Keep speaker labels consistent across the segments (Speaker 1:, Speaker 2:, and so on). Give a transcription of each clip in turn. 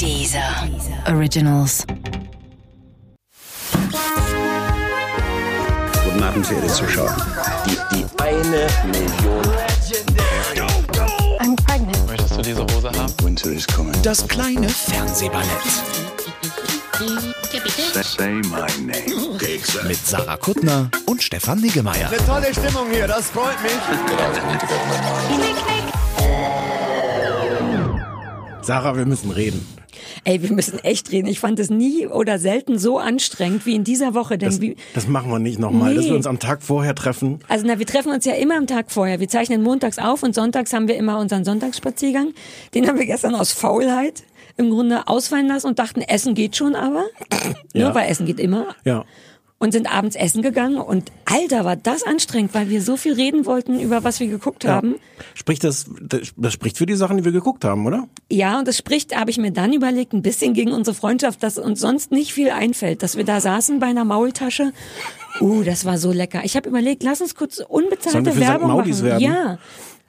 Speaker 1: Dieser Originals.
Speaker 2: Guten Abend, verehrte Zuschauer.
Speaker 3: Die, die eine Million.
Speaker 4: I'm pregnant.
Speaker 5: Möchtest du diese Hose haben?
Speaker 2: Winter is coming.
Speaker 6: Das kleine Fernsehballett
Speaker 2: Say my name.
Speaker 6: mit Sarah Kuttner und Stefan Niggemeier.
Speaker 7: Tolle Stimmung hier, das freut mich.
Speaker 8: Sarah, wir müssen reden.
Speaker 4: Ey, wir müssen echt reden. Ich fand es nie oder selten so anstrengend wie in dieser Woche. Denn
Speaker 8: Das,
Speaker 4: wie,
Speaker 8: das machen wir nicht nochmal, dass
Speaker 4: Nee.
Speaker 8: wir uns am Tag vorher treffen.
Speaker 4: also na, wir treffen uns ja immer am Tag vorher. Wir zeichnen montags auf und sonntags haben wir immer unseren Sonntagsspaziergang. Den haben wir gestern aus Faulheit im Grunde ausfallen lassen und dachten, Essen geht schon aber.
Speaker 8: Ja.
Speaker 4: Nur weil Essen geht immer.
Speaker 8: Ja.
Speaker 4: Und sind abends essen gegangen und Alter, war das anstrengend, weil wir so viel reden wollten über was wir geguckt haben.
Speaker 8: Spricht das, das, das spricht für die Sachen, die wir geguckt haben, oder?
Speaker 4: Ja, und das spricht, habe ich mir dann überlegt, ein bisschen gegen unsere Freundschaft, dass uns sonst nicht viel einfällt, dass wir da saßen bei einer Maultasche. Uh, das war so lecker. Ich habe überlegt, lass uns kurz unbezahlte. Werbung machen.
Speaker 8: werben?
Speaker 4: Ja.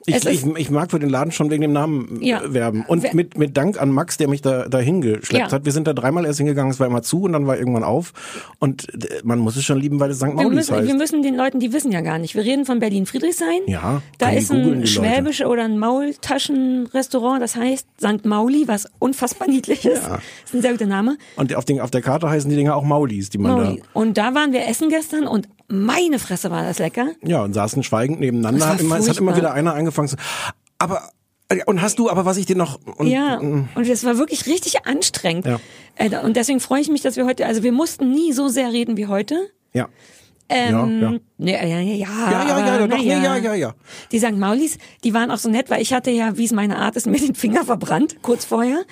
Speaker 8: Ich, ich, ich mag für den Laden schon wegen dem Namen äh,
Speaker 4: Ja.
Speaker 8: werben. Und mit, mit Dank an Max, der mich da dahin geschleppt
Speaker 4: Ja.
Speaker 8: hat. Wir sind da dreimal erst hingegangen, es war immer zu und dann war irgendwann auf. Und man muss es schon lieben, weil es St.
Speaker 4: wir
Speaker 8: Maudis
Speaker 4: müssen,
Speaker 8: heißt.
Speaker 4: wir müssen den Leuten, die wissen ja gar nicht. Wir reden von Berlin-Friedrichshain.
Speaker 8: Ja,
Speaker 4: Da ist ein
Speaker 8: die Leute.
Speaker 4: schwäbisch oder ein Maultaschenrestaurant, das heißt St. Mauli, was unfassbar niedlich ist.
Speaker 8: Ja.
Speaker 4: ist ein sehr guter Name.
Speaker 8: und auf, den, auf der Karte heißen die Dinger auch Maulis, die man
Speaker 4: Mauli. Und da waren wir essen gestern und meine Fresse war das lecker.
Speaker 8: Ja, und saßen schweigend nebeneinander. Hat immer, es hat immer wieder einer angefangen zu. Aber. äh, Und hast du, aber was ich dir noch. Und,
Speaker 4: ja,
Speaker 8: mm,
Speaker 4: und es war wirklich richtig anstrengend.
Speaker 8: Ja.
Speaker 4: Äh, Und deswegen freue ich mich, dass wir heute, also wir mussten nie so sehr reden wie heute.
Speaker 8: Ja.
Speaker 4: Ähm,
Speaker 8: Ja, ja.
Speaker 4: Ja, ja, ja,
Speaker 8: Ja, ja, ja, ja, doch, nee, ja, ja, ja.
Speaker 4: Die St. Maulis, die waren auch so nett, weil ich hatte ja, wie es meine Art ist, mir den Finger verbrannt, kurz vorher.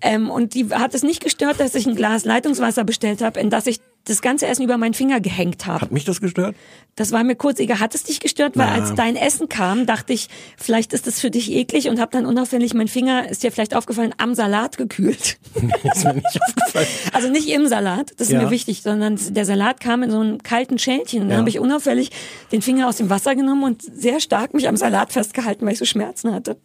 Speaker 4: Ähm, und die hat es nicht gestört, dass ich ein Glas Leitungswasser bestellt habe, in das ich das ganze Essen über meinen Finger gehängt habe.
Speaker 8: Hat mich das gestört?
Speaker 4: Das war mir kurz egal. Hat es dich gestört? Weil
Speaker 8: Na.
Speaker 4: als dein Essen kam, dachte ich, vielleicht ist das für dich eklig und habe dann unauffällig mein Finger, ist dir vielleicht aufgefallen, am Salat gekühlt.
Speaker 8: ist mir nicht aufgefallen.
Speaker 4: Also nicht im Salat, das ist
Speaker 8: Ja.
Speaker 4: mir wichtig, sondern der Salat kam in so einem kalten Schälchen. Und dann
Speaker 8: Ja.
Speaker 4: habe ich unauffällig den Finger aus dem Wasser genommen und sehr stark mich am Salat festgehalten, weil ich so Schmerzen hatte.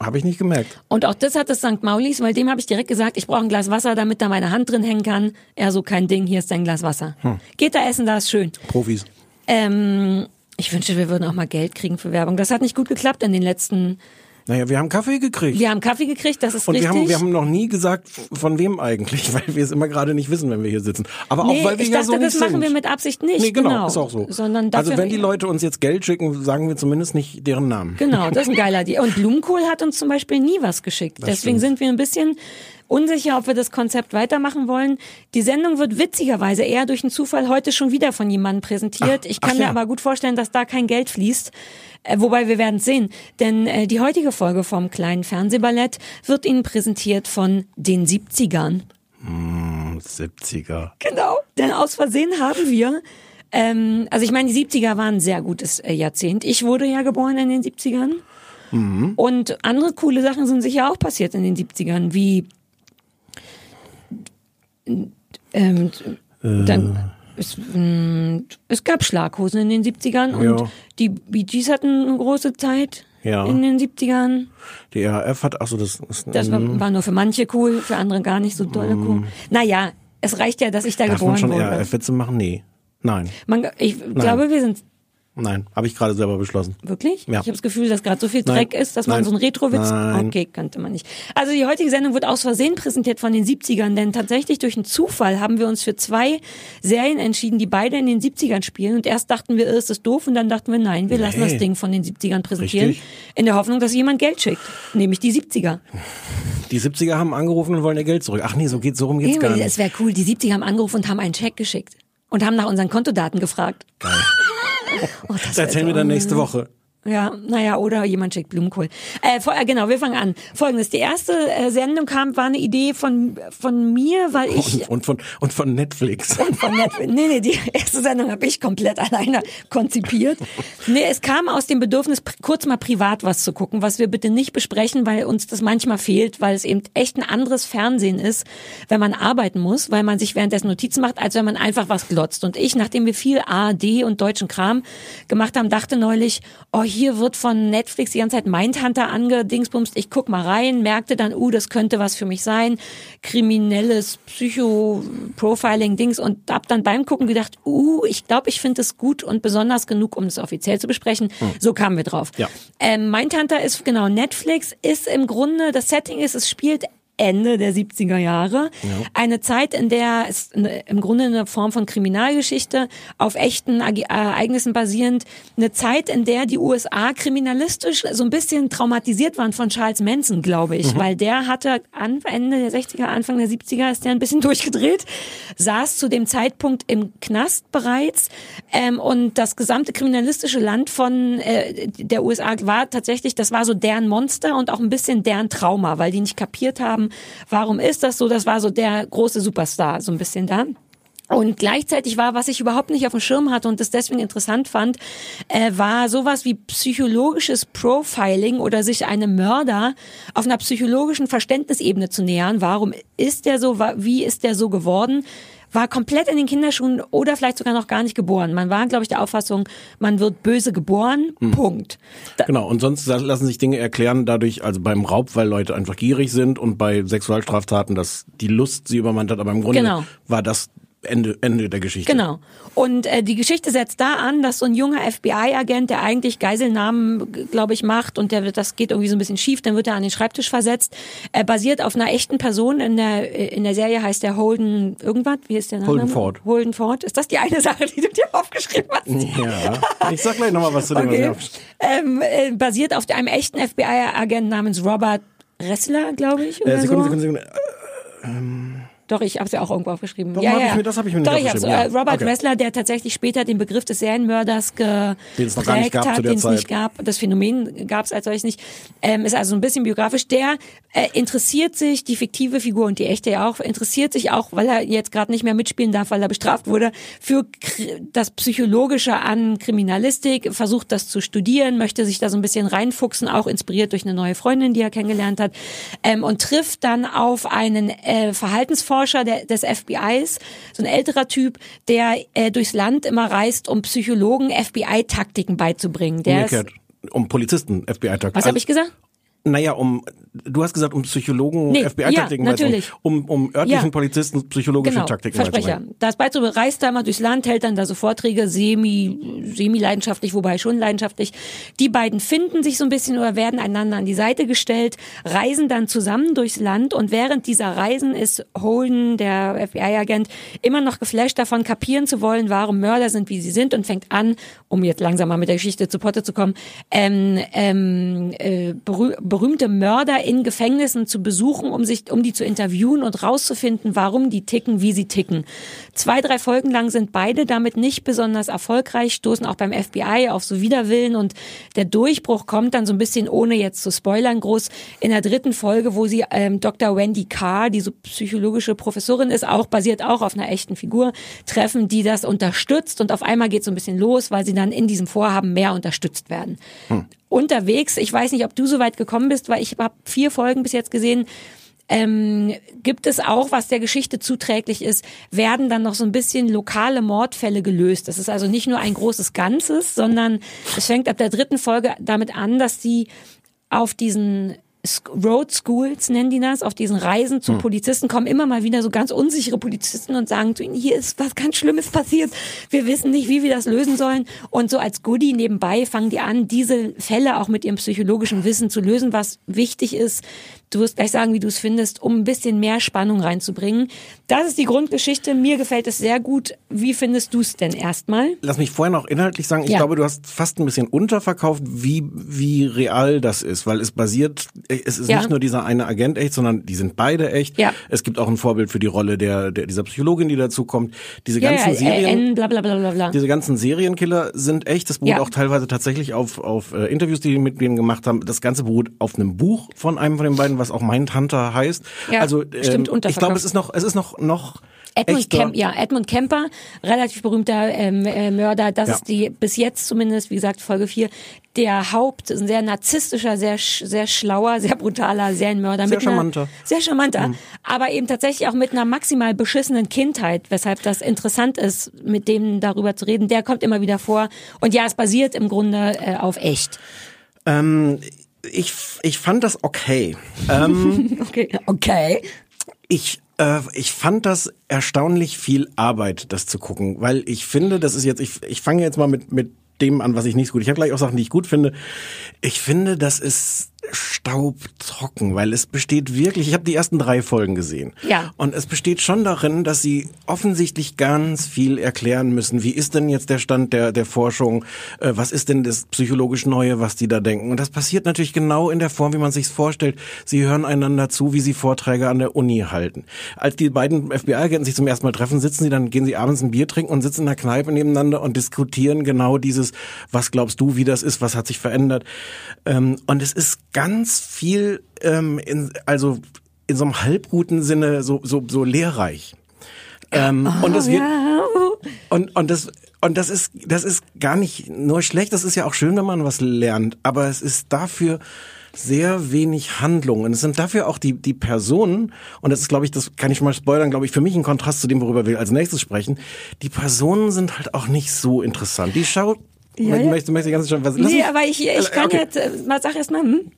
Speaker 8: Habe ich nicht gemerkt.
Speaker 4: Und auch das hat das St. Maulis, weil dem habe ich direkt gesagt, ich brauche ein Glas Wasser, damit da meine Hand drin hängen kann. Er so kein Ding, hier ist dein Glas Wasser.
Speaker 8: Hm.
Speaker 4: Geht da essen, da ist schön.
Speaker 8: Profis.
Speaker 4: Ähm, ich wünschte, wir würden auch mal Geld kriegen für Werbung. Das hat nicht gut geklappt in den letzten.
Speaker 8: Naja, wir haben Kaffee gekriegt.
Speaker 4: Wir haben Kaffee gekriegt, das ist
Speaker 8: und
Speaker 4: richtig.
Speaker 8: wir haben, wir haben noch nie gesagt, von wem eigentlich, weil wir es immer gerade nicht wissen, wenn wir hier sitzen. Aber
Speaker 4: nee,
Speaker 8: auch weil wir
Speaker 4: ich
Speaker 8: ja
Speaker 4: dachte,
Speaker 8: so
Speaker 4: das
Speaker 8: nicht
Speaker 4: machen
Speaker 8: sind.
Speaker 4: wir mit Absicht nicht.
Speaker 8: Nee, genau, ist auch so.
Speaker 4: Sondern
Speaker 8: also wenn die Leute uns jetzt Geld schicken, sagen wir zumindest nicht deren Namen.
Speaker 4: Genau, das ist ein geiler Deal. Und Blumenkohl hat uns zum Beispiel nie was geschickt. Deswegen
Speaker 8: stimmt.
Speaker 4: sind wir ein bisschen unsicher, ob wir das Konzept weitermachen wollen. Die Sendung wird witzigerweise eher durch einen Zufall heute schon wieder von jemandem präsentiert.
Speaker 8: Ach,
Speaker 4: ich kann
Speaker 8: ach
Speaker 4: mir
Speaker 8: ja.
Speaker 4: aber gut vorstellen, dass da kein Geld fließt. Äh, wobei wir werden es sehen. Denn äh, die heutige Folge vom kleinen Fernsehballett wird Ihnen präsentiert von den 70ern.
Speaker 8: 70er.
Speaker 4: Genau. Denn aus Versehen haben wir, ähm, also ich meine, die 70er waren ein sehr gutes äh, Jahrzehnt. Ich wurde ja geboren in den 70ern. Und andere coole Sachen sind sicher auch passiert in den 70ern, wie ähm, dann, es, mh, es gab Schlaghosen in den 70ern und
Speaker 8: Ja.
Speaker 4: die Bee Gees hatten eine große Zeit
Speaker 8: Ja.
Speaker 4: in den 70ern.
Speaker 8: Die RAF hat, achso, das ist,
Speaker 4: Das war,
Speaker 8: mm,
Speaker 4: war nur für manche cool, für andere gar nicht so dolle cool. Naja, es reicht ja, dass ich da
Speaker 8: darf man
Speaker 4: geboren
Speaker 8: schon
Speaker 4: wurde.
Speaker 8: RAF-Witze machen? Nee. Nein.
Speaker 4: Man, ich glaube, wir sind
Speaker 8: Nein. Habe ich gerade selber beschlossen.
Speaker 4: wirklich.
Speaker 8: Ja.
Speaker 4: Ich habe das Gefühl, dass gerade so viel
Speaker 8: Nein.
Speaker 4: Dreck ist, dass man
Speaker 8: Nein.
Speaker 4: so einen Retro-Witz.
Speaker 8: Nein.
Speaker 4: Okay, kannte man nicht. Also die heutige Sendung wird aus Versehen präsentiert von den 70ern, denn tatsächlich durch einen Zufall haben wir uns für zwei Serien entschieden, die beide in den 70ern spielen. Und erst dachten wir, ist das doof? Und dann dachten wir, nein, wir lassen
Speaker 8: Nee.
Speaker 4: das Ding von den 70ern präsentieren.
Speaker 8: Richtig.
Speaker 4: In der Hoffnung, dass jemand Geld schickt. Nämlich die 70er.
Speaker 8: Die 70er haben angerufen und wollen ihr Geld zurück. Ach nee, so geht so rum geht's
Speaker 4: Nee,
Speaker 8: gar
Speaker 4: Es
Speaker 8: nicht.
Speaker 4: wäre cool. Die 70er haben angerufen und haben einen Check geschickt. Und haben nach unseren Kontodaten gefragt.
Speaker 8: Geil.
Speaker 4: Oh, das
Speaker 8: Das erzählen wir dann nächste Woche.
Speaker 4: Ja, naja, oder jemand schickt Blumenkohl. Äh, vor, äh, genau, wir fangen an. Folgendes, die erste äh, Sendung kam, war eine Idee von, von mir, weil ich...
Speaker 8: Und, und, von, und von Netflix.
Speaker 4: Von Netflix. Nee, nee, die erste Sendung habe ich komplett alleine konzipiert. Nee, es kam aus dem Bedürfnis, kurz mal privat was zu gucken, was wir bitte nicht besprechen, weil uns das manchmal fehlt, weil es eben echt ein anderes Fernsehen ist, wenn man arbeiten muss, weil man sich währenddessen Notizen macht, als wenn man einfach was glotzt. Und ich, nachdem wir viel ARD und deutschen Kram gemacht haben, dachte neulich, oh hier wird von Netflix die ganze Zeit Mindhunter angedingsbumst. Ich guck mal rein, merkte dann, uh, das könnte was für mich sein. Kriminelles Psycho-Profiling-Dings und hab dann beim Gucken gedacht, uh, ich glaube, ich finde es gut und besonders genug, um es offiziell zu besprechen. So kamen wir drauf.
Speaker 8: Ja.
Speaker 4: Ähm, Mindhunter ist genau Netflix, ist im Grunde, das Setting ist, es spielt Ende der 70er Jahre. Eine Zeit, in der es im Grunde eine Form von Kriminalgeschichte auf echten Ag- Ereignissen basierend, eine Zeit, in der die USA kriminalistisch so ein bisschen traumatisiert waren von Charles Manson, glaube ich, weil der hatte an Ende der 60er, Anfang der 70er ist der ein bisschen durchgedreht, saß zu dem Zeitpunkt im Knast bereits ähm, und das gesamte kriminalistische Land von äh, der USA war tatsächlich, das war so deren Monster und auch ein bisschen deren Trauma, weil die nicht kapiert haben, warum ist das so, das war so der große Superstar, so ein bisschen da. Und gleichzeitig war, was ich überhaupt nicht auf dem Schirm hatte und das deswegen interessant fand, äh, war sowas wie psychologisches Profiling oder sich einem Mörder auf einer psychologischen Verständnisebene zu nähern. Warum ist der so? Wie ist der so geworden? War komplett in den Kinderschuhen oder vielleicht sogar noch gar nicht geboren. Man war, glaube ich, der Auffassung, man wird böse geboren. Punkt. Da,
Speaker 8: Genau, und sonst lassen sich Dinge erklären dadurch, also beim Raub, weil Leute einfach gierig sind und bei Sexualstraftaten, dass die Lust sie übermannt hat, aber im Grunde
Speaker 4: Genau.
Speaker 8: war das Ende, Ende der Geschichte.
Speaker 4: Genau. Und äh, die Geschichte setzt da an, dass so ein junger FBI-Agent, der eigentlich Geiselnahmen, glaube ich, macht und der wird, das geht irgendwie so ein bisschen schief, dann wird er an den Schreibtisch versetzt, äh, basiert auf einer echten Person. In der äh, in der Serie heißt der Holden irgendwas. Wie ist der Name?
Speaker 8: Holden Ford.
Speaker 4: Holden Ford. Ist das die eine Sache, die du dir aufgeschrieben hast?
Speaker 8: Ja, ich sag gleich nochmal was zu dem.
Speaker 4: Okay. Ähm, äh, basiert auf einem echten FBI-Agent namens Robert Ressler, glaube ich. Oder
Speaker 8: Äh, Sekunde,
Speaker 4: so.
Speaker 8: Sekunde, Sekunde.
Speaker 4: Doch, ich habe es ja auch irgendwo aufgeschrieben.
Speaker 8: Warum
Speaker 4: ja,
Speaker 8: hab
Speaker 4: ja.
Speaker 8: ich mir- das hab ich mir nicht
Speaker 4: Doch, ich hab's,
Speaker 8: aufgeschrieben,
Speaker 4: äh,
Speaker 8: ja.
Speaker 4: Robert
Speaker 8: Okay.
Speaker 4: Ressler, der tatsächlich später den Begriff des Serienmörders
Speaker 8: nicht
Speaker 4: geprägt hat, den es nicht gab. Das Phänomen gab es als solches nicht. Ähm, ist also ein bisschen biografisch. Der äh, interessiert sich, die fiktive Figur und die echte ja auch, interessiert sich auch, weil er jetzt gerade nicht mehr mitspielen darf, weil er bestraft wurde, für das Psychologische an Kriminalistik, versucht das zu studieren, möchte sich da so ein bisschen reinfuchsen, auch inspiriert durch eine neue Freundin, die er kennengelernt hat, ähm, und trifft dann auf einen äh, Verhaltensforscher der, des FBIs, so ein älterer Typ, der äh, durchs Land immer reist, um Psychologen FBI-Taktiken beizubringen. Der ist.
Speaker 8: Um Polizisten, FBI-Takt.
Speaker 4: was habe ich gesagt?
Speaker 8: Naja, um, du hast gesagt, um Psychologen,
Speaker 4: Nee,
Speaker 8: FBI-Taktiken
Speaker 4: ja, natürlich.
Speaker 8: Um, um örtlichen
Speaker 4: Ja.
Speaker 8: Polizisten psychologische
Speaker 4: Genau,
Speaker 8: Taktiken
Speaker 4: Versprecher. Das beizubringen, reist da mal durchs Land, hält dann da so Vorträge, semi, semi leidenschaftlich, wobei schon leidenschaftlich. Die beiden finden sich so ein bisschen oder werden einander an die Seite gestellt, reisen dann zusammen durchs Land und während dieser Reisen ist Holden, der FBI-Agent, immer noch geflasht davon, kapieren zu wollen, warum Mörder sind, wie sie sind und fängt an, um jetzt langsam mal mit der Geschichte zu Potte zu kommen, ähm, ähm, äh, berühmte Mörder in Gefängnissen zu besuchen, um sich, um die zu interviewen und rauszufinden, warum die ticken, wie sie ticken. Zwei, drei Folgen lang sind beide damit nicht besonders erfolgreich, stoßen auch beim FBI auf so Widerwillen und der Durchbruch kommt dann so ein bisschen, ohne jetzt zu spoilern, groß in der dritten Folge, wo sie ähm, Dr. Wendy Carr, die so psychologische Professorin ist, auch basiert auch auf einer echten Figur, treffen, die das unterstützt und auf einmal geht so ein bisschen los, weil sie dann in diesem Vorhaben mehr unterstützt werden. Unterwegs, ich weiß nicht, ob du so weit gekommen bist, weil ich habe vier Folgen bis jetzt gesehen, ähm, gibt es auch, was der Geschichte zuträglich ist, werden dann noch so ein bisschen lokale Mordfälle gelöst. Das ist also nicht nur ein großes Ganzes, sondern es fängt ab der dritten Folge damit an, dass sie auf diesen Road Schools nennen die das, auf diesen Reisen zu Polizisten kommen immer mal wieder so ganz unsichere Polizisten und sagen zu ihnen, hier ist was ganz Schlimmes passiert, wir wissen nicht, wie wir das lösen sollen. Und so als Goodie nebenbei fangen die an, diese Fälle auch mit ihrem psychologischen Wissen zu lösen, was wichtig ist. Du wirst gleich sagen, wie du es findest, um ein bisschen mehr Spannung reinzubringen. Das ist die Grundgeschichte. Mir gefällt es sehr gut. Wie findest du es denn erstmal?
Speaker 8: Lass mich vorher noch inhaltlich sagen, ich
Speaker 4: Ja.
Speaker 8: glaube, du hast fast ein bisschen unterverkauft, wie, wie real das ist, weil es basiert, es ist
Speaker 4: Ja.
Speaker 8: nicht nur dieser eine Agent echt, sondern die sind beide echt.
Speaker 4: Ja.
Speaker 8: Es gibt auch ein Vorbild für die Rolle der, der dieser Psychologin, die dazu kommt. Diese
Speaker 4: Ja,
Speaker 8: ganzen Serien.
Speaker 4: Bla bla bla.
Speaker 8: Diese ganzen Serienkiller sind echt. Das beruht auch teilweise tatsächlich auf, auf äh, Interviews, die die mit denen gemacht haben. Das Ganze beruht auf einem Buch von einem von den beiden, was auch Mindhunter heißt.
Speaker 4: Ja,
Speaker 8: also
Speaker 4: stimmt,
Speaker 8: ähm, ich glaube, es ist noch, es ist noch, noch
Speaker 4: Edmund,
Speaker 8: echter-
Speaker 4: Kemp, ja, Edmund Kemper, relativ berühmter ähm, äh, Mörder. Das
Speaker 8: Ja.
Speaker 4: ist die, bis jetzt zumindest, wie gesagt, Folge 4, der Haupt, ein sehr narzisstischer, sehr, sehr schlauer, sehr brutaler Serienmörder.
Speaker 8: Sehr
Speaker 4: mit einer-
Speaker 8: charmanter. Mhm.
Speaker 4: Sehr charmanter. Aber eben tatsächlich auch mit einer maximal beschissenen Kindheit, weshalb das interessant ist, mit dem darüber zu reden. Der kommt immer wieder vor. Und ja, es basiert im Grunde äh, auf echt.
Speaker 8: Ähm, ich, ich fand das okay. Ähm,
Speaker 4: Okay. Okay.
Speaker 8: ich, äh, ich fand das erstaunlich viel Arbeit, das zu gucken, weil ich finde, das ist jetzt, ich, ich fange jetzt mal mit, mit dem an, was ich nicht so gut. Ich habe gleich auch Sachen, die ich gut finde. Ich finde, das ist staubtrocken, weil es besteht wirklich, ich habe die ersten drei Folgen gesehen.
Speaker 4: Ja.
Speaker 8: Und es besteht schon darin, dass sie offensichtlich ganz viel erklären müssen. Wie ist denn jetzt der Stand der, der Forschung? Äh, was ist denn das psychologisch Neue, was die da denken? Und das passiert natürlich genau in der Form, wie man sich vorstellt. Sie hören einander zu, wie sie Vorträge an der Uni halten. Als die beiden FBI-Agenten sich zum ersten Mal treffen, sitzen sie, dann gehen sie abends ein Bier trinken und sitzen in der Kneipe nebeneinander und diskutieren genau dieses, was glaubst du, wie das ist, was hat sich verändert. Ähm, und es ist ganz viel, ähm, in, also in so einem halbguten Sinne so, so, so lehrreich. Ähm, und es wird, und, und das, und das ist, das ist gar nicht nur schlecht, das ist ja auch schön, wenn man was lernt, aber es ist dafür sehr wenig Handlung. Und es sind dafür auch die, die Personen, und das ist, glaube ich, das kann ich mal spoilern, glaube ich, für mich ein Kontrast zu dem, worüber wir als nächstes sprechen. Die Personen sind halt auch nicht so interessant. Die Schau,
Speaker 4: Ja, ja.
Speaker 8: möchtest du ganz schon was, lass
Speaker 4: Nee,
Speaker 8: mich-
Speaker 4: aber ich, ich
Speaker 8: Äh,
Speaker 4: kann
Speaker 8: okay.
Speaker 4: jetzt, äh, mal sag erst mal, hm?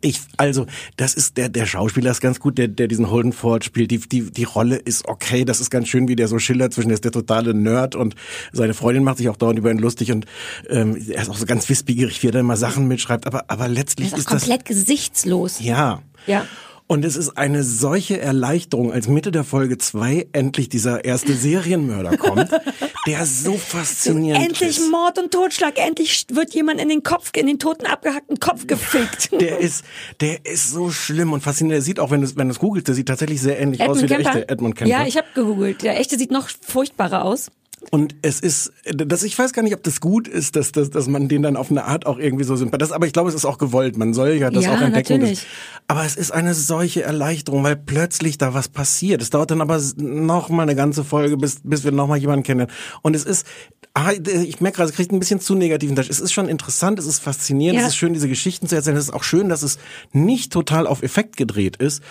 Speaker 8: Ich, also, das ist der, der Schauspieler ist ganz gut, der, der diesen Holden Ford spielt. Die, die, die Rolle ist okay. Das ist ganz schön, wie der so schildert zwischen, der ist der totale Nerd und seine Freundin macht sich auch dauernd über ihn lustig und ähm, er ist auch so ganz wissbegierig, wie er dann mal Sachen mitschreibt. Aber, aber letztlich
Speaker 4: Das ist
Speaker 8: ist das,
Speaker 4: komplett gesichtslos.
Speaker 8: ja.
Speaker 4: Ja.
Speaker 8: Und es ist eine solche Erleichterung, als Mitte der Folge zwei endlich dieser erste Serienmörder kommt, der so faszinierend
Speaker 4: Endlich
Speaker 8: ist.
Speaker 4: Mord und Totschlag, endlich wird jemand in den Kopf, in den toten abgehackten Kopf gefickt.
Speaker 8: Der ist, der ist so schlimm und faszinierend. Der sieht auch, wenn du, wenn du es googelst, der sieht tatsächlich sehr ähnlich aus wie der echte Edmund Kemper.
Speaker 4: Ja, ich habe gegoogelt. Der echte sieht noch furchtbarer aus.
Speaker 8: Und es ist, das, ich weiß gar nicht, ob das gut ist, dass, dass, dass man den dann auf eine Art auch irgendwie so sympathisiert. Aber ich glaube, es ist auch gewollt. Man soll ja das
Speaker 4: Ja,
Speaker 8: auch entdecken.
Speaker 4: natürlich.
Speaker 8: Aber es ist eine solche Erleichterung, weil plötzlich da was passiert. Es dauert dann aber noch mal eine ganze Folge, bis, bis wir noch mal jemanden kennen. Und es ist, ah, ich merke gerade, es kriegt ein bisschen zu negativen Touch. Es ist schon interessant, es ist faszinierend,
Speaker 4: Ja.
Speaker 8: es ist schön, diese Geschichten zu erzählen. Es ist auch schön, dass es nicht total auf Effekt gedreht ist.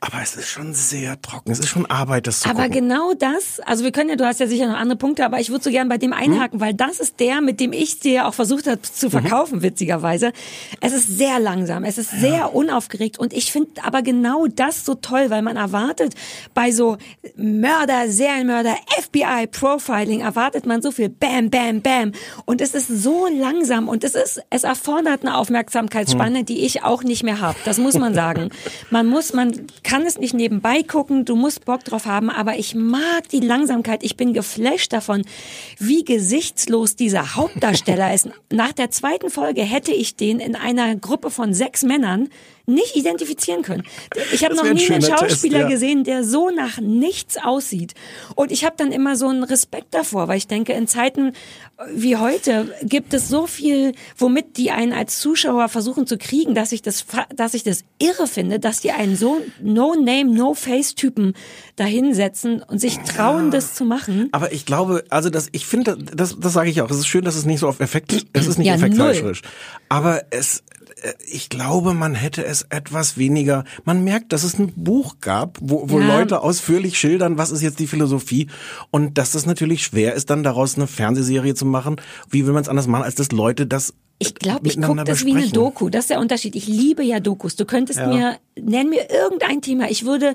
Speaker 8: Aber es ist schon sehr trocken. Es ist schon Arbeit, das zu
Speaker 4: Aber
Speaker 8: gucken.
Speaker 4: genau das, also wir können ja, du hast ja sicher noch andere Punkte, aber ich würde so gern bei dem einhaken, weil das ist der, mit dem ich dir auch versucht habe zu verkaufen, witzigerweise. Es ist sehr langsam, es ist sehr unaufgeregt und ich finde aber genau das so toll, weil man erwartet bei so Mörder, Serienmörder, FBI, Profiling, erwartet man so viel Bam, Bam, Bam und es ist so langsam und es ist, es erfordert eine Aufmerksamkeitsspanne, die ich auch nicht mehr habe. Das muss man sagen. Man muss, man kann es nicht nebenbei gucken, du musst Bock drauf haben, aber ich mag die Langsamkeit. Ich bin geflasht davon, wie gesichtslos dieser Hauptdarsteller ist. Nach der zweiten Folge hätte ich den in einer Gruppe von sechs Männern nicht identifizieren können. Ich habe noch
Speaker 8: wär ein
Speaker 4: nie einen
Speaker 8: schöner Test,
Speaker 4: Schauspieler
Speaker 8: ja.
Speaker 4: gesehen, der so nach nichts aussieht. Und ich habe dann immer so einen Respekt davor, weil ich denke, in Zeiten wie heute gibt es so viel, womit die einen als Zuschauer versuchen zu kriegen, dass ich das, dass ich das irre finde, dass die einen so No-Name, No-Face-Typen dahinsetzen und sich trauen, das zu machen.
Speaker 8: Aber ich glaube, also das, ich finde, das, das sage ich auch. Es ist schön, dass es nicht so auf Effekt, es ist nicht
Speaker 4: Ja,
Speaker 8: effektheischerisch. Aber es, ich glaube, man hätte es etwas weniger. Man merkt, dass es ein Buch gab, wo, wo
Speaker 4: Ja.
Speaker 8: Leute ausführlich schildern, was ist jetzt die Philosophie und dass das natürlich schwer ist, dann daraus eine Fernsehserie zu machen. Wie will man es anders machen, als dass Leute das
Speaker 4: Ich glaube, ich gucke das wie eine
Speaker 8: besprechen?
Speaker 4: Doku. Das ist der Unterschied. Ich liebe ja Dokus. Du könntest mir, nenn mir irgendein Thema. Ich würde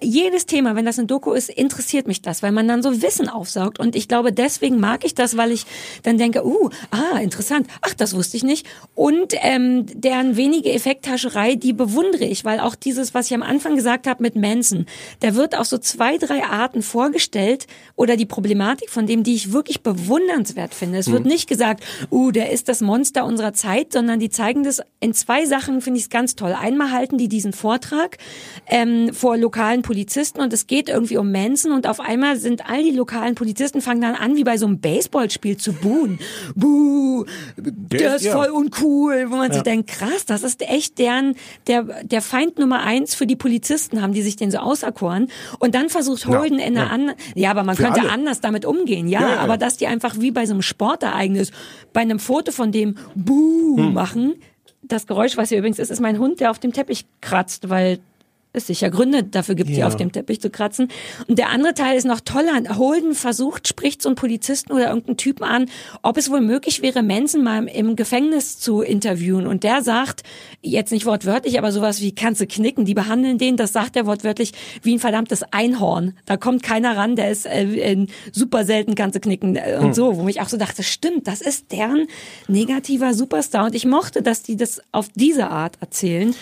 Speaker 4: jedes Thema, wenn das eine Doku ist, interessiert mich das, weil man dann so Wissen aufsaugt. Und ich glaube, deswegen mag ich das, weil ich dann denke, uh, ah, interessant, ach, das wusste ich nicht. Und ähm, deren wenige Effekthascherei, die bewundere ich, weil auch dieses, was ich am Anfang gesagt habe mit Manson, da wird auf so zwei, drei Arten vorgestellt oder die Problematik von dem, die ich wirklich bewundernswert finde. Es wird nicht gesagt, uh, der ist das Monster unserer Zeit, sondern die zeigen das in zwei Sachen, finde ich es ganz toll. Einmal halten die diesen Vortrag ähm, vor lokalen Polizisten und es geht irgendwie um Manson und auf einmal sind all die lokalen Polizisten fangen dann an, wie bei so einem Baseballspiel zu buhen. Buh, der ist
Speaker 8: ja.
Speaker 4: voll uncool, wo man sich denkt, krass, das ist echt deren, der, der Feind Nummer eins für die Polizisten, haben die sich den so auserkoren. Und dann versucht Holden in einer
Speaker 8: ja.
Speaker 4: anderen, ja, aber man
Speaker 8: Für
Speaker 4: könnte
Speaker 8: alle.
Speaker 4: anders damit umgehen, ja,
Speaker 8: Ja, ja,
Speaker 4: aber
Speaker 8: ja.
Speaker 4: dass die einfach wie bei so einem Sportereignis bei einem Foto von dem Buh
Speaker 8: Hm.
Speaker 4: machen, das Geräusch, was hier übrigens ist, ist mein Hund, der auf dem Teppich kratzt, weil es sicher Gründe dafür gibt, die
Speaker 8: Ja.
Speaker 4: auf dem Teppich zu kratzen. Und der andere Teil ist noch toller. Holden versucht, spricht so einen Polizisten oder irgendeinen Typen an, ob es wohl möglich wäre, Manson mal im Gefängnis zu interviewen. Und der sagt, jetzt nicht wortwörtlich, aber sowas wie, kannst du knicken? Die behandeln den, das sagt er wortwörtlich, wie ein verdammtes Einhorn. Da kommt keiner ran, der ist äh, super selten, kannst du knicken. äh, Und so, wo ich auch so dachte, stimmt, das ist deren negativer Superstar. Und ich mochte, dass die das auf diese Art erzählen.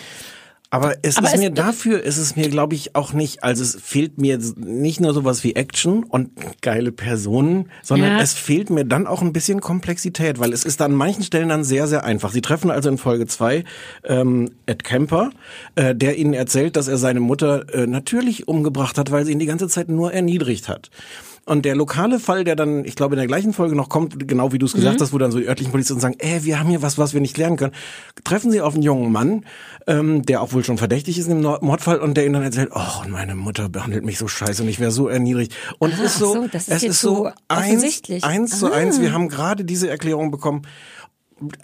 Speaker 8: Aber es
Speaker 4: Aber
Speaker 8: ist
Speaker 4: es-
Speaker 8: mir dafür, ist es mir, glaube ich, auch nicht, also es fehlt mir nicht nur sowas wie Action und geile Personen, sondern
Speaker 4: Ja.
Speaker 8: es fehlt mir dann auch ein bisschen Komplexität, weil es ist an manchen Stellen dann sehr, sehr einfach. Sie treffen also in Folge zwei ähm, Ed Kemper, äh, der ihnen erzählt, dass er seine Mutter äh, natürlich umgebracht hat, weil sie ihn die ganze Zeit nur erniedrigt hat. Und der lokale Fall, der dann, ich glaube, in der gleichen Folge noch kommt, genau wie du es gesagt hast, wo dann so die örtlichen Polizisten sagen, ey, wir haben hier was, was wir nicht klären können. Treffen sie auf einen jungen Mann, ähm, der auch wohl schon verdächtig ist im Mordfall und der ihnen dann erzählt, oh, meine Mutter behandelt mich so scheiße und ich wäre so erniedrigt. Und es
Speaker 4: Ah,
Speaker 8: ist so,
Speaker 4: ach so, das ist
Speaker 8: es ist so
Speaker 4: so
Speaker 8: eins, eins zu
Speaker 4: Ah.
Speaker 8: eins. Wir haben gerade diese Erklärung bekommen.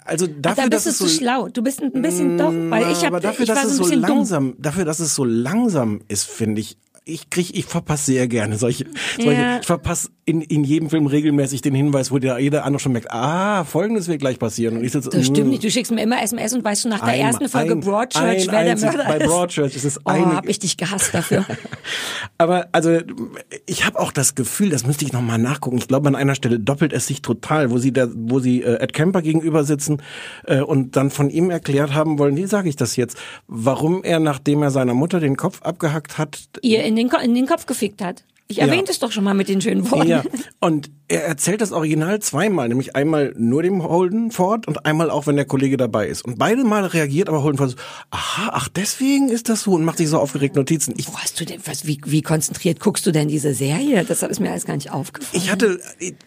Speaker 8: Also
Speaker 4: Ach,
Speaker 8: dafür,
Speaker 4: da
Speaker 8: dass
Speaker 4: bist du
Speaker 8: es
Speaker 4: zu
Speaker 8: so
Speaker 4: schlau. Du bist ein bisschen doch, weil ich
Speaker 8: aber
Speaker 4: habe, ich
Speaker 8: dass
Speaker 4: war
Speaker 8: es
Speaker 4: so
Speaker 8: so
Speaker 4: ein bisschen dumm.
Speaker 8: langsam, dafür, dass es so langsam ist, finde ich. Ich krieg, ich verpasse sehr gerne solche, solche
Speaker 4: Ja.
Speaker 8: ich verpasse in, in jedem Film regelmäßig den Hinweis, wo der jeder andere schon merkt, ah, folgendes wird gleich passieren. Und ich sitze,
Speaker 4: Das stimmt
Speaker 8: mm,
Speaker 4: nicht. Du schickst mir immer SMS und weißt schon nach der
Speaker 8: Einmal-
Speaker 4: ersten Folge
Speaker 8: ein-
Speaker 4: Broadchurch,
Speaker 8: ein
Speaker 4: wer der Mörder
Speaker 8: bei
Speaker 4: ist.
Speaker 8: Broadchurch ist es
Speaker 4: oh,
Speaker 8: eine-
Speaker 4: hab ich dich gehasst dafür.
Speaker 8: Aber also ich habe auch das Gefühl, das müsste ich noch mal nachgucken. Ich glaube an einer Stelle doppelt es sich total, wo sie da, wo sie äh, Ed Kemper gegenüber sitzen äh, und dann von ihm erklärt haben wollen, wie sage ich das jetzt, warum er nachdem er seiner Mutter den Kopf abgehackt hat,
Speaker 4: Ihr in den, in den Kopf gefickt hat. Ich
Speaker 8: Ja.
Speaker 4: erwähnte es doch schon mal mit den schönen Worten.
Speaker 8: ja, und er erzählt das Original zweimal, nämlich einmal nur dem Holden Ford und einmal auch, wenn der Kollege dabei ist. Und beide Mal reagiert aber Holden Ford so, aha, ach deswegen ist das so und macht sich so aufgeregt Notizen. Ich
Speaker 4: Wo hast du denn, was, wie, wie konzentriert guckst du denn diese Serie? Das ist mir alles gar nicht aufgefallen.
Speaker 8: ich hatte,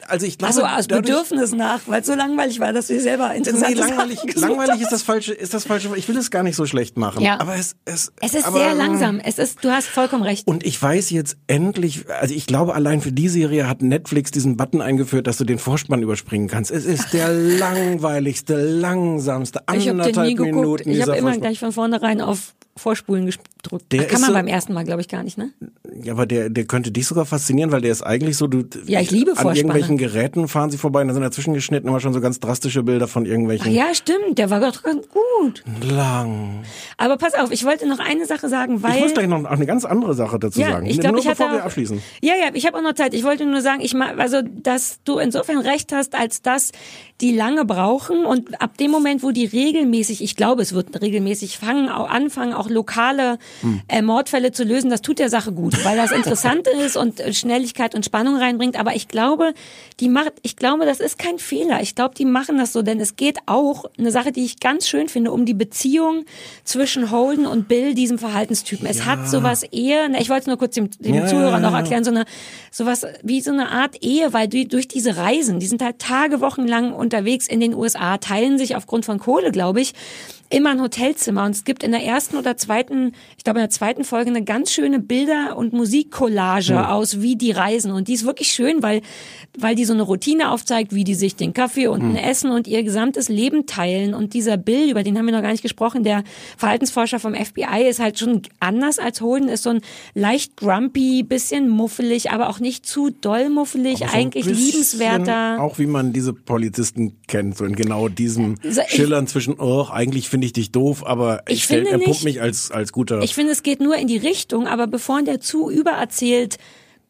Speaker 8: also ich glaube,
Speaker 4: also aus
Speaker 8: dadurch-
Speaker 4: Bedürfnis nach, weil es so langweilig war, dass du selber interessant
Speaker 8: Nee, langweilig, langweilig ist das falsche, ist das falsche. Ich will es gar nicht so schlecht machen.
Speaker 4: Ja.
Speaker 8: Aber es, es,
Speaker 4: Es ist
Speaker 8: aber,
Speaker 4: sehr langsam. Es ist, du hast vollkommen recht.
Speaker 8: Und ich weiß jetzt endlich, also ich glaube, allein für die Serie hat Netflix diesen Button eingeführt, dass du den Vorspann überspringen kannst. Es ist der langweiligste, langsamste,
Speaker 4: Ich habe den
Speaker 8: anderthalb
Speaker 4: geguckt.
Speaker 8: Minuten
Speaker 4: Ich habe immer
Speaker 8: Vorspann.
Speaker 4: gleich von vornherein auf Vorspulen gedrückt.
Speaker 8: Der
Speaker 4: Ach, kann man
Speaker 8: so-
Speaker 4: beim ersten Mal, glaube ich, gar nicht, ne?
Speaker 8: Ja, aber der, der könnte dich sogar faszinieren, weil der ist eigentlich so, du,
Speaker 4: Ja, ich liebe
Speaker 8: an
Speaker 4: Vorspanne.
Speaker 8: irgendwelchen Geräten fahren sie vorbei und da sind dazwischen geschnitten immer schon so ganz drastische Bilder von
Speaker 4: Ach
Speaker 8: irgendwelchen
Speaker 4: ja, stimmt. Der war doch ganz gut.
Speaker 8: lang.
Speaker 4: Aber pass auf, ich wollte noch eine Sache sagen, weil
Speaker 8: Ich muss gleich noch eine ganz andere Sache dazu
Speaker 4: ja,
Speaker 8: sagen.
Speaker 4: ich glaube,
Speaker 8: Nur
Speaker 4: ich hatte
Speaker 8: bevor wir
Speaker 4: auch,
Speaker 8: abschließen.
Speaker 4: Ja, ja, ich habe auch noch Zeit. Ich wollte nur sagen, ich mag, also, dass du insofern recht hast, als dass die lange brauchen und ab dem Moment, wo die regelmäßig, ich glaube, es wird regelmäßig fangen, auch anfangen, auch lokale
Speaker 8: Hm.
Speaker 4: äh, Mordfälle zu lösen, das tut der Sache gut, weil das interessant ist und äh, Schnelligkeit und Spannung reinbringt. Aber ich glaube, die macht, ich glaube, das ist kein Fehler. Ich glaube, die machen das so, denn es geht auch eine Sache, die ich ganz schön finde, um die Beziehung zwischen Holden und Bill, diesem Verhaltenstypen. Es hat sowas eher, na, ich wollte es nur kurz dem, dem
Speaker 8: Ja,
Speaker 4: Zuhörer noch erklären, so eine, sowas wie so eine Art Ehe, weil durch diese Reisen, die sind halt Tage, Wochen lang unterwegs in den USA, teilen sich aufgrund von Kohle, glaube ich, immer ein Hotelzimmer. Und es gibt in der ersten oder zweiten, ich glaube in der zweiten Folge eine ganz schöne Bilder- und Musikcollage aus, wie die reisen. Und die ist wirklich schön, weil, weil die so eine Routine aufzeigt, wie die sich den Kaffee und ein Essen und ihr gesamtes Leben teilen. Und dieser Bill, über den haben wir noch gar nicht gesprochen, der Verhaltensforscher vom FBI ist halt schon anders als Holden, ist so ein leicht grumpy, bisschen muffelig, aber auch nicht zu doll muffelig,
Speaker 8: so
Speaker 4: eigentlich liebenswerter.
Speaker 8: Auch wie man diese Polizisten kennt, so in genau diesem
Speaker 4: So, ich-
Speaker 8: Schillern zwischen, oh, eigentlich finde ich dich doof, aber
Speaker 4: Ich
Speaker 8: ich
Speaker 4: finde
Speaker 8: er pumpt
Speaker 4: nicht-
Speaker 8: mich als, als guter.
Speaker 4: Ich finde, es geht nur in die Richtung, aber bevor der zu übererzählt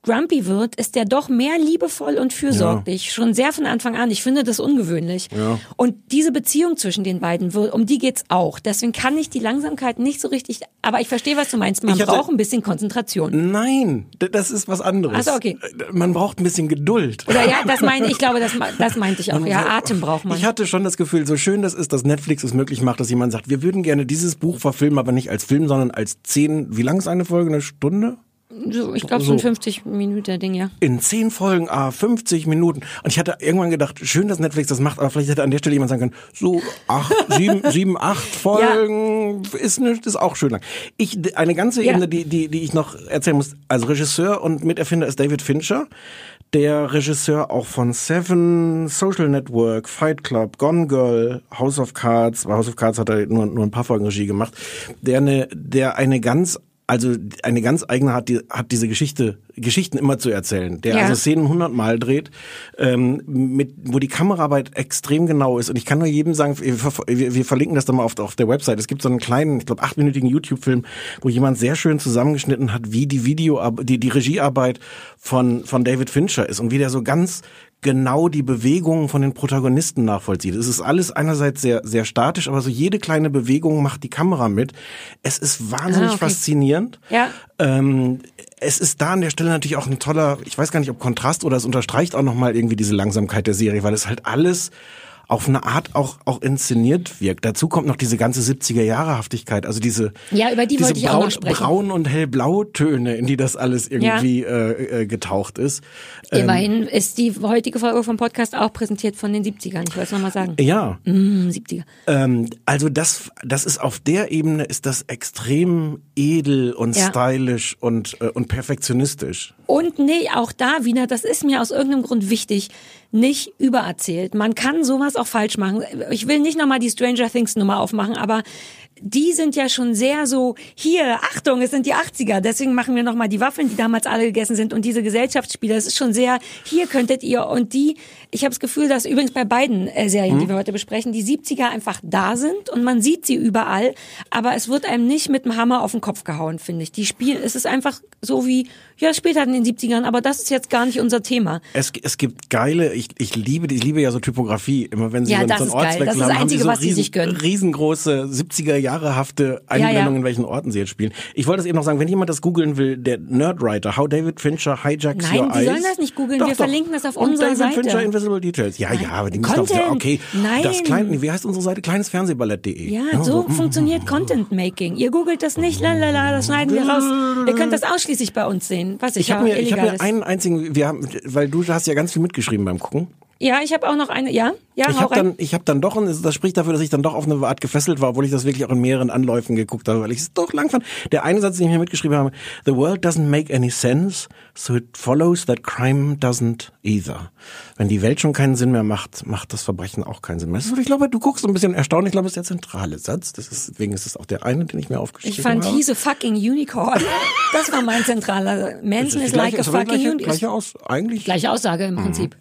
Speaker 4: grumpy wird, ist der doch mehr liebevoll und fürsorglich. Schon sehr von Anfang an. Ich finde das ungewöhnlich.
Speaker 8: Ja.
Speaker 4: Und diese Beziehung zwischen den beiden, um die geht's auch. Deswegen kann ich die Langsamkeit nicht so richtig, aber ich verstehe, was du meinst. Man
Speaker 8: hatte-
Speaker 4: braucht ein bisschen Konzentration.
Speaker 8: Nein, das ist was anderes.
Speaker 4: Ach so, okay.
Speaker 8: Man braucht ein bisschen Geduld.
Speaker 4: Oder ja, das meine ich, glaube, das, das meinte ich auch. Ja, Atem braucht man.
Speaker 8: Ich hatte schon das Gefühl, so schön das ist, dass Netflix es möglich macht, dass jemand sagt, wir würden gerne dieses Buch verfilmen, aber nicht als Film, sondern als zehn, wie lang ist eine Folge? Eine Stunde?
Speaker 4: So, ich glaube, so ein 50 Minuten Ding, ja.
Speaker 8: In zehn Folgen, ah, 50 Minuten. Und ich hatte irgendwann gedacht, schön, dass Netflix das macht, aber vielleicht hätte an der Stelle jemand sagen können, so acht, sieben, sieben, acht Folgen ist nicht, ist auch schön lang. Ich, eine ganze
Speaker 4: Ja.
Speaker 8: Ebene, die, die, die ich noch erzählen muss. Also Regisseur und Miterfinder ist David Fincher. Der Regisseur auch von Seven, Social Network, Fight Club, Gone Girl, House of Cards. Bei House of Cards hat er nur, nur ein paar Folgen Regie gemacht. Der eine, der eine ganz also eine ganz eigene hat, die, hat diese Geschichte, Geschichten immer zu erzählen, der
Speaker 4: Ja.
Speaker 8: also Szenen hundertmal dreht, ähm, mit, wo die Kameraarbeit extrem genau ist. Und ich kann nur jedem sagen, wir, wir verlinken das dann mal auf, auf der Website. Es gibt so einen kleinen, ich glaube, achtminütigen YouTube-Film, wo jemand sehr schön zusammengeschnitten hat, wie die Video, die, die Regiearbeit von, von David Fincher ist und wie der so ganz genau die Bewegungen von den Protagonisten nachvollzieht. Es ist alles einerseits sehr, sehr statisch, aber so jede kleine Bewegung macht die Kamera mit. Es ist wahnsinnig
Speaker 4: Ah, okay.
Speaker 8: faszinierend.
Speaker 4: Ja.
Speaker 8: Ähm, es ist da an der Stelle natürlich auch ein toller, ich weiß gar nicht, ob Kontrast oder es unterstreicht auch nochmal irgendwie diese Langsamkeit der Serie, weil es halt alles auf eine Art auch, auch inszeniert wirkt. Dazu kommt noch diese ganze 70er-Jahre-Haftigkeit, also diese,
Speaker 4: Ja, über die
Speaker 8: diese
Speaker 4: wollte ich auch
Speaker 8: braun, braun und hellblau-Töne, in die das alles irgendwie äh, äh, getaucht ist. Ähm,
Speaker 4: Immerhin ist die heutige Folge vom Podcast auch präsentiert von den 70ern. Ich wollte es nochmal sagen.
Speaker 8: ja,
Speaker 4: Hm, 70er.
Speaker 8: Ähm, also das, das ist auf der Ebene ist das extrem edel und
Speaker 4: Ja.
Speaker 8: stylisch und äh, und perfektionistisch.
Speaker 4: Und nee, auch da wieder, das ist mir aus irgendeinem Grund wichtig, nicht übererzählt. Man kann sowas auch falsch machen. Ich will nicht nochmal die Stranger Things Nummer aufmachen, aber die sind ja schon sehr so, hier, Achtung, es sind die 80er, deswegen machen wir nochmal die Waffeln, die damals alle gegessen sind und diese Gesellschaftsspiele, es ist schon sehr, hier könntet ihr und die, ich habe das Gefühl, dass übrigens bei beiden äh, Serien, die wir heute besprechen, die 70er einfach da sind und man sieht sie überall, aber es wird einem nicht mit dem Hammer auf den Kopf gehauen, finde ich. Die Spiel, es ist einfach so wie, ja, spielt halt in den 70ern, aber das ist jetzt gar nicht unser Thema.
Speaker 8: Es, es gibt geile, ich, ich liebe, ich liebe ja so Typografie. Immer wenn sie
Speaker 4: Ja,
Speaker 8: so,
Speaker 4: das
Speaker 8: so einen. Ortswechsel
Speaker 4: Das ist das
Speaker 8: haben, haben sie
Speaker 4: Einzige,
Speaker 8: so
Speaker 4: was sie
Speaker 8: riesen,
Speaker 4: sich gönnen.
Speaker 8: riesengroße 70er Jahre hafte Einblendungen,
Speaker 4: Ja, ja.
Speaker 8: in welchen Orten sie jetzt spielen. Ich wollte es eben noch sagen, wenn jemand das googeln will, der Nerdwriter, How David Fincher hijacks
Speaker 4: Nein,
Speaker 8: your
Speaker 4: die
Speaker 8: eyes.
Speaker 4: sollen das nicht googeln.
Speaker 8: Doch,
Speaker 4: Wir
Speaker 8: doch.
Speaker 4: verlinken das auf
Speaker 8: Und
Speaker 4: unserer
Speaker 8: David
Speaker 4: Seite.
Speaker 8: Fincher Invisible Details. Ja, ja, aber die müssen auf,
Speaker 4: Content.
Speaker 8: okay.
Speaker 4: Nein.
Speaker 8: Das kleine, wie heißt unsere Seite? Kleinesfernsehballett.de.
Speaker 4: Ja, so
Speaker 8: mm,
Speaker 4: funktioniert Content Making. Ihr googelt das nicht, lalala, das schneiden wir raus. Ihr könnt das ausschließlich bei uns sehen, was
Speaker 8: Ich
Speaker 4: ich,
Speaker 8: habe mir, ich hab mir einen einzigen, wir haben, weil du hast ja ganz viel mitgeschrieben beim Gucken.
Speaker 4: Ja, ich habe auch noch eine, ja, ja,
Speaker 8: Ich habe dann, ich habe dann doch, das spricht dafür, dass ich dann doch auf eine Art gefesselt war, obwohl ich das wirklich auch in mehreren Anläufen geguckt habe, weil ich es doch lang fand. Der eine Satz, den ich mir mitgeschrieben habe: The world doesn't make any sense, so it follows that crime doesn't either. Wenn die Welt schon keinen Sinn mehr macht, macht das Verbrechen auch keinen Sinn mehr. Ich glaube, du guckst so ein bisschen erstaunt. Ich glaube, das ist der zentrale Satz. Das ist, deswegen ist es auch der eine, den ich mir aufgeschrieben
Speaker 4: Ich fand
Speaker 8: habe.
Speaker 4: he's a fucking unicorn. Das war mein zentraler. Manson is like a fucking unicorn.
Speaker 8: gleiche aus, eigentlich.
Speaker 4: Gleiche Aussage im Prinzip.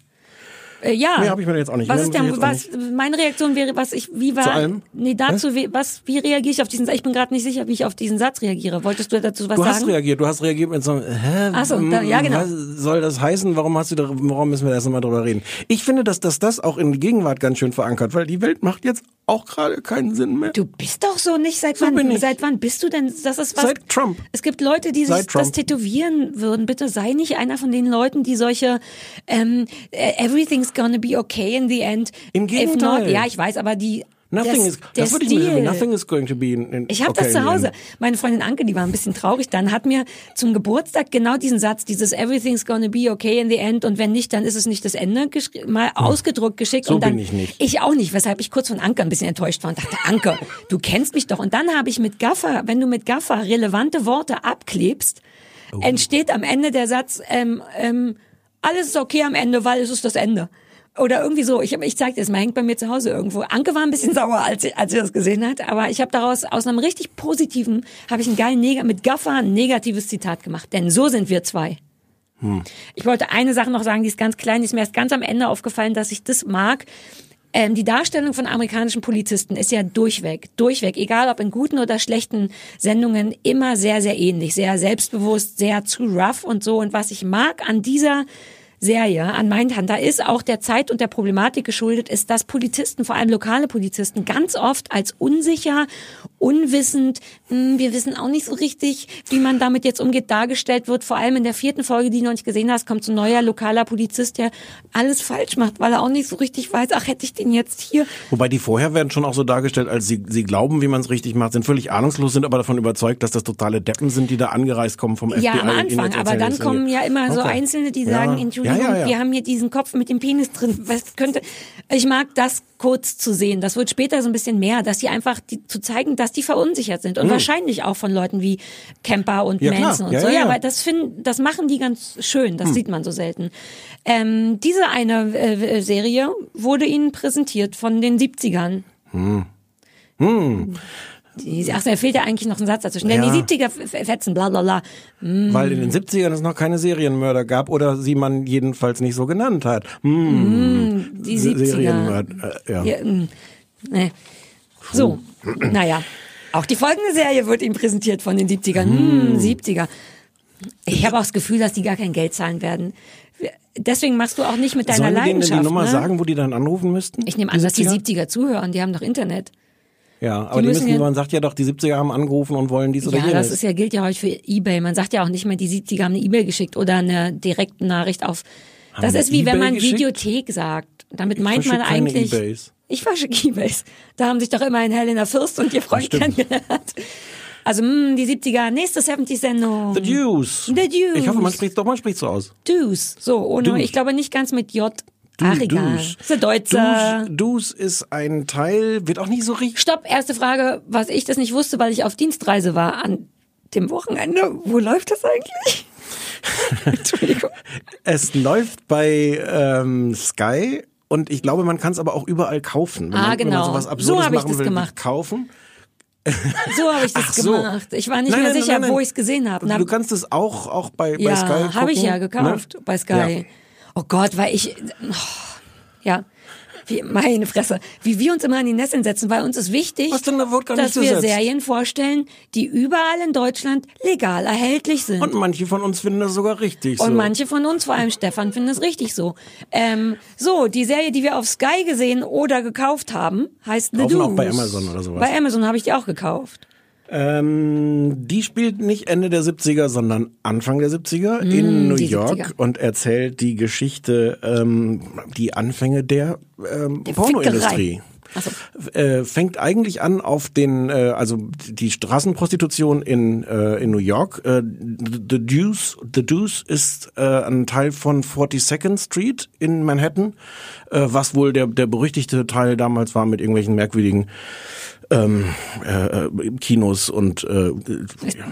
Speaker 4: Äh, ja.
Speaker 8: Nee, hab ich mir jetzt auch nicht.
Speaker 4: Was ist
Speaker 8: auch
Speaker 4: was, meine Reaktion wäre, was ich, wie war,
Speaker 8: Zu allem?
Speaker 4: nee, dazu, wie, was, wie reagiere ich auf diesen, ich bin gerade nicht sicher, wie ich auf diesen Satz reagiere. Wolltest du dazu was
Speaker 8: Du hast
Speaker 4: sagen?
Speaker 8: reagiert, du hast reagiert mit so einem, hä?
Speaker 4: Ach so, da- ja, genau.
Speaker 8: Was soll das heißen? Warum hast du da, warum müssen wir da erst mal drüber reden? Ich finde, dass, dass das auch in Gegenwart ganz schön verankert, weil die Welt macht jetzt auch gerade keinen Sinn mehr.
Speaker 4: Du bist doch so nicht. Seit
Speaker 8: So
Speaker 4: wann? Seit wann bist du denn? Das ist was.
Speaker 8: Seit Trump.
Speaker 4: Es gibt Leute, die sich das tätowieren würden. Bitte sei nicht einer von den Leuten, die solche ähm, äh, Everything's gonna be okay in the end.
Speaker 8: Im Gegenteil.
Speaker 4: not, ja, ich weiß, aber die
Speaker 8: Nothing
Speaker 4: der,
Speaker 8: is, das würde ich mir
Speaker 4: Stil.
Speaker 8: Nothing is going to be in, in
Speaker 4: Ich habe
Speaker 8: okay
Speaker 4: das zu Hause. Meine Freundin Anke, die war ein bisschen traurig dann, hat mir zum Geburtstag genau diesen Satz, dieses Everything's gonna be okay in the end und wenn nicht, dann ist es nicht das Ende, mal ausgedruckt geschickt.
Speaker 8: So
Speaker 4: und dann,
Speaker 8: bin ich nicht.
Speaker 4: Ich auch nicht, weshalb ich kurz von Anke ein bisschen enttäuscht war und dachte, Anke, du kennst mich doch. Und dann habe ich mit Gaffer, wenn du mit Gaffer relevante Worte abklebst,
Speaker 8: Oh.
Speaker 4: entsteht am Ende der Satz, ähm, ähm, alles ist okay am Ende, weil es ist das Ende. Oder irgendwie so. Ich, ich zeig dir das mal, hängt bei mir zu Hause irgendwo. Anke war ein bisschen sauer, als sie, als sie das gesehen hat. Aber ich habe daraus, aus einem richtig positiven, habe ich einen geilen, Neg mit Gaffer ein negatives Zitat gemacht. Denn so sind wir zwei. Ich wollte eine Sache noch sagen, die ist ganz klein, die ist mir erst ganz am Ende aufgefallen, dass ich das mag. Ähm, die Darstellung von amerikanischen Polizisten ist ja durchweg, durchweg, egal ob in guten oder schlechten Sendungen, immer sehr, sehr ähnlich, sehr selbstbewusst, sehr zu rough und so. Und was ich mag an dieser Serie an Mindhunter ist auch der Zeit und der Problematik geschuldet, ist, dass Polizisten, vor allem lokale Polizisten, ganz oft als unsicher, unwissend, hm, wir wissen auch nicht so richtig, wie man damit jetzt umgeht, dargestellt wird. Vor allem in der vierten Folge, die du noch nicht gesehen hast, kommt so ein neuer lokaler Polizist, der alles falsch macht, weil er auch nicht so richtig weiß, ach, hätte ich den jetzt hier.
Speaker 8: Wobei die vorher werden schon auch so dargestellt, als sie, sie glauben, wie man es richtig macht, sind völlig ahnungslos, sind aber davon überzeugt, dass das totale Deppen sind, die da angereist kommen vom
Speaker 4: Ja,
Speaker 8: FBI.
Speaker 4: am
Speaker 8: und ihnen
Speaker 4: Anfang, aber dann kommen ja immer so
Speaker 8: Okay.
Speaker 4: Einzelne, die
Speaker 8: Ja.
Speaker 4: sagen, Entschuldigung,
Speaker 8: ja, ja, ja.
Speaker 4: wir haben hier diesen Kopf mit dem Penis drin. Was könnte, ich mag das kurz zu sehen. Das wird später so ein bisschen mehr, dass die einfach die, zu zeigen, dass die verunsichert sind und wahrscheinlich auch von Leuten wie Kemper und
Speaker 8: Mhm. Ja, klar.
Speaker 4: Manson und
Speaker 8: Ja,
Speaker 4: so.
Speaker 8: ja,
Speaker 4: Ja, aber das finden, das machen die ganz schön. Das sieht man so selten. Ähm, diese eine äh, Serie wurde ihnen präsentiert von den 70ern.
Speaker 8: Hm.
Speaker 4: Die, ach, da fehlt ja eigentlich noch ein Satz dazwischen. Denn
Speaker 8: Ja.
Speaker 4: die 70er f- fetzen, bla bla bla.
Speaker 8: Weil in den 70ern es noch keine Serienmörder gab oder sie man jedenfalls nicht so genannt hat. Hm.
Speaker 4: Die
Speaker 8: Se-
Speaker 4: 70er.
Speaker 8: Serienmörder, äh, ja.
Speaker 4: Ja, mm, nee. So, naja. Auch die folgende Serie wird ihm präsentiert von den 70ern. Hm, 70er. Ich habe auch das Gefühl, dass die gar kein Geld zahlen werden. Deswegen machst du auch nicht mit deiner
Speaker 8: Sollen
Speaker 4: Leidenschaft.
Speaker 8: die Nummer
Speaker 4: ne?
Speaker 8: sagen, wo die dann anrufen müssten?
Speaker 4: Ich nehme an,
Speaker 8: Die
Speaker 4: dass die
Speaker 8: 70er?
Speaker 4: 70er zuhören. Die haben doch Internet.
Speaker 8: Ja, aber die,
Speaker 4: müssen
Speaker 8: müssen,
Speaker 4: ja-
Speaker 8: man sagt ja doch, die 70er haben angerufen und wollen dies oder
Speaker 4: Ja,
Speaker 8: jenes.
Speaker 4: das ist ja, gilt ja heute für Ebay. Man sagt ja auch nicht mehr, die 70er haben eine E-Mail geschickt oder eine direkte Nachricht auf. Das
Speaker 8: die
Speaker 4: ist wie wenn man
Speaker 8: geschickt?
Speaker 4: Videothek sagt. Damit meint man eigentlich.
Speaker 8: Ebays.
Speaker 4: Ich verschicke Ebays. Da haben sich doch immerhin Helena Fürst und ihr Freund kennengelernt. Also, mh, die 70er, nächste 70-Sendung.
Speaker 8: The Deuce.
Speaker 4: The Deuce.
Speaker 8: Ich hoffe, man spricht doch, man spricht so aus.
Speaker 4: Deuce. So, ohne,
Speaker 8: Deuce.
Speaker 4: ich glaube nicht ganz mit J. Ach, egal. Das ist der Deutsche.
Speaker 8: Deuce, Deuce ist ein Teil, wird auch nicht so richtig.
Speaker 4: Stopp, erste Frage, was ich das nicht wusste, weil ich auf Dienstreise war an dem Wochenende. Wo läuft das eigentlich? Entschuldigung.
Speaker 8: Es läuft bei ähm, Sky und ich glaube, man kann es aber auch überall kaufen. Wenn
Speaker 4: Ah,
Speaker 8: man, Wenn
Speaker 4: genau.
Speaker 8: man sowas
Speaker 4: So
Speaker 8: Absurdes
Speaker 4: hab ich
Speaker 8: machen
Speaker 4: das
Speaker 8: will,
Speaker 4: gemacht.
Speaker 8: Kaufen.
Speaker 4: So habe ich das
Speaker 8: Ach so.
Speaker 4: gemacht. Ich war nicht
Speaker 8: Nein,
Speaker 4: mehr
Speaker 8: nein,
Speaker 4: sicher,
Speaker 8: nein,
Speaker 4: wo ich es gesehen habe.
Speaker 8: Du kannst es auch, auch bei, bei
Speaker 4: ja,
Speaker 8: Sky gucken.
Speaker 4: habe ich ja gekauft
Speaker 8: ne?
Speaker 4: bei Sky.
Speaker 8: Ja.
Speaker 4: Oh Gott, weil ich, oh, ja, wie, meine Fresse, wie wir uns immer an die Nesseln setzen, weil uns ist wichtig, dass wir
Speaker 8: gesetzt.
Speaker 4: Serien vorstellen, die überall in Deutschland legal erhältlich sind.
Speaker 8: Und manche von uns finden das sogar richtig
Speaker 4: Und
Speaker 8: so.
Speaker 4: manche von uns, vor allem Stefan, finden es richtig so. Ähm, so, die Serie, die wir auf Sky gesehen oder gekauft haben, heißt The
Speaker 8: Kaufen
Speaker 4: Deuce.
Speaker 8: auch bei Amazon oder sowas.
Speaker 4: Bei Amazon habe ich die auch gekauft.
Speaker 8: Ähm, die spielt nicht Ende der 70er, sondern Anfang der 70er in New
Speaker 4: Mm, die
Speaker 8: York
Speaker 4: 70er.
Speaker 8: und erzählt die Geschichte, ähm, die Anfänge der, ähm, Pornoindustrie.
Speaker 4: Ach so.
Speaker 8: Äh, fängt eigentlich an auf den, äh, also die Straßenprostitution in, äh, in New York. Äh, The Deuce, The Deuce ist äh, ein Teil von 42nd Street in Manhattan, äh, was wohl der, der berüchtigte Teil damals war mit irgendwelchen merkwürdigen ähm, äh, äh, Kinos und äh,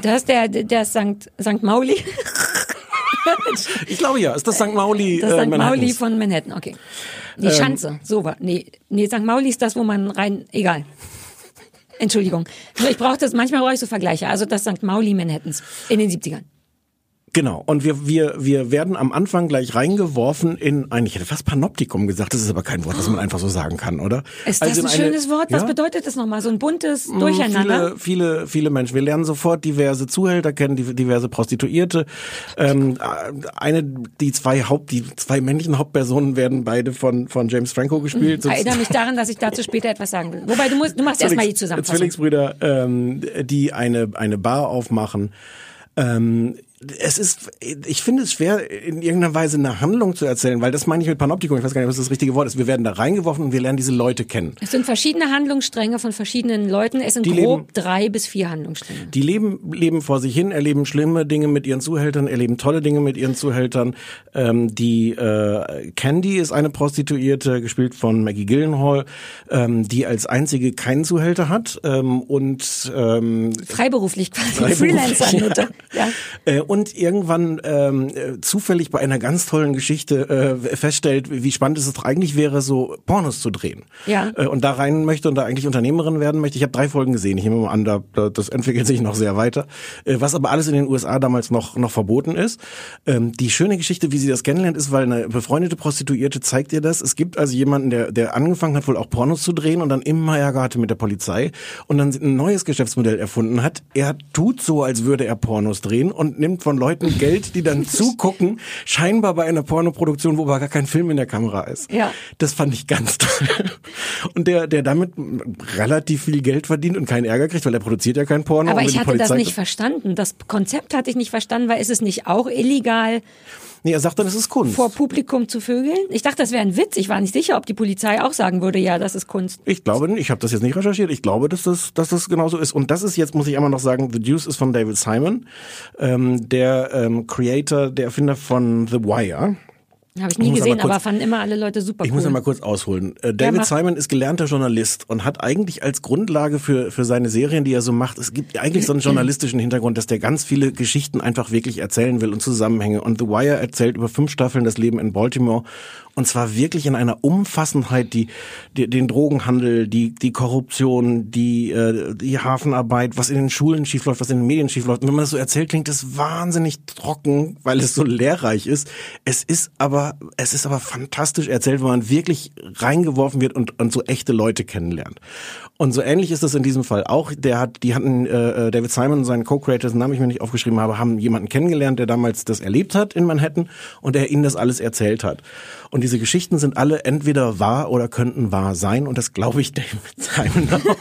Speaker 4: Das ist der, der St. St. Mauli.
Speaker 8: ich glaube ja, ist das St. Mauli
Speaker 4: Das
Speaker 8: äh,
Speaker 4: St. Mauli
Speaker 8: Manhattans.
Speaker 4: von Manhattan, okay. Die
Speaker 8: Ähm,
Speaker 4: Schanze, so war. Nee, nee, St. Mauli ist das, wo man rein, egal. Entschuldigung. Ich brauche das, manchmal brauche ich so Vergleiche. Also das St. Mauli Manhattans in den 70ern.
Speaker 8: Genau. Und wir, wir, wir werden am Anfang gleich reingeworfen in ein, ich hätte fast Panoptikum gesagt, das ist aber kein Wort, das man einfach so sagen kann, oder?
Speaker 4: Ist das
Speaker 8: Also in
Speaker 4: ein
Speaker 8: eine-
Speaker 4: schönes Wort? Was
Speaker 8: Ja?
Speaker 4: bedeutet das nochmal? So ein buntes
Speaker 8: Mm,
Speaker 4: Durcheinander?
Speaker 8: Viele, viele, viele Menschen. Wir lernen sofort diverse Zuhälter kennen, diverse Prostituierte. Ähm, eine, die zwei Haupt, die zwei männlichen Hauptpersonen werden beide von von James Franco gespielt.
Speaker 4: Ich erinnere mich daran, dass ich dazu später etwas sagen will. Wobei, du, musst, du machst erstmal die Zusammenfassung.
Speaker 8: Zwillingsbrüder, ähm, die eine eine Bar aufmachen. Ähm, es ist, ich finde es schwer, in irgendeiner Weise eine Handlung zu erzählen, weil das meine ich mit Panoptikum, ich weiß gar nicht, was das richtige Wort ist. Wir werden da reingeworfen und wir lernen diese Leute kennen.
Speaker 4: Es sind verschiedene Handlungsstränge von verschiedenen Leuten. Es sind
Speaker 8: Die
Speaker 4: grob
Speaker 8: leben-
Speaker 4: drei bis vier Handlungsstränge.
Speaker 8: Die leben, leben vor sich hin, erleben schlimme Dinge mit ihren Zuhältern, erleben tolle Dinge mit ihren Zuhältern. Ähm, die äh, Candy ist eine Prostituierte, gespielt von Maggie Gyllenhaal, ähm, die als einzige keinen Zuhälter hat ähm, und ähm,
Speaker 4: Freiberuflich quasi.
Speaker 8: Freiberuflich,
Speaker 4: Freelancer-Nutte. Ja.
Speaker 8: Äh, und irgendwann ähm, äh, zufällig bei einer ganz tollen Geschichte äh, feststellt, wie spannend es doch eigentlich wäre, so Pornos zu drehen.
Speaker 4: Ja.
Speaker 8: Äh, und da rein möchte und da eigentlich Unternehmerin werden möchte. Ich habe drei Folgen gesehen. Ich nehme mal an, da, da, das entwickelt sich noch sehr weiter. Äh, was aber alles in den USA damals noch noch verboten ist. Ähm, die schöne Geschichte, wie sie das kennenlernt, ist, weil eine befreundete Prostituierte zeigt ihr das. Es gibt also jemanden, der der angefangen hat, wohl auch Pornos zu drehen und dann immer Ärger hatte mit der Polizei und dann ein neues Geschäftsmodell erfunden hat. Er tut so, als würde er Pornos drehen und nimmt von Leuten Geld, die dann zugucken, scheinbar bei einer Pornoproduktion, wo aber gar kein Film in der Kamera ist.
Speaker 4: Ja.
Speaker 8: Das fand ich ganz toll. Und der, der damit relativ viel Geld verdient und keinen Ärger kriegt, weil er produziert ja kein Porno.
Speaker 4: Aber ich hatte das
Speaker 8: Polizei-
Speaker 4: nicht verstanden. Das Konzept hatte ich nicht verstanden, weil ist es nicht auch illegal,
Speaker 8: Nee, er sagt dann, es ist Kunst.
Speaker 4: vor Publikum zu vögeln? Ich dachte, das wäre ein Witz. Ich war nicht sicher, ob die Polizei auch sagen würde, ja, das ist Kunst.
Speaker 8: Ich glaube, ich habe das jetzt nicht recherchiert. Ich glaube, dass das, dass das genauso ist. Und das ist jetzt, muss ich einmal noch sagen, The Juice ist von David Simon, ähm, der ähm, Creator, der Erfinder von The Wire.
Speaker 4: Habe ich
Speaker 8: Ich
Speaker 4: nie
Speaker 8: muss
Speaker 4: gesehen,
Speaker 8: aber kurz-
Speaker 4: aber fanden immer alle Leute super
Speaker 8: Ich
Speaker 4: cool.
Speaker 8: muss ja mal kurz ausholen. Äh, David
Speaker 4: mach.
Speaker 8: Simon ist gelernter Journalist und hat eigentlich als Grundlage für, für seine Serien, die er so macht, es gibt eigentlich so einen journalistischen Hintergrund, dass der ganz viele Geschichten einfach wirklich erzählen will und Zusammenhänge. Und The Wire erzählt über fünf Staffeln das Leben in Baltimore und zwar wirklich in einer Umfassendheit, die, die den Drogenhandel, die, die Korruption, die, äh, die Hafenarbeit, was in den Schulen schiefläuft, was in den Medien schiefläuft. Und wenn man das so erzählt, klingt das wahnsinnig trocken, weil es so lehrreich ist. Es ist aber, es ist aber fantastisch erzählt, weil man wirklich reingeworfen wird und, und so echte Leute kennenlernt. Und so ähnlich ist das in diesem Fall auch. Der hat, die hatten äh, David Simon und seinen Co-Creator, dessen Namen ich mir nicht aufgeschrieben habe, haben jemanden kennengelernt, der damals das erlebt hat in Manhattan und der ihnen das alles erzählt hat. Und diese Geschichten sind alle entweder wahr oder könnten wahr sein und das glaube ich David Simon auch.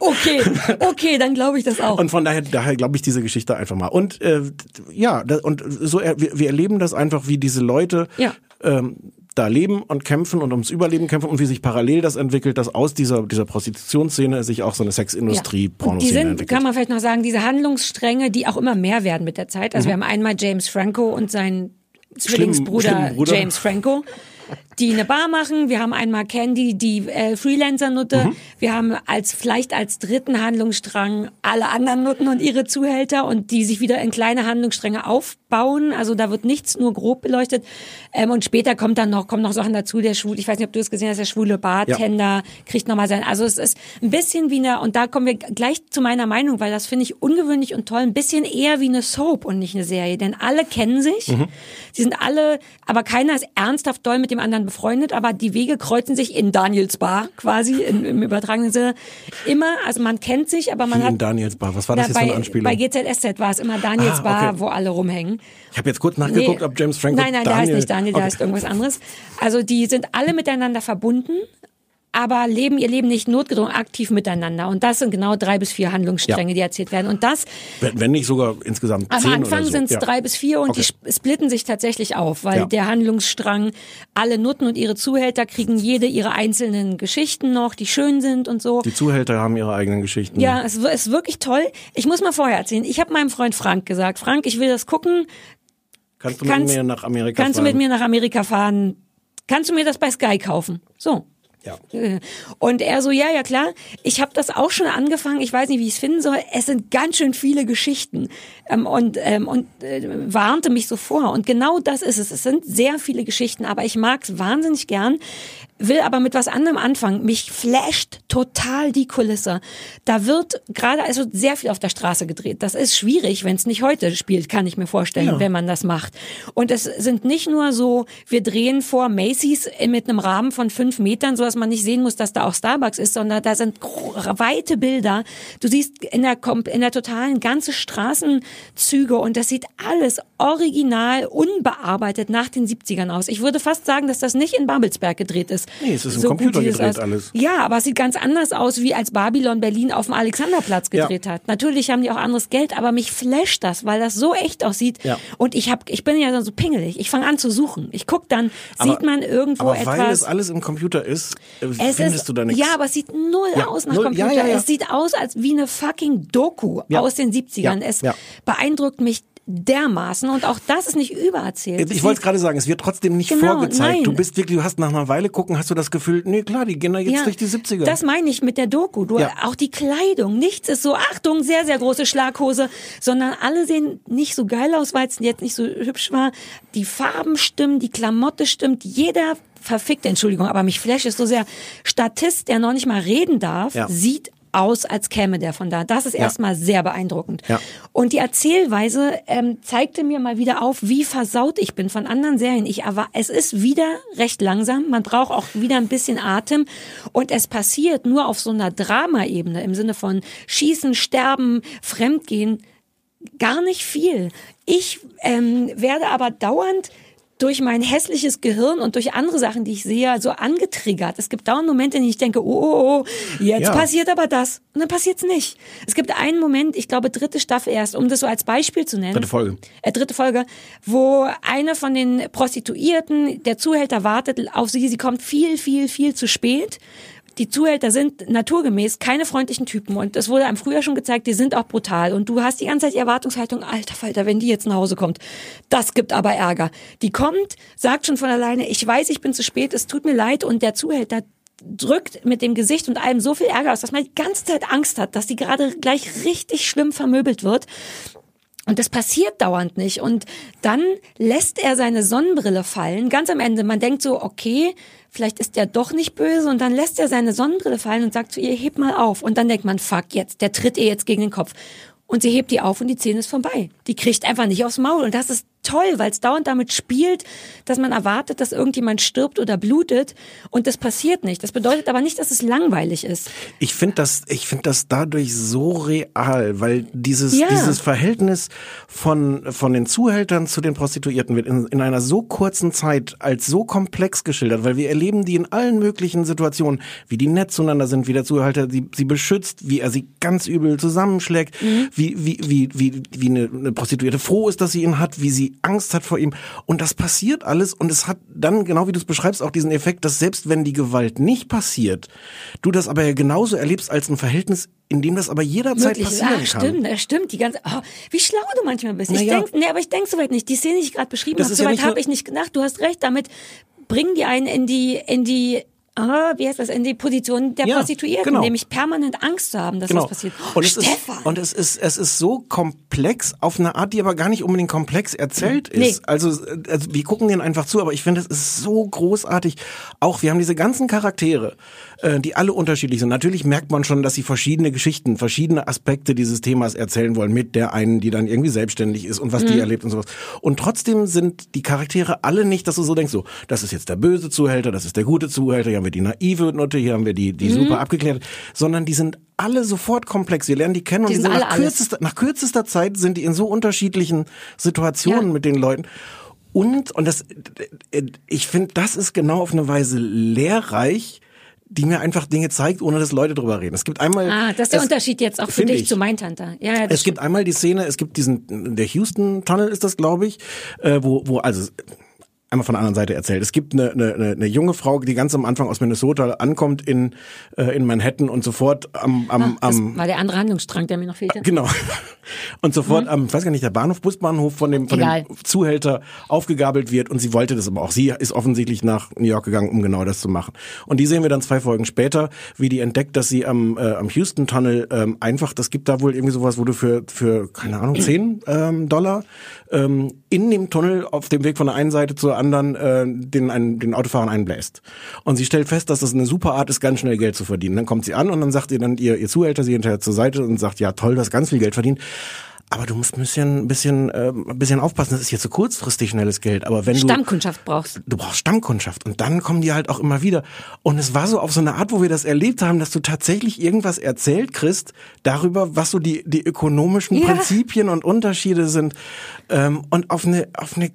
Speaker 4: Okay, okay, dann glaube ich das auch.
Speaker 8: Und von daher, daher glaube ich diese Geschichte einfach mal. Und äh, ja, und so er, wir, wir erleben das einfach, wie diese Leute
Speaker 4: Ja.
Speaker 8: ähm, da leben und kämpfen und ums Überleben kämpfen und wie sich parallel das entwickelt, dass aus dieser dieser Prostitutionsszene sich auch so eine Sexindustrie,
Speaker 4: Ja.
Speaker 8: Pornoszene
Speaker 4: sind,
Speaker 8: entwickelt.
Speaker 4: kann man vielleicht noch sagen, diese Handlungsstränge, die auch immer mehr werden mit der Zeit.
Speaker 8: Mhm.
Speaker 4: Also wir haben einmal James Franco und seinen Zwillingsbruder. James Franco, die eine Bar machen. Wir haben einmal Candy, die äh, Freelancer-Nutte.
Speaker 8: Mhm.
Speaker 4: Wir haben als vielleicht als dritten Handlungsstrang alle anderen Nutten und ihre Zuhälter und die sich wieder in kleine Handlungsstränge aufbauen. Also da wird nichts nur grob beleuchtet. Ähm, und später kommt dann noch kommen noch Sachen dazu. Der schwul, ich weiß nicht, ob du es gesehen hast, der schwule Bartender kriegt nochmal sein. Also es ist ein bisschen wie eine und da kommen wir gleich zu meiner Meinung, weil das finde ich ungewöhnlich und toll. Ein bisschen eher wie eine Soap und nicht eine Serie, denn alle kennen sich.
Speaker 8: Mhm.
Speaker 4: Sie sind alle, aber keiner ist ernsthaft doll mit dem anderen befreundet, aber die Wege kreuzen sich in Daniels Bar quasi im, im übertragenen Sinne immer. Also man kennt sich, aber man
Speaker 8: Wie
Speaker 4: hat
Speaker 8: in Daniels Bar. Was war das
Speaker 4: na,
Speaker 8: jetzt für eine
Speaker 4: bei,
Speaker 8: Anspielung?
Speaker 4: bei GZSZ war es immer Daniels
Speaker 8: Ah,
Speaker 4: Bar,
Speaker 8: okay.
Speaker 4: wo alle rumhängen.
Speaker 8: ich habe jetzt kurz nachgeguckt,
Speaker 4: Nee.
Speaker 8: ob James Franco
Speaker 4: Nein, nein, der heißt
Speaker 8: Daniel-
Speaker 4: nicht Daniel, der
Speaker 8: Okay.
Speaker 4: heißt irgendwas anderes. Also die sind alle miteinander verbunden, aber leben ihr Leben nicht notgedrungen aktiv miteinander. Und das sind genau drei bis vier Handlungsstränge,
Speaker 8: Ja.
Speaker 4: die erzählt werden. Und das
Speaker 8: Wenn, wenn nicht sogar insgesamt
Speaker 4: am
Speaker 8: zehn
Speaker 4: Anfang
Speaker 8: so.
Speaker 4: sind es
Speaker 8: ja.
Speaker 4: drei bis vier und
Speaker 8: Okay.
Speaker 4: die sp- splitten sich tatsächlich auf, weil
Speaker 8: Ja.
Speaker 4: der Handlungsstrang, alle Nutten und ihre Zuhälter kriegen jede ihre einzelnen Geschichten noch, die schön sind und so.
Speaker 8: Die Zuhälter haben ihre eigenen Geschichten.
Speaker 4: Ja, es ist wirklich toll. Ich muss mal vorher erzählen. Ich habe meinem Freund Frank gesagt, Frank, ich will das gucken.
Speaker 8: Kannst du mit
Speaker 4: Kannst-
Speaker 8: mir nach Amerika
Speaker 4: Kannst du
Speaker 8: fahren?
Speaker 4: mit mir nach Amerika fahren? Kannst du mir das bei Sky kaufen? So.
Speaker 8: Ja.
Speaker 4: Und er so, ja, ja klar, ich habe das auch schon angefangen, ich weiß nicht, wie ich es finden soll. Es sind ganz schön viele Geschichten ähm, und, ähm, und äh, warnte mich so vor. Und genau das ist es. Es sind sehr viele Geschichten, aber ich mag es wahnsinnig gern, will aber mit was anderem anfangen. Mich flasht total die Kulisse. Da wird gerade also sehr viel auf der Straße gedreht. Das ist schwierig, wenn es nicht heute spielt, kann ich mir vorstellen, wenn man das macht. Und es sind nicht nur so, wir drehen vor Macy's mit einem Rahmen von fünf Metern, so dass man nicht sehen muss, dass da auch Starbucks ist, sondern da sind weite Bilder. Du siehst in der, in der totalen ganze Straßenzüge und das sieht alles original, unbearbeitet nach den 70ern aus. Ich würde fast sagen, dass das nicht in Babelsberg gedreht ist.
Speaker 8: Nee, es ist im
Speaker 4: So
Speaker 8: Computer gedreht
Speaker 4: aus-
Speaker 8: alles.
Speaker 4: Ja, aber es sieht ganz anders aus, wie als Babylon Berlin auf dem Alexanderplatz
Speaker 8: Ja.
Speaker 4: gedreht hat. Natürlich haben die auch anderes Geld, aber mich flasht das, weil das so echt aussieht.
Speaker 8: Ja.
Speaker 4: Und ich hab, ich bin ja so pingelig. Ich fange an zu suchen. Ich guck dann, sieht man irgendwo
Speaker 8: aber
Speaker 4: etwas.
Speaker 8: weil es alles im Computer ist, äh,
Speaker 4: Es
Speaker 8: findest
Speaker 4: ist,
Speaker 8: du da nichts.
Speaker 4: Ja, aber es sieht null
Speaker 8: Ja,
Speaker 4: aus nach
Speaker 8: null-
Speaker 4: Computer.
Speaker 8: ja, ja, ja.
Speaker 4: Es sieht aus als wie eine fucking Doku
Speaker 8: Ja.
Speaker 4: aus den 70ern.
Speaker 8: Ja,
Speaker 4: Es
Speaker 8: ja.
Speaker 4: beeindruckt mich dermaßen und auch das ist nicht übererzählt.
Speaker 8: Ich wollte gerade sagen, es wird trotzdem nicht
Speaker 4: Genau,
Speaker 8: vorgezeigt.
Speaker 4: nein.
Speaker 8: Du bist wirklich, du hast nach einer Weile gucken, hast du das Gefühl, nee klar, die gehen da jetzt
Speaker 4: Ja,
Speaker 8: durch die 70er.
Speaker 4: Das meine ich mit der Doku. Du,
Speaker 8: Ja.
Speaker 4: Auch die Kleidung. Nichts ist so, Achtung, sehr, sehr große Schlaghose, sondern alle sehen nicht so geil aus, weil es jetzt nicht so hübsch war. Die Farben stimmen, die Klamotte stimmt. Jeder verfickt, Entschuldigung, aber mich flasht es so sehr. Statist, der noch nicht mal reden darf,
Speaker 8: Ja.
Speaker 4: sieht aus, als käme der von da. Das ist erstmal sehr beeindruckend.
Speaker 8: Ja.
Speaker 4: Und die Erzählweise ähm, zeigte mir mal wieder auf, wie versaut ich bin von anderen Serien. Ich aber es ist wieder recht langsam. Man braucht auch wieder ein bisschen Atem und es passiert nur auf so einer Dramaebene im Sinne von Schießen, Sterben, Fremdgehen Gar nicht viel. Ich ähm, werde aber dauernd durch mein hässliches Gehirn und durch andere Sachen, die ich sehe, so angetriggert. Es gibt dauernd Momente, in denen ich denke, oh, oh, oh jetzt
Speaker 8: Ja.
Speaker 4: passiert aber das. Und dann passiert's nicht. Es gibt einen Moment, ich glaube dritte Staffel erst, um das so als Beispiel zu nennen.
Speaker 8: Dritte Folge.
Speaker 4: Äh, dritte Folge, wo eine von den Prostituierten, der Zuhälter wartet auf sie, sie kommt viel, viel, viel zu spät. Die Zuhälter sind naturgemäß keine freundlichen Typen und das wurde einem früher schon gezeigt, die sind auch brutal und du hast die ganze Zeit die Erwartungshaltung, alter Falter, wenn die jetzt nach Hause kommt, das gibt aber Ärger. Die kommt, sagt schon von alleine, ich weiß, ich bin zu spät, es tut mir leid und der Zuhälter drückt mit dem Gesicht und allem so viel Ärger aus, dass man die ganze Zeit Angst hat, dass die gerade gleich richtig schlimm vermöbelt wird. Und das passiert dauernd nicht. Und dann lässt er seine Sonnenbrille fallen. Ganz am Ende, man denkt so, okay, vielleicht ist der doch nicht böse. Und dann lässt er seine Sonnenbrille fallen und sagt zu ihr, heb mal auf. Und dann denkt man, fuck, jetzt, der tritt ihr jetzt gegen den Kopf. Und sie hebt die auf und die Szene ist vorbei. Die kriegt einfach nicht aufs Maul. Und das ist toll, weil es dauernd damit spielt, dass man erwartet, dass irgendjemand stirbt oder blutet. Und das passiert nicht. Das bedeutet aber nicht, dass es langweilig ist.
Speaker 8: Ich finde das, ich finde das dadurch so real, weil dieses,
Speaker 4: Ja.
Speaker 8: dieses Verhältnis von, von den Zuhältern zu den Prostituierten wird in, in einer so kurzen Zeit als so komplex geschildert, weil wir erleben die in allen möglichen Situationen, wie die nett zueinander sind, wie der Zuhälter sie, sie beschützt, wie er sie ganz übel zusammenschlägt, wie, wie, wie, wie, wie eine, eine Prostituierte froh ist, dass sie ihn hat, wie sie Angst hat vor ihm. Und das passiert alles und es hat dann, genau wie du es beschreibst, auch diesen Effekt, dass selbst wenn die Gewalt nicht passiert, du das aber ja genauso erlebst als ein Verhältnis, in dem das aber jederzeit
Speaker 4: Möglich.
Speaker 8: passieren
Speaker 4: Ach,
Speaker 8: kann.
Speaker 4: stimmt, das stimmt. Die ganze, oh, wie schlau du manchmal bist. Ich
Speaker 8: Naja.
Speaker 4: denk, nee, aber ich denk soweit nicht. Die Szene, die ich gerade beschrieben habe,
Speaker 8: ja
Speaker 4: soweit
Speaker 8: nicht
Speaker 4: habe ich nicht gedacht. Du hast recht, damit bringen die einen in die, in die, ah, wie heißt das, in die Position der
Speaker 8: Ja,
Speaker 4: Prostituierten,
Speaker 8: genau.
Speaker 4: nämlich permanent Angst zu haben, dass
Speaker 8: Genau.
Speaker 4: was passiert. Oh,
Speaker 8: Und es, ist,
Speaker 4: Stefan!
Speaker 8: und es ist es ist so komplex auf eine Art, die aber gar nicht unbedingt komplex erzählt ist.
Speaker 4: Nee.
Speaker 8: Also, also wir gucken denen einfach zu, aber ich finde es ist so großartig. Auch wir haben diese ganzen Charaktere, äh, die alle unterschiedlich sind. Natürlich merkt man schon, dass sie verschiedene Geschichten, verschiedene Aspekte dieses Themas erzählen wollen mit der einen, die dann irgendwie selbstständig ist und was
Speaker 4: Mhm.
Speaker 8: die erlebt und sowas. Und trotzdem sind die Charaktere alle nicht, dass du so denkst, so, das ist jetzt der böse Zuhälter, das ist der gute Zuhälter, hier haben wir die naive Nutte, hier haben wir die,
Speaker 4: Mhm.
Speaker 8: die super abgeklärte, sondern die sind alle sofort komplex. Wir lernen die kennen und
Speaker 4: Die sind
Speaker 8: sind nach, kürzester, nach kürzester Zeit sind die in so unterschiedlichen Situationen
Speaker 4: Ja.
Speaker 8: mit den Leuten. Und, und das, ich finde, das ist genau auf eine Weise lehrreich, die mir einfach Dinge zeigt, ohne dass Leute drüber reden. Es gibt einmal.
Speaker 4: Ah, das ist der
Speaker 8: es-
Speaker 4: Unterschied jetzt auch für dich
Speaker 8: ich.
Speaker 4: zu Mindhunter. Ja, ja, das
Speaker 8: Es gibt einmal die Szene, es gibt diesen, der Houston Tunnel ist das, glaube ich, äh, wo, wo, also, einmal von der anderen Seite erzählt. Es gibt eine, eine, eine, junge Frau, die ganz am Anfang aus Minnesota ankommt in, äh, in Manhattan und sofort am, am,
Speaker 4: das
Speaker 8: am,
Speaker 4: war der andere Handlungsstrang, der mir noch fehlte.
Speaker 8: Genau. Und sofort am, ich weiß gar nicht, der Bahnhof, Busbahnhof von dem, von
Speaker 4: Mhm. Egal.
Speaker 8: dem Zuhälter aufgegabelt wird und sie wollte das aber auch. Sie ist offensichtlich nach New York gegangen, um genau das zu machen. Und die sehen wir dann zwei Folgen später, wie die entdeckt, dass sie am, äh, am Houston Tunnel ähm, einfach, das gibt da wohl irgendwie sowas, wo du für, für keine Ahnung, 10 ähm, Dollar ähm, in dem Tunnel auf dem Weg von der einen Seite zur anderen äh, den, einen, den Autofahrern einbläst. Und sie stellt fest, dass das eine super Art ist, ganz schnell Geld zu verdienen. Dann kommt sie an und dann sagt ihr dann ihr, ihr Zuhälter sie hinterher zur Seite und sagt, ja toll, du hast ganz viel Geld verdient. Aber du musst ein bisschen, bisschen, äh, ein bisschen aufpassen. Das ist jetzt so kurzfristig schnelles Geld. Aber wenn du
Speaker 4: Stammkundschaft brauchst.
Speaker 8: du brauchst Stammkundschaft und dann kommen die halt auch immer wieder. Und es war so auf so eine Art, wo wir das erlebt haben, dass du tatsächlich irgendwas erzählt kriegst darüber, was so die, die ökonomischen
Speaker 4: Ja.
Speaker 8: Prinzipien und Unterschiede sind. Ähm, und auf eine, auf eine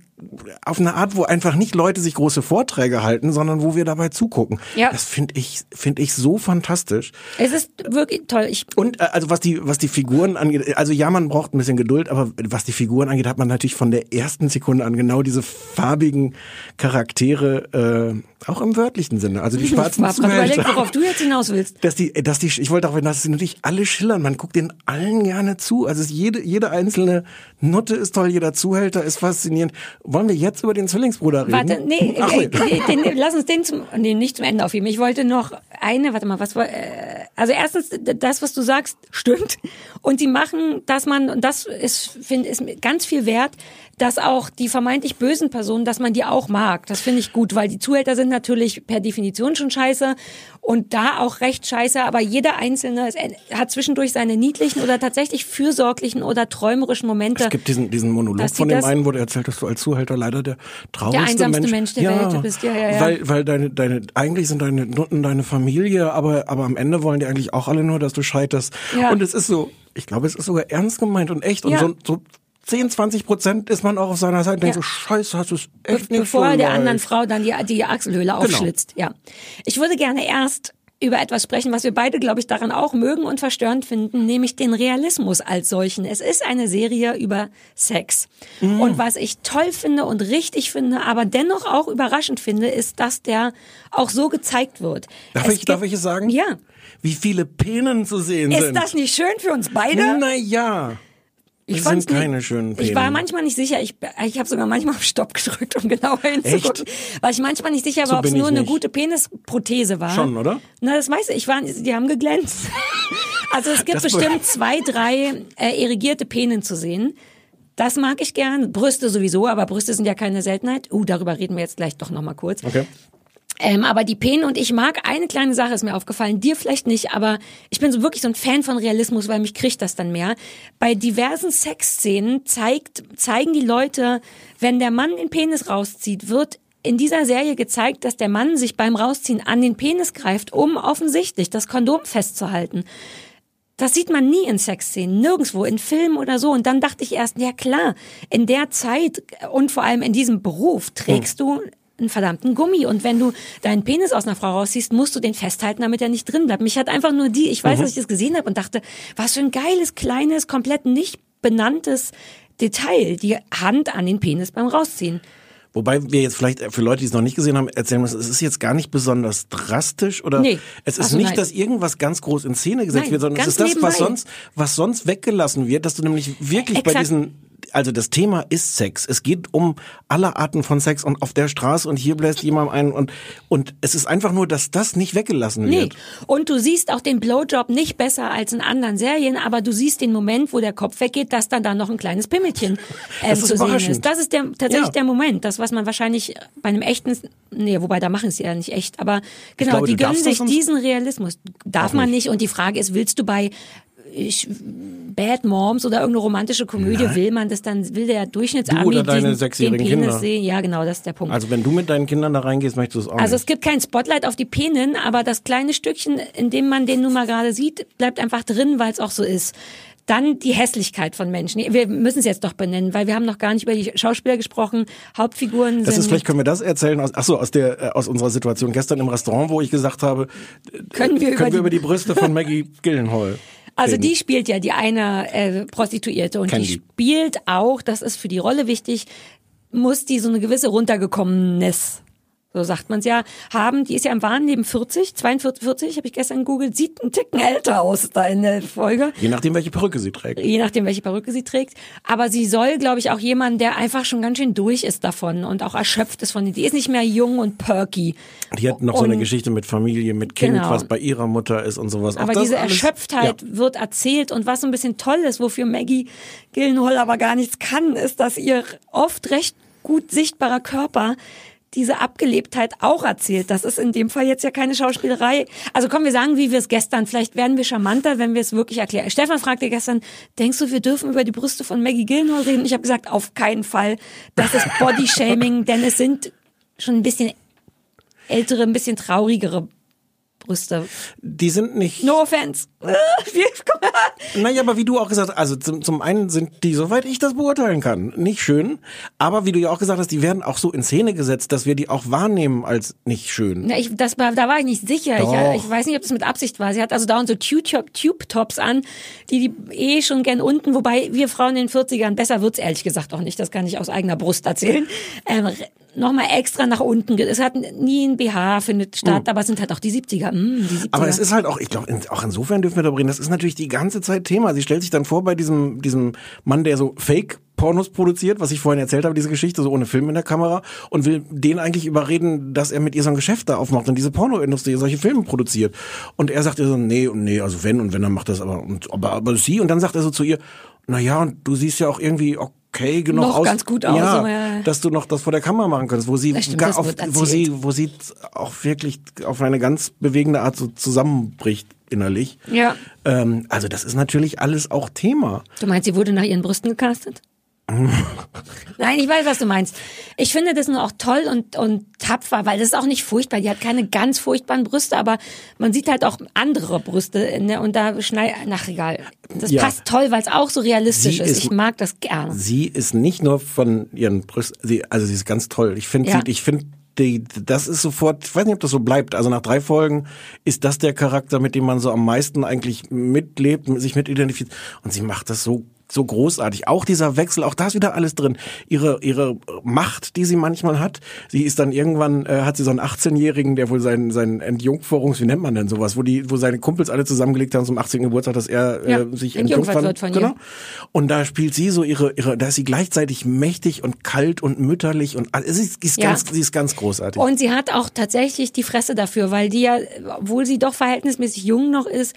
Speaker 8: auf eine Art, wo einfach nicht Leute sich große Vorträge halten, sondern wo wir dabei zugucken.
Speaker 4: Ja.
Speaker 8: Das finde ich, finde ich so fantastisch.
Speaker 4: Es ist wirklich toll. Ich,
Speaker 8: Und äh, also was die was die Figuren angeht, also ja, man braucht ein bisschen Geduld, aber was die Figuren angeht, hat man natürlich von der ersten Sekunde an genau diese farbigen Charaktere, äh, auch im wörtlichen Sinne. Also die
Speaker 4: ich
Speaker 8: schwarzen
Speaker 4: hab grad überlegt,
Speaker 8: Zuhälter.
Speaker 4: worauf du jetzt hinaus willst.
Speaker 8: Dass die, dass die, ich wollte auch, dass sie natürlich alle schillern. Man guckt den allen gerne zu. Also es- jede, jede einzelne Nutte ist toll, jeder Zuhälter ist faszinierend. Wollen wir jetzt über den Zwillingsbruder reden?
Speaker 4: Warte, nee,
Speaker 8: Ach,
Speaker 4: äh, den, lass uns den zum, nee, nicht zum Ende aufheben. Ich wollte noch eine, warte mal, was war, äh, also erstens, das, was du sagst, stimmt. Und sie machen, dass man, und das ist, finde ist ganz viel wert, dass auch die vermeintlich bösen Personen, dass man die auch mag. Das finde ich gut, weil die Zuhälter sind natürlich per Definition schon scheiße und da auch recht scheiße, aber jeder Einzelne ist, hat zwischendurch seine niedlichen oder tatsächlich fürsorglichen oder träumerischen Momente.
Speaker 8: Es gibt diesen, diesen Monolog
Speaker 4: Dass
Speaker 8: von dem einen, wo du erzählt hast, du als Zuhälter leider der traurigste
Speaker 4: einsamste
Speaker 8: Mensch,
Speaker 4: Mensch der Welt bist. Ja, ja, ja.
Speaker 8: Weil, weil deine, deine, eigentlich sind deine Nutten deine Familie, aber, aber am Ende wollen die eigentlich auch alle nur, dass du scheiterst.
Speaker 4: Ja.
Speaker 8: Und es ist so, ich glaube, es ist sogar ernst gemeint und echt. Und
Speaker 4: Ja.
Speaker 8: so, so 10, 20 Prozent ist man auch auf seiner Seite und denkt
Speaker 4: Ja.
Speaker 8: so, scheiße, hast du es
Speaker 4: Be
Speaker 8: echt nicht
Speaker 4: bevor
Speaker 8: so
Speaker 4: er der
Speaker 8: leicht.
Speaker 4: anderen Frau dann die, die Achselhöhle
Speaker 8: Genau.
Speaker 4: aufschlitzt. Ja. Ich würde gerne erst über etwas sprechen, was wir beide, glaube ich, daran auch mögen und verstörend finden, nämlich den Realismus als solchen. Es ist eine Serie über Sex.
Speaker 8: Mhm.
Speaker 4: Und was ich toll finde und richtig finde, aber dennoch auch überraschend finde, ist, dass der auch so gezeigt wird.
Speaker 8: Darf
Speaker 4: Es
Speaker 8: ich, darf ich es sagen?
Speaker 4: Ja.
Speaker 8: Wie viele Penen zu sehen
Speaker 4: Ist
Speaker 8: sind.
Speaker 4: das nicht schön für uns beide?
Speaker 8: Naja.
Speaker 4: Ich fand's
Speaker 8: sind
Speaker 4: nicht-
Speaker 8: keine schönen
Speaker 4: Ich war manchmal nicht sicher. Ich, ich habe sogar manchmal auf Stopp gedrückt, um genauer hinzugucken. Weil ich manchmal nicht sicher
Speaker 8: So
Speaker 4: war, ob es nur eine gute Penisprothese war.
Speaker 8: Schon, oder?
Speaker 4: Na, das weiß ich. ich war, die haben geglänzt. Also es gibt
Speaker 8: Das-
Speaker 4: bestimmt zwei, drei äh, erigierte Penen zu sehen. Das mag ich gern. Brüste sowieso, aber Brüste sind ja keine Seltenheit. Uh, darüber reden wir jetzt gleich doch nochmal kurz.
Speaker 8: Okay.
Speaker 4: Ähm, aber die Penen und ich mag eine kleine Sache ist mir aufgefallen, dir vielleicht nicht, aber ich bin so wirklich so ein Fan von Realismus, weil mich kriegt das dann mehr. Bei diversen Sexszenen zeigt, zeigen die Leute, wenn der Mann den Penis rauszieht, wird in dieser Serie gezeigt, dass der Mann sich beim Rausziehen an den Penis greift, um offensichtlich das Kondom festzuhalten. Das sieht man nie in Sexszenen, nirgendwo, in Filmen oder so. Und dann dachte ich erst, ja klar, in der Zeit und vor allem in diesem Beruf trägst du einen verdammten Gummi. Und wenn du deinen Penis aus einer Frau rausziehst, musst du den festhalten, damit er nicht drin bleibt. Mich hat einfach nur die, ich weiß, dass ich das gesehen habe und dachte, was für ein geiles, kleines, komplett nicht benanntes Detail, die Hand an den Penis beim Rausziehen.
Speaker 8: Wobei wir jetzt vielleicht für Leute, die es noch nicht gesehen haben, erzählen müssen, es ist jetzt gar nicht besonders drastisch oder
Speaker 4: Nee.
Speaker 8: es ist
Speaker 4: Also
Speaker 8: nicht,
Speaker 4: nein.
Speaker 8: dass irgendwas ganz groß in Szene gesetzt
Speaker 4: Nein,
Speaker 8: wird, sondern es ist das, was
Speaker 4: nebenbei.
Speaker 8: sonst, was sonst weggelassen wird, dass du nämlich wirklich bei
Speaker 4: Exakt.
Speaker 8: diesen also das Thema ist Sex. Es geht um alle Arten von Sex und auf der Straße und hier bläst jemand ein und und es ist einfach nur, dass das nicht weggelassen
Speaker 4: Nee.
Speaker 8: wird.
Speaker 4: Und du siehst auch den Blowjob nicht besser als in anderen Serien, aber du siehst den Moment, wo der Kopf weggeht, dass dann da noch ein kleines Pimmelchen
Speaker 8: Das ist
Speaker 4: zu sehen ist. Das ist der, tatsächlich
Speaker 8: Ja.
Speaker 4: der Moment. Das, was man wahrscheinlich bei einem echten, nee, wobei da machen sie ja nicht echt, aber genau,
Speaker 8: glaube,
Speaker 4: die gönnen sich diesen Realismus. Darf man nicht. Und die Frage ist, willst du bei ich, Bad Moms oder irgendeine romantische Komödie, will man das dann, will der Durchschnittsami
Speaker 8: Du oder deine
Speaker 4: diesen, den
Speaker 8: sechsjährigen
Speaker 4: Penis
Speaker 8: Kinder.
Speaker 4: sehen? Ja, genau, das ist der Punkt.
Speaker 8: Also wenn du mit deinen Kindern da reingehst, möchtest du es auch
Speaker 4: Also
Speaker 8: nicht.
Speaker 4: es gibt kein Spotlight auf die Penen, aber das kleine Stückchen, in dem man den nun mal gerade sieht, bleibt einfach drin, weil es auch so ist. Dann die Hässlichkeit von Menschen. Wir müssen es jetzt doch benennen, weil wir haben noch gar nicht über die Schauspieler gesprochen. Hauptfiguren
Speaker 8: Das
Speaker 4: sind
Speaker 8: ist vielleicht können wir das erzählen aus ach so aus der äh, aus unserer Situation gestern im Restaurant, wo ich gesagt habe, äh,
Speaker 4: können wir über
Speaker 8: können
Speaker 4: die,
Speaker 8: wir über die Brüste von Maggie Gyllenhaal.
Speaker 4: Also die spielt ja die eine äh, Prostituierte und die
Speaker 8: die.
Speaker 4: spielt auch, das ist für die Rolle wichtig, muss die so eine gewisse runtergekommenes, so sagt man's ja, haben. Die ist ja im wahren Leben 40, 42, 40, habe ich gestern gegoogelt, sieht einen Ticken älter aus da in der Folge.
Speaker 8: Je nachdem, welche Perücke sie trägt.
Speaker 4: je nachdem, welche Perücke sie trägt. Aber sie soll, glaube ich, auch jemand, der einfach schon ganz schön durch ist davon und auch erschöpft ist von den. Die ist nicht mehr jung und perky.
Speaker 8: Die hat noch so eine
Speaker 4: Und-
Speaker 8: Geschichte mit Familie, mit Kind,
Speaker 4: Genau.
Speaker 8: was bei ihrer Mutter ist und sowas. Auch
Speaker 4: Aber diese
Speaker 8: alles-
Speaker 4: Erschöpftheit
Speaker 8: Ja.
Speaker 4: wird erzählt und was so ein bisschen toll ist, wofür Maggie Gyllenhaal aber gar nichts kann, ist, dass ihr oft recht gut sichtbarer Körper diese Abgelebtheit auch erzählt. Das ist in dem Fall jetzt ja keine Schauspielerei. Also kommen wir sagen, wie wir es gestern. Vielleicht werden wir charmanter, wenn wir es wirklich erklären. Stefan fragte gestern, denkst du, wir dürfen über die Brüste von Maggie Gyllenhaal reden? Ich habe gesagt, auf keinen Fall. Das ist Bodyshaming, denn es sind schon ein bisschen ältere, ein bisschen traurigere Brüste.
Speaker 8: Die sind nicht.
Speaker 4: No offense.
Speaker 8: Naja, aber wie du auch gesagt hast, also zum, zum einen sind die, soweit ich das beurteilen kann, nicht schön. Aber wie du ja auch gesagt hast, die werden auch so in Szene gesetzt, dass wir die auch wahrnehmen als nicht schön.
Speaker 4: Na, ich, das war, da war ich nicht sicher. Ich, ich weiß nicht, ob das mit Absicht war. Sie hat also dauernd so Tube- Tube-Tops an, die die eh schon gern unten, wobei wir Frauen in den 40ern, besser wird's ehrlich gesagt auch nicht, das kann ich aus eigener Brust erzählen, ähm, nochmal extra nach unten. Es hat nie ein BH, findet statt, aber es sind halt auch die 70er. Mm, die 70er.
Speaker 8: Hm. Aber es ist halt auch, ich glaube, in, auch insofern dürfen wir darüber reden, das ist natürlich die ganze Zeit Thema. Sie stellt sich dann vor bei diesem, diesem Mann, der so Fake Pornos produziert, was ich vorhin erzählt habe, diese Geschichte, so ohne Film in der Kamera, und will den eigentlich überreden, dass er mit ihr so ein Geschäft da aufmacht und diese Pornoindustrie solche Filme produziert. Und er sagt ihr so, nee, und nee, also wenn und wenn, dann macht das aber, und, aber, aber sie, und dann sagt er so zu ihr, na ja, und du siehst ja auch irgendwie okay genug
Speaker 4: Noch
Speaker 8: aus.
Speaker 4: ganz gut aus,
Speaker 8: ja,
Speaker 4: aber ja.
Speaker 8: dass du noch das vor der Kamera machen kannst, wo sie,
Speaker 4: Das stimmt, das
Speaker 8: auf, wo sie, wo sie auch wirklich auf eine ganz bewegende Art so zusammenbricht innerlich.
Speaker 4: Ja.
Speaker 8: Ähm, also das ist natürlich alles auch Thema.
Speaker 4: Du meinst, sie wurde nach ihren Brüsten gecastet? Nein, ich weiß, was du meinst. Ich finde das nur auch toll und, und tapfer, weil das ist auch nicht furchtbar. Die hat keine ganz furchtbaren Brüste, aber man sieht halt auch andere Brüste ne? und da schneid, nach egal. Das
Speaker 8: Ja.
Speaker 4: passt toll, weil es auch so realistisch ist.
Speaker 8: ist-
Speaker 4: Ich mag das gerne.
Speaker 8: Sie ist nicht nur von ihren Brüsten, sie, also sie ist ganz toll. Ich finde,
Speaker 4: Ja.
Speaker 8: ich finde, die, das ist sofort, ich weiß nicht, ob das so bleibt. Also nach drei Folgen ist das der Charakter, mit dem man so am meisten eigentlich mitlebt, sich mit identifiziert. Und sie macht das so so großartig. Auch dieser Wechsel, auch da ist wieder alles drin. Ihre ihre Macht, die sie manchmal hat. Sie ist dann irgendwann äh, hat sie so einen 18-jährigen, der wohl seinen seinen Entjungferungs, wie nennt man denn sowas, wo die wo seine Kumpels alle zusammengelegt haben zum 18. Geburtstag, dass er
Speaker 4: Ja,
Speaker 8: äh, sich
Speaker 4: entjungfert wird von ihr.
Speaker 8: genau. Und da spielt sie so ihre, ihre, da ist sie gleichzeitig mächtig und kalt und mütterlich und alles. Sie ist, ist
Speaker 4: Ja.
Speaker 8: ganz, sie ist ganz großartig.
Speaker 4: Und sie hat auch tatsächlich die Fresse dafür, weil die ja, obwohl sie doch verhältnismäßig jung noch ist,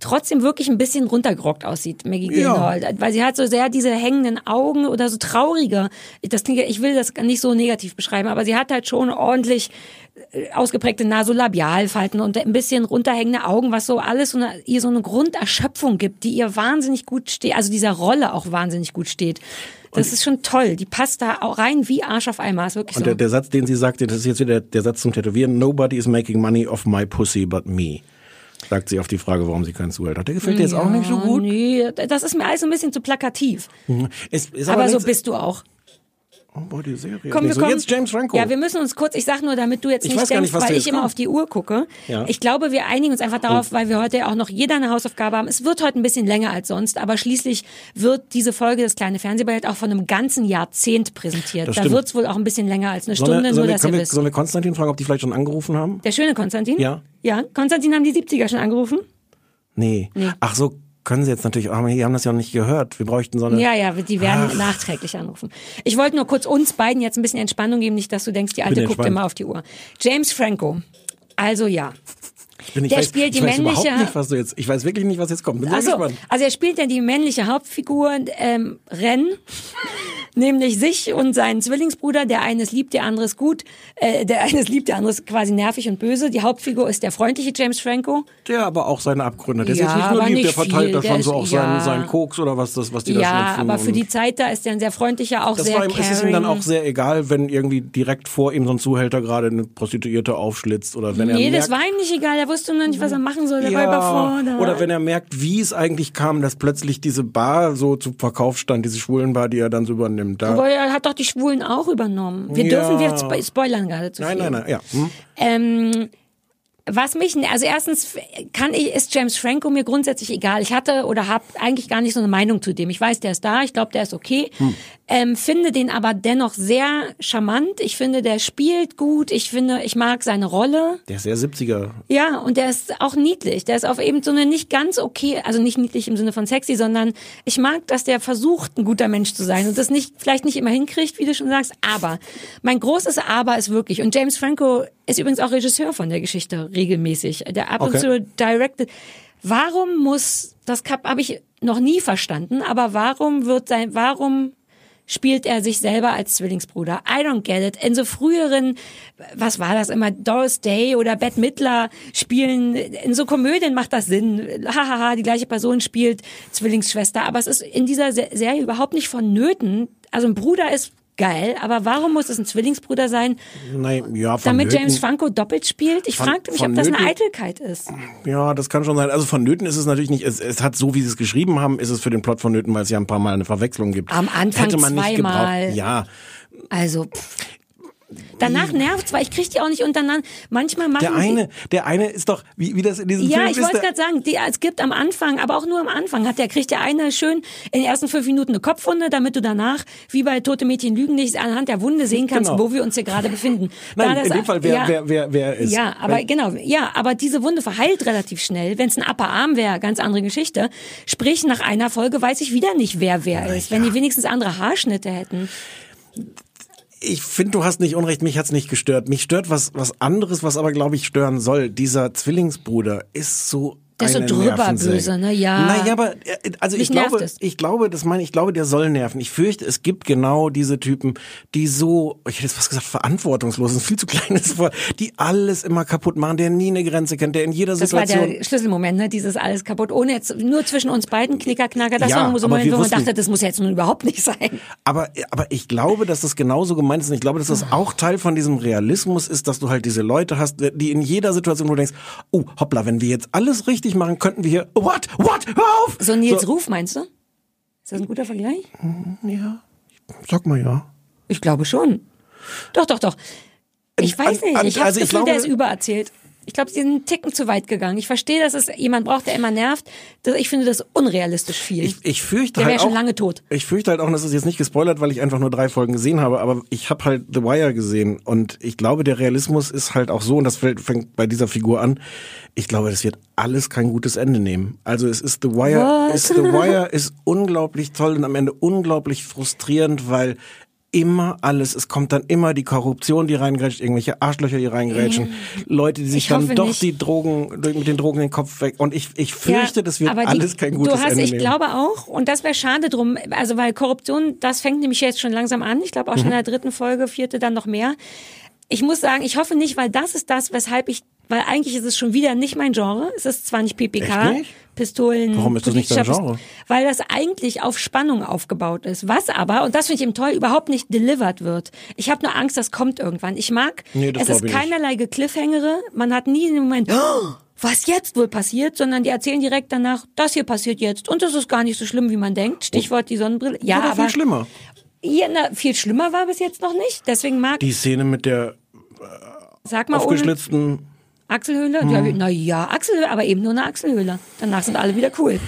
Speaker 4: trotzdem wirklich ein bisschen runtergerockt aussieht, Maggie
Speaker 8: Ja.
Speaker 4: Gyllenhaal. Weil sie hat so sehr diese hängenden Augen oder so trauriger. Das klingt, ja- ich will das nicht so negativ beschreiben, aber sie hat halt schon ordentlich äh, ausgeprägte Nasolabialfalten und ein bisschen runterhängende Augen, was so alles so eine, ihr so eine Grunderschöpfung gibt, die ihr wahnsinnig gut steht, also dieser Rolle auch wahnsinnig gut steht. Das ist schon toll. Die passt da auch rein wie Arsch auf Eimer. Ist wirklich
Speaker 8: Und
Speaker 4: so.
Speaker 8: der, der Satz, den sie sagte, das ist jetzt wieder der Satz zum Tätowieren. Nobody is making money off my pussy but me. Sagt sie auf die Frage, warum sie keinen Zuhalt hat. Der gefällt dir jetzt auch nicht so
Speaker 4: Ja,
Speaker 8: gut.
Speaker 4: Nee, das ist mir alles ein bisschen zu plakativ.
Speaker 8: Es ist
Speaker 4: Aber, so bist du auch.
Speaker 8: Oh, boah, die Serie.
Speaker 4: Komm,
Speaker 8: nee,
Speaker 4: wir
Speaker 8: so
Speaker 4: kommen,
Speaker 8: jetzt James Franco.
Speaker 4: Ja, wir müssen uns kurz, ich sag nur, damit du jetzt
Speaker 8: Ich
Speaker 4: nicht denkst,
Speaker 8: nicht,
Speaker 4: weil ich immer
Speaker 8: kommt.
Speaker 4: auf die Uhr gucke.
Speaker 8: Ja.
Speaker 4: Ich glaube, wir einigen uns einfach darauf, weil wir heute ja auch noch jeder eine Hausaufgabe haben. Es wird heute ein bisschen länger als sonst, aber schließlich wird diese Folge, das kleine Fernsehballett, auch von einem ganzen Jahrzehnt präsentiert. Da
Speaker 8: stimmt.
Speaker 4: wird's wohl auch ein bisschen länger als eine Stunde,
Speaker 8: wir,
Speaker 4: nur
Speaker 8: sollen, wir,
Speaker 4: dass ihr
Speaker 8: wir,
Speaker 4: wisst.
Speaker 8: sollen wir Konstantin fragen, ob die vielleicht schon angerufen haben?
Speaker 4: Der schöne Konstantin?
Speaker 8: Ja.
Speaker 4: Ja, Konstantin haben die 70er schon angerufen?
Speaker 8: Nee. Ach so, können sie jetzt natürlich, aber die haben das ja noch nicht gehört. Wir bräuchten so eine...
Speaker 4: Ja, ja, die werden nachträglich anrufen. Ich wollte nur kurz uns beiden jetzt ein bisschen Entspannung geben, nicht, dass du denkst, die Alte guckt immer auf die Uhr. James Franco. Also ja.
Speaker 8: Ich bin, ich
Speaker 4: Der
Speaker 8: weiß,
Speaker 4: spielt die
Speaker 8: weiß
Speaker 4: männliche-
Speaker 8: überhaupt nicht, was du jetzt... Ich weiß wirklich nicht, was jetzt kommt.
Speaker 4: Also,
Speaker 8: gespannt.
Speaker 4: also er spielt ja die männliche Hauptfigur, ähm, Ren, nämlich sich und seinen Zwillingsbruder. Der eine ist lieb, der andere ist gut. Äh, der eine ist lieb, der andere ist quasi nervig und böse. Die Hauptfigur ist der freundliche James Franco.
Speaker 8: Der aber auch seine Abgründe. Der ist
Speaker 4: Ja,
Speaker 8: jetzt nicht nur lieb, der
Speaker 4: nicht
Speaker 8: verteilt
Speaker 4: viel.
Speaker 8: da
Speaker 4: Der
Speaker 8: schon so
Speaker 4: ist-
Speaker 8: auch seinen,
Speaker 4: ja.
Speaker 8: seinen Koks oder was, das, was die da
Speaker 4: Ja,
Speaker 8: schnupfen.
Speaker 4: aber für die Zeit da ist er ein sehr freundlicher, auch
Speaker 8: das
Speaker 4: sehr
Speaker 8: war ihm, es ist ihm dann auch sehr egal, wenn irgendwie direkt vor ihm so ein Zuhälter gerade eine Prostituierte aufschlitzt oder wenn
Speaker 4: Nee,
Speaker 8: er
Speaker 4: das
Speaker 8: merkt,
Speaker 4: war ihm nicht egal. Er wusste noch nicht, was er machen soll. Er war
Speaker 8: ja,
Speaker 4: überfordert.
Speaker 8: oder wenn er merkt, wie es eigentlich kam, dass plötzlich diese Bar so zu Verkauf stand, diese Schwulenbar, die er dann so übernimmt. Da,
Speaker 4: Aber er hat doch die Schwulen auch übernommen. Wir
Speaker 8: Ja.
Speaker 4: dürfen, wir spo- spoilern gerade zu
Speaker 8: nein,
Speaker 4: viel.
Speaker 8: nein, nein, ja. Hm?
Speaker 4: Ähm, was mich, also erstens kann ich, ist James Franco mir grundsätzlich egal. Ich hatte oder habe eigentlich gar nicht so eine Meinung zu dem. Ich weiß, der ist da, ich glaube, der ist okay.
Speaker 8: Hm.
Speaker 4: Ähm, finde den aber dennoch sehr charmant. Ich finde, der spielt gut. Ich finde, ich mag seine Rolle.
Speaker 8: Der ist sehr 70er.
Speaker 4: Ja, und der ist auch niedlich. Der ist auf eben so eine nicht ganz okay, also nicht niedlich im Sinne von sexy, sondern ich mag, dass der versucht, ein guter Mensch zu sein und das nicht, vielleicht nicht immer hinkriegt, wie du schon sagst. Aber mein großes Aber ist wirklich, und James Franco ist übrigens auch Regisseur von der Geschichte regelmäßig, der ab und
Speaker 8: Okay.
Speaker 4: zu directed. Warum muss, das habe ich noch nie verstanden, aber warum wird sein, warum spielt er sich selber als Zwillingsbruder. I don't get it. In so früheren, was war das immer, Doris Day oder Bette Midler spielen, in so Komödien macht das Sinn. Hahaha, die gleiche Person spielt Zwillingsschwester. Aber es ist in dieser Se- Serie überhaupt nicht vonnöten. Also ein Bruder ist geil, aber warum muss es ein Zwillingsbruder sein,
Speaker 8: Nein, ja,
Speaker 4: damit
Speaker 8: vonnöten-
Speaker 4: James Franco doppelt spielt? Ich
Speaker 8: Von-
Speaker 4: fragte mich, ob das eine Eitelkeit ist.
Speaker 8: Ja, das kann schon sein. Also vonnöten ist es natürlich nicht. Es, es hat so, wie sie es geschrieben haben, ist es für den Plot vonnöten, weil es ja ein paar Mal eine Verwechslung gibt.
Speaker 4: Am Anfang
Speaker 8: Hätte man nicht
Speaker 4: zweimal.
Speaker 8: gebraucht. Ja,
Speaker 4: Also, pff. Danach nervt's, weil ich krieg die auch nicht untereinander. Manchmal machen
Speaker 8: der
Speaker 4: die,
Speaker 8: eine, der eine ist doch, wie, wie das in diesem
Speaker 4: Ja,
Speaker 8: Film
Speaker 4: ich
Speaker 8: ist.
Speaker 4: wollte
Speaker 8: der-
Speaker 4: gerade sagen, die, es gibt am Anfang, aber auch nur am Anfang, hat der, kriegt der eine schön in den ersten fünf Minuten eine Kopfwunde, damit du danach, wie bei Tote Mädchen lügen nicht, anhand der Wunde sehen kannst,
Speaker 8: Genau.
Speaker 4: wo wir uns hier gerade befinden.
Speaker 8: Nein,
Speaker 4: Da
Speaker 8: in dem Fall, wer,
Speaker 4: ja,
Speaker 8: wer, wer, wer ist.
Speaker 4: ja, aber
Speaker 8: Weil-
Speaker 4: genau, ja, aber diese Wunde verheilt relativ schnell. Wenn es ein Upper Arm wäre, ganz andere Geschichte. Sprich, nach einer Folge weiß ich wieder nicht, wer wer ist. Wenn die wenigstens andere Haarschnitte hätten.
Speaker 8: Ich finde, du hast nicht Unrecht, mich hat's nicht gestört. Mich stört was, was anderes, was aber, glaube ich, stören soll. Dieser Zwillingsbruder ist so
Speaker 4: Der ist so drüber böse, ne? Ja.
Speaker 8: Naja, aber äh, also ich
Speaker 4: Mich nervt
Speaker 8: glaube, ich glaube, das meine ich glaube, der soll nerven. Ich fürchte, es gibt genau diese Typen, die so, ich hätte jetzt was gesagt, verantwortungslos, das ein viel zu kleines Wort, die alles immer kaputt machen, der nie eine Grenze kennt, der in jeder
Speaker 4: Das war
Speaker 8: Situation
Speaker 4: der Schlüsselmoment, ne? Dieses alles kaputt. Ohne jetzt, nur zwischen uns beiden, Knicker, Knacker. Das
Speaker 8: Ja,
Speaker 4: war nur so ein Moment, wo man dachte, das muss jetzt nun überhaupt nicht sein.
Speaker 8: Aber, aber ich glaube, dass das genauso gemeint ist. Und ich glaube, dass das auch Teil von diesem Realismus ist, dass du halt diese Leute hast, die in jeder Situation, wo du denkst, oh, hoppla, wenn wir jetzt alles richtig machen, könnten wir hier, what, what, hör auf!
Speaker 4: So Nils Ruf, meinst du? Ist das ein guter Vergleich?
Speaker 8: Ja, sag mal ja.
Speaker 4: Ich glaube schon. Doch, doch, doch. Ich weiß nicht. Ich habe
Speaker 8: also
Speaker 4: das Gefühl, der
Speaker 8: glaube-
Speaker 4: ist übererzählt. Ich glaube, sie sind einen Ticken zu weit gegangen. Ich verstehe, dass es jemand braucht, der immer nervt. Ich finde das unrealistisch viel.
Speaker 8: Ich, ich fürchte
Speaker 4: Der
Speaker 8: halt
Speaker 4: wäre schon
Speaker 8: auch,
Speaker 4: lange tot.
Speaker 8: Ich fürchte halt auch, und das ist jetzt nicht gespoilert, weil ich einfach nur drei Folgen gesehen habe, aber ich habe halt The Wire gesehen und ich glaube, der Realismus ist halt auch so, und das fängt bei dieser Figur an, ich glaube, das wird alles kein gutes Ende nehmen. Also es ist The Wire,
Speaker 4: What?
Speaker 8: ist The Wire ist unglaublich toll und am Ende unglaublich frustrierend, weil immer alles, es kommt dann immer die Korruption, die reingrätscht, irgendwelche Arschlöcher, die reingrätschen, Leute, die sich
Speaker 4: Ich
Speaker 8: dann doch
Speaker 4: nicht.
Speaker 8: die Drogen, mit den Drogen den Kopf weg und ich, ich fürchte,
Speaker 4: Ja,
Speaker 8: das wird
Speaker 4: aber die-
Speaker 8: alles kein gutes
Speaker 4: du hast,
Speaker 8: Ende
Speaker 4: Ich
Speaker 8: nehmen.
Speaker 4: glaube auch, und das wäre schade drum, also weil Korruption, das fängt nämlich jetzt schon langsam an. Ich glaube auch
Speaker 8: Mhm.
Speaker 4: schon in der dritten Folge, vierte dann noch mehr. Ich muss sagen, ich hoffe nicht, weil das ist das, weshalb ich, weil eigentlich ist es schon wieder nicht mein Genre. Es ist zwar nicht PPK,
Speaker 8: nicht?
Speaker 4: Pistolen.
Speaker 8: Warum ist das nicht dein Genre?
Speaker 4: Weil das eigentlich auf Spannung aufgebaut ist. Was aber, und das finde ich eben toll, überhaupt nicht delivered wird. Ich habe nur Angst, das kommt irgendwann. Ich mag,
Speaker 8: Nee,
Speaker 4: es ist keinerlei Cliffhangere. Man hat nie den Moment, oh, was jetzt wohl passiert, sondern die erzählen direkt danach, das hier passiert jetzt. Und das ist gar nicht so schlimm, wie man denkt. Stichwort die Sonnenbrille. Ja, aber
Speaker 8: viel schlimmer.
Speaker 4: Ja, na, viel schlimmer war bis jetzt noch nicht. Deswegen mag,
Speaker 8: Die Szene mit der
Speaker 4: sag mal,
Speaker 8: aufgeschlitzten,
Speaker 4: Achselhöhle?
Speaker 8: Mhm.
Speaker 4: Ja, na ja, Achselhöhle, aber eben nur eine Achselhöhle. Danach sind alle wieder cool.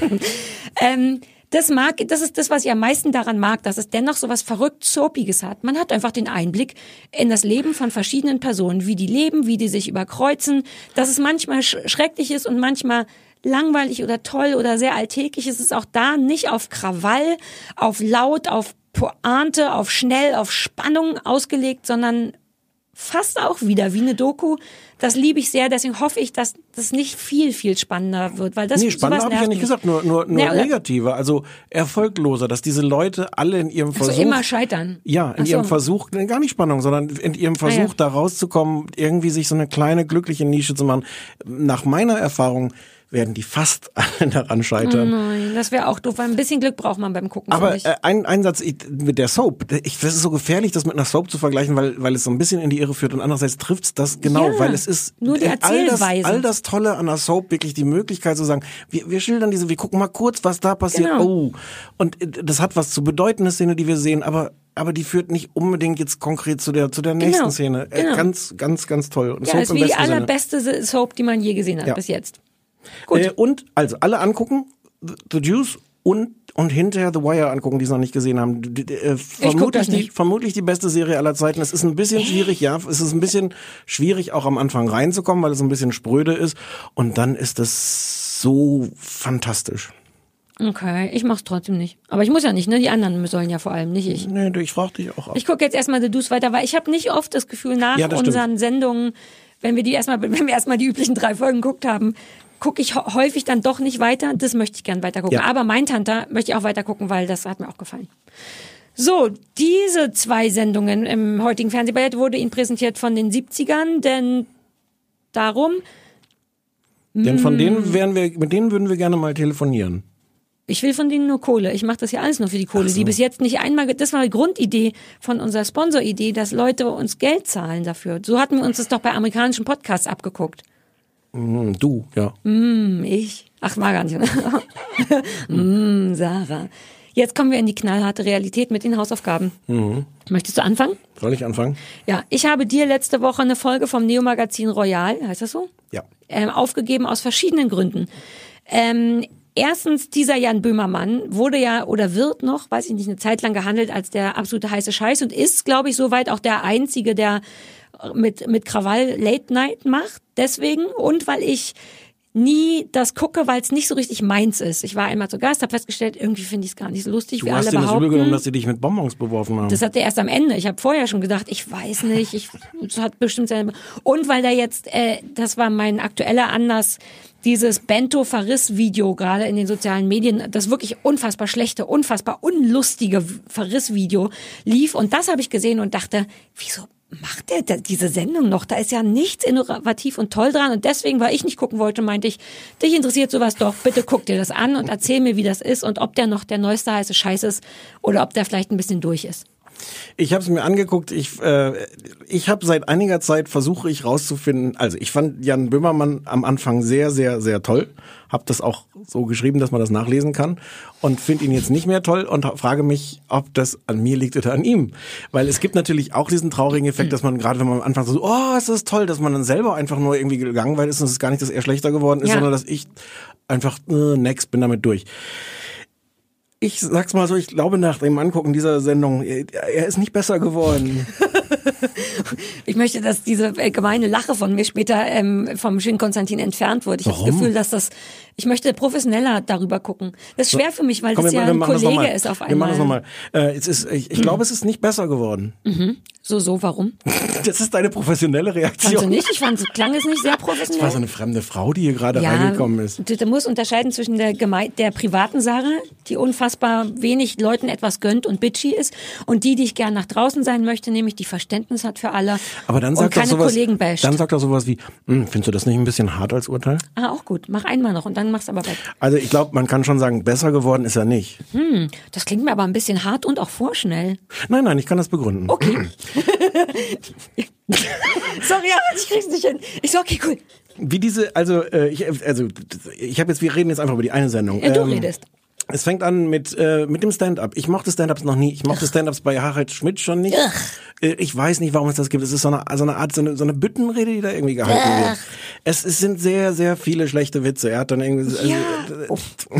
Speaker 4: ähm, das mag, das ist das, was ich am meisten daran mag, dass es dennoch so was verrückt Soapiges hat. Man hat einfach den Einblick in das Leben von verschiedenen Personen, wie die leben, wie die sich überkreuzen, dass es manchmal sch schrecklich ist und manchmal langweilig oder toll oder sehr alltäglich. Es ist auch da nicht auf Krawall, auf laut, auf Pointe, auf schnell, auf Spannung ausgelegt, sondern fast auch wieder wie eine Doku. Das liebe ich sehr, deswegen hoffe ich, dass das nicht viel, viel spannender wird, weil das
Speaker 8: nee, spannender habe ich ja nicht gesagt, nur, nur, nur
Speaker 4: Nee,
Speaker 8: negativer, also erfolgloser, dass diese Leute alle in ihrem
Speaker 4: Also
Speaker 8: Versuch,
Speaker 4: immer scheitern.
Speaker 8: ja, in
Speaker 4: so.
Speaker 8: ihrem Versuch, gar nicht Spannung, sondern in ihrem Versuch,
Speaker 4: Ah, ja.
Speaker 8: da rauszukommen, irgendwie sich so eine kleine glückliche Nische zu machen. Nach meiner Erfahrung werden die fast alle daran scheitern.
Speaker 4: Nein, das wäre auch doof, weil ein bisschen Glück braucht man beim Gucken.
Speaker 8: Aber äh, ein, ein Satz ich, mit der Soap, ich, das ist so gefährlich, das mit einer Soap zu vergleichen, weil, weil es so ein bisschen in die Irre führt und andererseits trifft's das genau,
Speaker 4: Ja,
Speaker 8: weil es ist
Speaker 4: nur die
Speaker 8: all das, all das Tolle an der Soap, wirklich die Möglichkeit zu sagen, wir, wir schildern diese, wir gucken mal kurz, was da passiert,
Speaker 4: Genau.
Speaker 8: oh, und äh, das hat was zu bedeuten, eine Szene, die wir sehen, aber aber die führt nicht unbedingt jetzt konkret zu der zu der nächsten
Speaker 4: Genau,
Speaker 8: Szene. Äh,
Speaker 4: genau.
Speaker 8: Ganz, ganz, ganz toll. Und
Speaker 4: ja,
Speaker 8: Soap
Speaker 4: ist wie die
Speaker 8: besten Sinne.
Speaker 4: allerbeste Soap, die man je gesehen hat
Speaker 8: Ja.
Speaker 4: bis jetzt. Gut.
Speaker 8: Äh, und also alle angucken, The, Juice und und hinterher The Wire angucken, die es noch nicht gesehen haben. D- äh, vermutlich,
Speaker 4: das
Speaker 8: die,
Speaker 4: nicht.
Speaker 8: vermutlich die beste Serie aller Zeiten. Es ist ein bisschen schwierig, ja, es ist ein bisschen schwierig auch am Anfang reinzukommen, weil es ein bisschen spröde ist. Und dann ist es so fantastisch.
Speaker 4: Okay, ich mach's trotzdem nicht. Aber ich muss ja nicht, ne? Die anderen sollen ja vor allem, nicht ich.
Speaker 8: Nee, du, ich frag dich auch ab.
Speaker 4: Ich gucke jetzt erstmal The Deuce weiter, weil ich habe nicht oft das Gefühl, nach
Speaker 8: Ja, das stimmt.
Speaker 4: unseren Sendungen, wenn wir die erstmal, wenn wir erstmal die üblichen drei Folgen geguckt haben, gucke ich häufig dann doch nicht weiter. Das möchte ich gern weiter gucken.
Speaker 8: Ja.
Speaker 4: Aber mein Tante möchte ich auch weiter gucken, weil das hat mir auch gefallen. So, diese zwei Sendungen im heutigen Fernsehballett wurde Ihnen präsentiert von den 70ern, denn darum,
Speaker 8: Denn von
Speaker 4: Mm.
Speaker 8: denen wären wir, mit denen würden wir gerne mal telefonieren.
Speaker 4: ich will von denen nur Kohle. Ich mache das ja alles nur für die Kohle, die bis jetzt nicht einmal, das war die Grundidee von unserer Sponsoridee, dass Leute uns Geld zahlen dafür. So hatten wir uns das doch bei amerikanischen Podcasts abgeguckt.
Speaker 8: Hm, du, ja.
Speaker 4: Ich? Ach, war gar nicht. mm, Sarah. Jetzt kommen wir in die knallharte Realität mit den Hausaufgaben. Möchtest du anfangen?
Speaker 8: Soll ich anfangen?
Speaker 4: Ja, ich habe dir letzte Woche eine Folge vom Neo-Magazin Royal, heißt das so?
Speaker 8: Ja.
Speaker 4: ähm, aufgegeben aus verschiedenen Gründen. Ähm, erstens, dieser Jan Böhmermann wurde ja oder wird noch, weiß ich nicht, eine Zeit lang gehandelt als der absolute heiße Scheiß und ist, glaube ich, soweit auch der Einzige, der mit, mit Krawall Late Night macht. Deswegen und weil ich nie das gucke, weil es nicht so richtig meins ist. Ich war einmal zu Gast, habe festgestellt, irgendwie finde ich es gar nicht so lustig,
Speaker 8: Du
Speaker 4: wie
Speaker 8: hast
Speaker 4: alle
Speaker 8: dir das übel
Speaker 4: behaupten.
Speaker 8: genommen, dass sie dich mit Bonbons beworfen haben.
Speaker 4: Das hat er erst am Ende. Ich habe vorher schon gedacht, ich weiß nicht, ich das hat bestimmt seine und weil da jetzt, äh, das war mein aktueller Anlass, dieses Bento-Verriss-Video gerade in den sozialen Medien, das wirklich unfassbar schlechte, unfassbar unlustige Verriss-Video lief. Und das habe ich gesehen und dachte, wieso macht der da diese Sendung noch? Da ist ja nichts innovativ und toll dran. Und deswegen, weil ich nicht gucken wollte, meinte ich, dich interessiert sowas doch, bitte guck dir das an und erzähl mir, wie das ist und ob der noch der neueste heiße Scheiß ist oder ob der vielleicht ein bisschen durch ist.
Speaker 8: Ich habe es mir angeguckt. Ich, äh, ich habe seit einiger Zeit versuche ich rauszufinden. Also ich fand Jan Böhmermann am Anfang sehr, sehr, sehr toll. Hab das auch so geschrieben, dass man das nachlesen kann und finde ihn jetzt nicht mehr toll und frage mich, ob das an mir liegt oder an ihm. Weil es gibt natürlich auch diesen traurigen Effekt, dass man gerade, wenn man am Anfang so, oh, es ist toll, dass man dann selber einfach nur irgendwie gelangweilt ist und es ist gar nicht, dass er schlechter geworden ist,
Speaker 4: Ja.
Speaker 8: sondern dass ich einfach äh, next bin damit durch. Ich sag's mal so, ich glaube nach dem Angucken dieser Sendung, er, er ist nicht besser geworden.
Speaker 4: Ich möchte, dass diese äh, gemeine Lache von mir später ähm, vom schönen Konstantin entfernt wird. Ich habe das? Gefühl, dass das, ich möchte professioneller darüber gucken. Das ist schwer für mich, weil
Speaker 8: Komm,
Speaker 4: das ja ein Kollege ist auf
Speaker 8: Wir machen das
Speaker 4: einmal.
Speaker 8: nochmal. Äh, es ist, ich ich glaube, es ist nicht besser geworden.
Speaker 4: So, so, warum?
Speaker 8: Das ist deine professionelle
Speaker 4: Fandst du
Speaker 8: Reaktion.
Speaker 4: nicht? Ich fand, es klang es nicht sehr
Speaker 8: Das war so
Speaker 4: professionell.
Speaker 8: eine fremde Frau, die hier gerade reingekommen ist.
Speaker 4: Du, du musst unterscheiden zwischen der, geme der privaten Sarah, die unfassbar wenig Leuten etwas gönnt und bitchy ist, und die, die ich gern nach draußen sein möchte, nämlich die Verständnis hat für alle
Speaker 8: Aber dann
Speaker 4: und
Speaker 8: sagt doch
Speaker 4: keine
Speaker 8: sowas,
Speaker 4: Kollegen basht.
Speaker 8: dann sagt doch sowas wie, hm, findest du das nicht ein bisschen hart als Urteil?
Speaker 4: Ah, auch gut. Mach einmal noch und dann mach's aber weg.
Speaker 8: Also ich glaube, man kann schon sagen, besser geworden ist er nicht.
Speaker 4: Das klingt mir aber ein bisschen hart und auch vorschnell.
Speaker 8: Nein, nein, ich kann das begründen.
Speaker 4: Okay. Sorry, aber ich krieg's nicht hin. Ich so, okay, cool.
Speaker 8: Wie diese, also äh, ich, also ich habe jetzt, wir reden jetzt einfach über die eine Sendung.
Speaker 4: Ja, du
Speaker 8: Ähm,
Speaker 4: redest.
Speaker 8: Es fängt an mit äh, mit dem Stand-up. Ich mochte Stand-ups noch nie. Ich mochte Stand-ups bei Harald Schmidt schon nicht. Äh, Ich weiß nicht, warum es das gibt. Es ist so eine, so eine Art, so eine, so eine Büttenrede, die da irgendwie gehalten wird. Es, es sind sehr, sehr viele schlechte Witze. Er hat dann irgendwie. Also,
Speaker 4: Ja. Oh.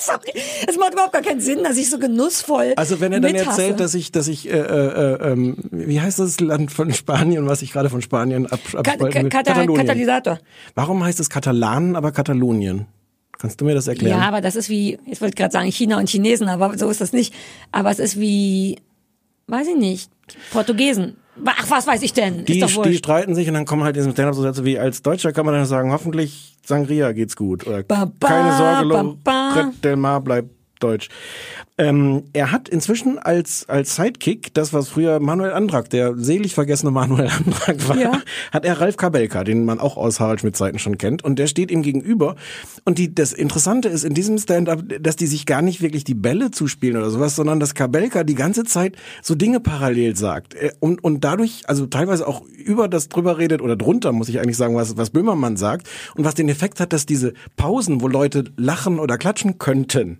Speaker 4: Sorry. Es macht überhaupt gar keinen Sinn, dass ich so genussvoll
Speaker 8: Also wenn er dann
Speaker 4: mithasse.
Speaker 8: erzählt, dass ich, dass ich, äh, äh, ähm, wie heißt das Land von Spanien, was ich gerade von Spanien ab, abspalten will?
Speaker 4: Ka Kata
Speaker 8: Katalonien.
Speaker 4: Katalysator.
Speaker 8: Warum heißt es Katalanen, aber Katalonien? Kannst du mir das erklären?
Speaker 4: Ja, aber das ist wie, jetzt wollte ich gerade sagen China und Chinesen, aber so ist das nicht. Aber es ist wie, weiß ich nicht, Portugiesen. Ach, was weiß ich denn?
Speaker 8: die, die streiten sich und dann kommen halt in diesem Stand-up so Sätze wie, als Deutscher kann man dann sagen, hoffentlich Sangria geht's gut. Oder
Speaker 4: Ba, ba,
Speaker 8: keine Sorge,
Speaker 4: ba, ba.
Speaker 8: Del Mar bleibt deutsch. Ähm, er hat inzwischen als, als Sidekick, das was früher Manuel Andrak, der selig vergessene Manuel Andrak war,
Speaker 4: Ja.
Speaker 8: hat er Ralf Kabelka, den man auch aus Harald Schmidt Zeiten schon kennt. Und der steht ihm gegenüber. Und die, das Interessante ist in diesem Stand-up, dass die sich gar nicht wirklich die Bälle zuspielen oder sowas, sondern dass Kabelka die ganze Zeit so Dinge parallel sagt. Äh, Und, und dadurch, also teilweise auch über das drüber redet oder drunter, muss ich eigentlich sagen, was, was Böhmermann sagt. Und was den Effekt hat, dass diese Pausen, wo Leute lachen oder klatschen könnten,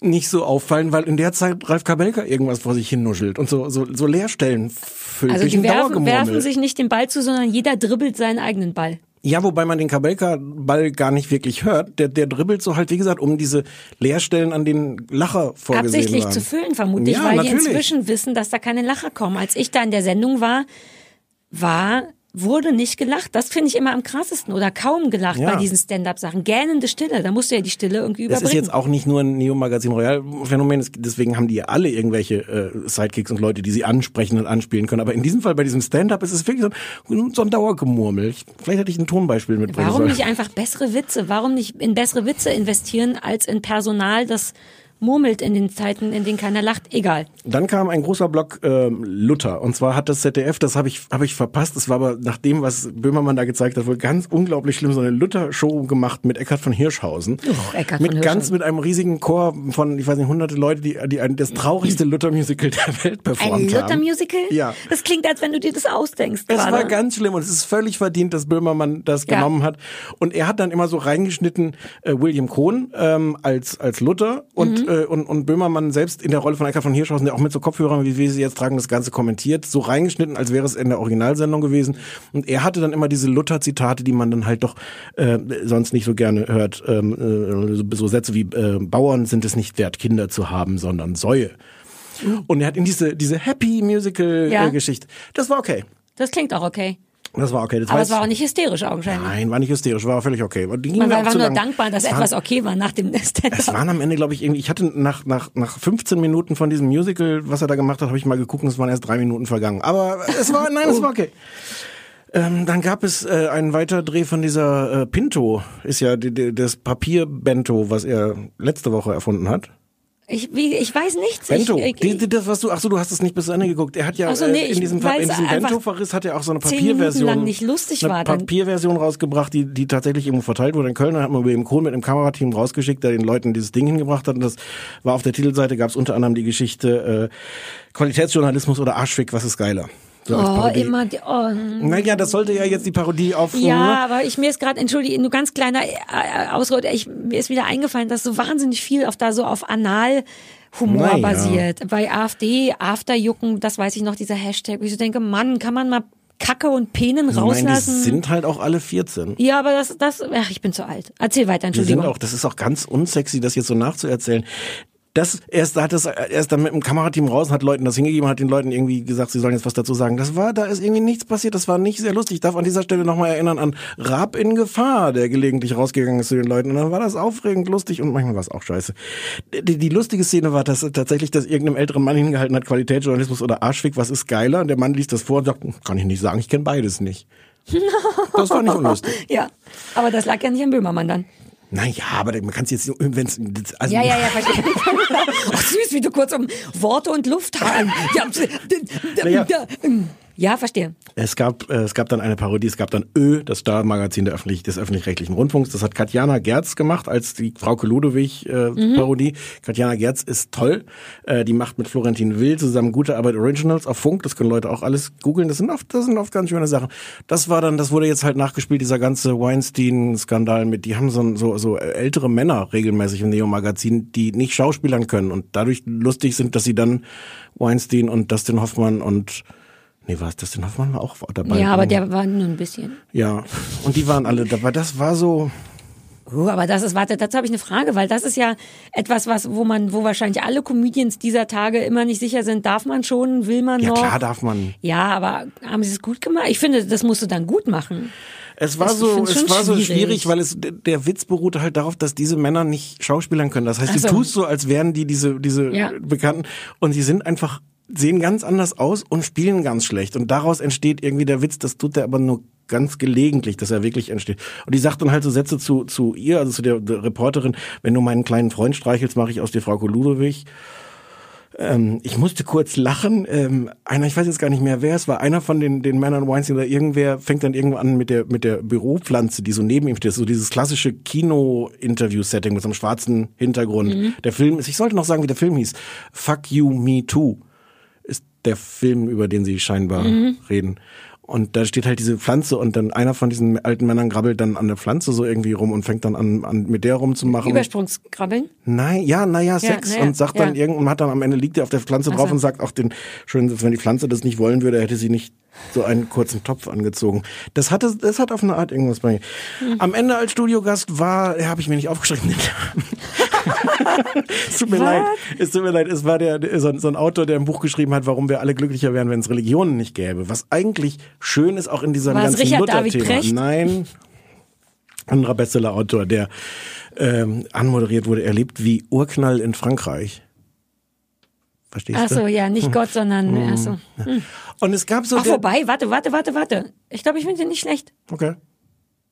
Speaker 8: nicht so auffallen, weil in der Zeit Ralf Kabelka irgendwas vor sich hin nuschelt und so, so, so Leerstellen füllt.
Speaker 4: Also
Speaker 8: durch
Speaker 4: die werfen, werfen sich nicht den Ball zu, sondern jeder dribbelt seinen eigenen Ball.
Speaker 8: Ja, wobei man den Kabelka-Ball gar nicht wirklich hört. Der, der dribbelt so halt, wie gesagt, um diese Leerstellen, an denen Lacher vorgesehen
Speaker 4: Absichtlich
Speaker 8: waren.
Speaker 4: zu füllen, vermutlich,
Speaker 8: Ja,
Speaker 4: weil
Speaker 8: natürlich.
Speaker 4: die inzwischen wissen, dass da keine Lacher kommen. Als ich da in der Sendung war, war wurde nicht gelacht. Das finde ich immer am krassesten oder kaum gelacht
Speaker 8: Ja.
Speaker 4: bei diesen Stand-up-Sachen. Gähnende Stille, da musst du ja die Stille irgendwie
Speaker 8: Das ist
Speaker 4: überbringen.
Speaker 8: jetzt auch nicht nur ein Neo Magazin Royal Phänomen, es- deswegen haben die ja alle irgendwelche äh, Sidekicks und Leute, die sie ansprechen und anspielen können. Aber in diesem Fall bei diesem Stand-up ist es wirklich so ein, so ein Dauergemurmel. Ich- Vielleicht hätte ich ein Tonbeispiel mitbringen
Speaker 4: Warum
Speaker 8: sollen.
Speaker 4: nicht einfach bessere Witze? Warum nicht in bessere Witze investieren als in Personal, das murmelt in den Zeiten, in denen keiner lacht? Egal.
Speaker 8: Dann kam ein großer Block ähm, Luther. Und zwar hat das ZDF, das habe ich, hab ich verpasst, es war aber nach dem, was Böhmermann da gezeigt hat, wohl ganz unglaublich schlimm, so eine Luther-Show gemacht mit Eckhard von Hirschhausen.
Speaker 4: Oh, Eckhard
Speaker 8: mit
Speaker 4: von
Speaker 8: ganz
Speaker 4: Hirschhausen.
Speaker 8: mit einem riesigen Chor von, ich weiß nicht, hunderte Leute, die, die ein, das traurigste Luther-Musical der Welt performt
Speaker 4: Ein
Speaker 8: haben.
Speaker 4: Luther-Musical?
Speaker 8: Ja.
Speaker 4: Das klingt, als wenn du dir das ausdenkst
Speaker 8: Es
Speaker 4: gerade.
Speaker 8: war ganz schlimm und es ist völlig verdient, dass Böhmermann das
Speaker 4: Ja.
Speaker 8: genommen hat. Und er hat dann immer so reingeschnitten äh, William Kohn ähm, als als Luther und
Speaker 4: Mhm.
Speaker 8: Äh, und und Böhmermann selbst in der Rolle von Eckhard von Hirschhausen, der auch mit so Kopfhörern, wie wir sie jetzt tragen, das Ganze kommentiert, so reingeschnitten, als wäre es in der Originalsendung gewesen. Und er hatte dann immer diese Luther-Zitate, die man dann halt doch äh, sonst nicht so gerne hört. Ähm, äh, so- Sätze wie äh, Bauern sind es nicht wert, Kinder zu haben, sondern Säue. Und er hat in diese diese Happy Musical
Speaker 4: Ja.
Speaker 8: äh, Geschichte. Das war okay.
Speaker 4: Das klingt auch okay.
Speaker 8: Das war okay. Das
Speaker 4: Aber es war auch nicht hysterisch augenscheinlich.
Speaker 8: Nein, war nicht hysterisch, war völlig okay. Die
Speaker 4: Man war, nur
Speaker 8: lang.
Speaker 4: dankbar, dass etwas okay war nach dem Stand-up.
Speaker 8: Es waren am Ende, glaube ich, irgendwie, ich hatte nach, nach, nach 15 Minuten von diesem Musical, was er da gemacht hat, habe ich mal geguckt und es waren erst drei Minuten vergangen. Aber es war, nein, es war okay. Ähm, dann gab es äh, einen Weiterdreh von dieser äh, Pinto, ist ja die, die, das Papierbento, was er letzte Woche erfunden hat.
Speaker 4: Ich, wie, ich weiß nichts.
Speaker 8: Bento,
Speaker 4: ich,
Speaker 8: die, das was du, ach so, du hast es nicht bis zu Ende geguckt. Er hat ja
Speaker 4: so, nee,
Speaker 8: äh, in
Speaker 4: ich
Speaker 8: diesem, in diesem Bento-Verriss hat er auch so eine Papierversion,
Speaker 4: lang nicht lustig
Speaker 8: eine
Speaker 4: war, dann-
Speaker 8: Papierversion rausgebracht, die, die tatsächlich irgendwo verteilt wurde in Köln. Da hat man William Kohl mit einem Kamerateam rausgeschickt, der den Leuten dieses Ding hingebracht hat. Und das war auf der Titelseite gagab es unter anderem die Geschichte äh, Qualitätsjournalismus oder Arschfick, was ist geiler? So
Speaker 4: oh, immer, die- oh,
Speaker 8: Naja, das sollte ja jetzt die Parodie auf. ne?
Speaker 4: Ja, aber ich mir ist gerade, entschuldige, nur ganz kleiner äh, Ausrutscher, ich mir ist wieder eingefallen, dass so wahnsinnig viel auf da so auf Anal Humor
Speaker 8: Naja.
Speaker 4: basiert. Bei AfD, Afterjucken, das weiß ich noch, dieser Hashtag. wo Ich so denke, Mann, kann man mal Kacke und Penen
Speaker 8: Nein, die
Speaker 4: rauslassen?
Speaker 8: sind halt auch alle 14.
Speaker 4: ja, aber das, das, ach, ich bin zu alt. Erzähl weiter,
Speaker 8: Die
Speaker 4: Entschuldigung.
Speaker 8: sind auch, das ist auch ganz unsexy, das jetzt so nachzuerzählen. Das, erst hat das, erst dann mit dem Kamerateam raus, und hat Leuten das hingegeben, hat den Leuten irgendwie gesagt, sie sollen jetzt was dazu sagen. Das war, da ist irgendwie nichts passiert, das war nicht sehr lustig. Ich darf an dieser Stelle nochmal erinnern an Raab in Gefahr, der gelegentlich rausgegangen ist zu den Leuten. Und dann war das aufregend lustig und manchmal war es auch scheiße. Die, die lustige Szene war, dass tatsächlich, dass irgendeinem älteren Mann hingehalten hat, Qualitätsjournalismus oder Arschfick, was ist geiler? Und der Mann liest das vor und sagt, "Hm, kann ich nicht sagen, ich kenne beides nicht. Das war nicht unlustig.
Speaker 4: Ja, aber das lag ja nicht an Böhmermann dann.
Speaker 8: Naja, aber man kann es jetzt, wenn es, also,
Speaker 4: Ja, ja, ja, verstehe. Ach, süß, wie du kurz um Worte und Luft haben. Ja,
Speaker 8: Naja.
Speaker 4: Ja verstehe.
Speaker 8: Es gab, äh, es gab dann eine Parodie, es gab dann Ö, das Star-Magazin der öffentlich, des öffentlich-rechtlichen Rundfunks. Das hat Katjana Gerz gemacht als die Frauke Ludewig äh, Parodie. Katjana Gerz ist toll. Äh, die macht mit Florentin Will zusammen gute Arbeit Originals auf Funk. Das können Leute auch alles googeln. Das sind oft, das sind oft ganz schöne Sachen. Das war dann, das wurde jetzt halt nachgespielt, dieser ganze Weinstein-Skandal mit, die haben so, so, so ältere Männer regelmäßig im Neo-Magazin, die nicht schauspielern können und dadurch lustig sind, dass sie dann Weinstein und Dustin Hoffmann und Nee, war es Dustin Hoffmann war auch dabei.
Speaker 4: Ja, aber der war nur ein bisschen.
Speaker 8: Ja, und die waren alle dabei. Das war so.
Speaker 4: Uh, aber das ist, warte, dazu habe ich eine Frage, weil das ist ja etwas, was, wo man, wo wahrscheinlich alle Comedians dieser Tage immer nicht sicher sind, darf man schon, will man
Speaker 8: Ja,
Speaker 4: noch?
Speaker 8: klar darf man.
Speaker 4: Ja, aber haben sie es gut gemacht? Ich finde, das musst du dann gut machen.
Speaker 8: Es war
Speaker 4: Das-
Speaker 8: so, es war so
Speaker 4: schwierig.
Speaker 8: schwierig, weil es der Witz beruhte halt darauf, dass diese Männer nicht schauspielern können. Das heißt,
Speaker 4: Ach
Speaker 8: du tust so, als wären die diese diese
Speaker 4: Ja.
Speaker 8: Bekannten und sie sind einfach sehen ganz anders aus und spielen ganz schlecht und daraus entsteht irgendwie der Witz. Das tut er aber nur ganz gelegentlich, dass er wirklich entsteht. Und die sagt dann halt so Sätze zu zu ihr, also zu der, der Reporterin: Wenn du meinen kleinen Freund streichelst, mache ich aus dir Frau Ludewig. Ähm, ich musste kurz lachen. Ähm, einer, ich weiß jetzt gar nicht mehr, wer es war. Einer von den, den Männern Weinstein oder irgendwer fängt dann irgendwo an mit der, mit der Büropflanze, die so neben ihm steht. So dieses klassische Kino-Interview-Setting mit so einem schwarzen Hintergrund. Der Film ist, ich sollte noch sagen, wie der Film hieß. Fuck You, Me Too der Film, über den sie scheinbar reden. Und da steht halt diese Pflanze und dann einer von diesen alten Männern grabbelt dann an der Pflanze so irgendwie rum und fängt dann an, an mit der rumzumachen.
Speaker 4: Übersprungskrabbeln?
Speaker 8: Nein, ja, naja, Sex
Speaker 4: naja,
Speaker 8: und sagt dann
Speaker 4: ja.
Speaker 8: irgendwann hat dann am Ende liegt er auf der Pflanze drauf
Speaker 4: so.
Speaker 8: und sagt auch den schönen Satz, wenn die Pflanze das nicht wollen würde, hätte sie nicht so einen kurzen Topf angezogen. Das hatte, das hat auf eine Art irgendwas bei mir.
Speaker 4: Hm.
Speaker 8: Am Ende als Studiogast war, ja, habe ich mir nicht aufgeschrieben. es tut mir leid, es tut mir leid, es war der, so, ein- so ein Autor, der ein Buch geschrieben hat, warum wir alle glücklicher wären, wenn es Religionen nicht gäbe. Was eigentlich schön ist auch in diesem
Speaker 4: War
Speaker 8: ganzen Luther-Thema. Nein, anderer Bestseller-Autor, der ähm, anmoderiert wurde. Er lebt wie Urknall in Frankreich. Verstehst
Speaker 4: Ach so,
Speaker 8: du?
Speaker 4: ja, nicht Gott, sondern, ach so.
Speaker 8: Und es gab so
Speaker 4: Ach, vorbei, warte, warte, warte, warte. Ich glaube, ich finde den nicht schlecht.
Speaker 8: Okay.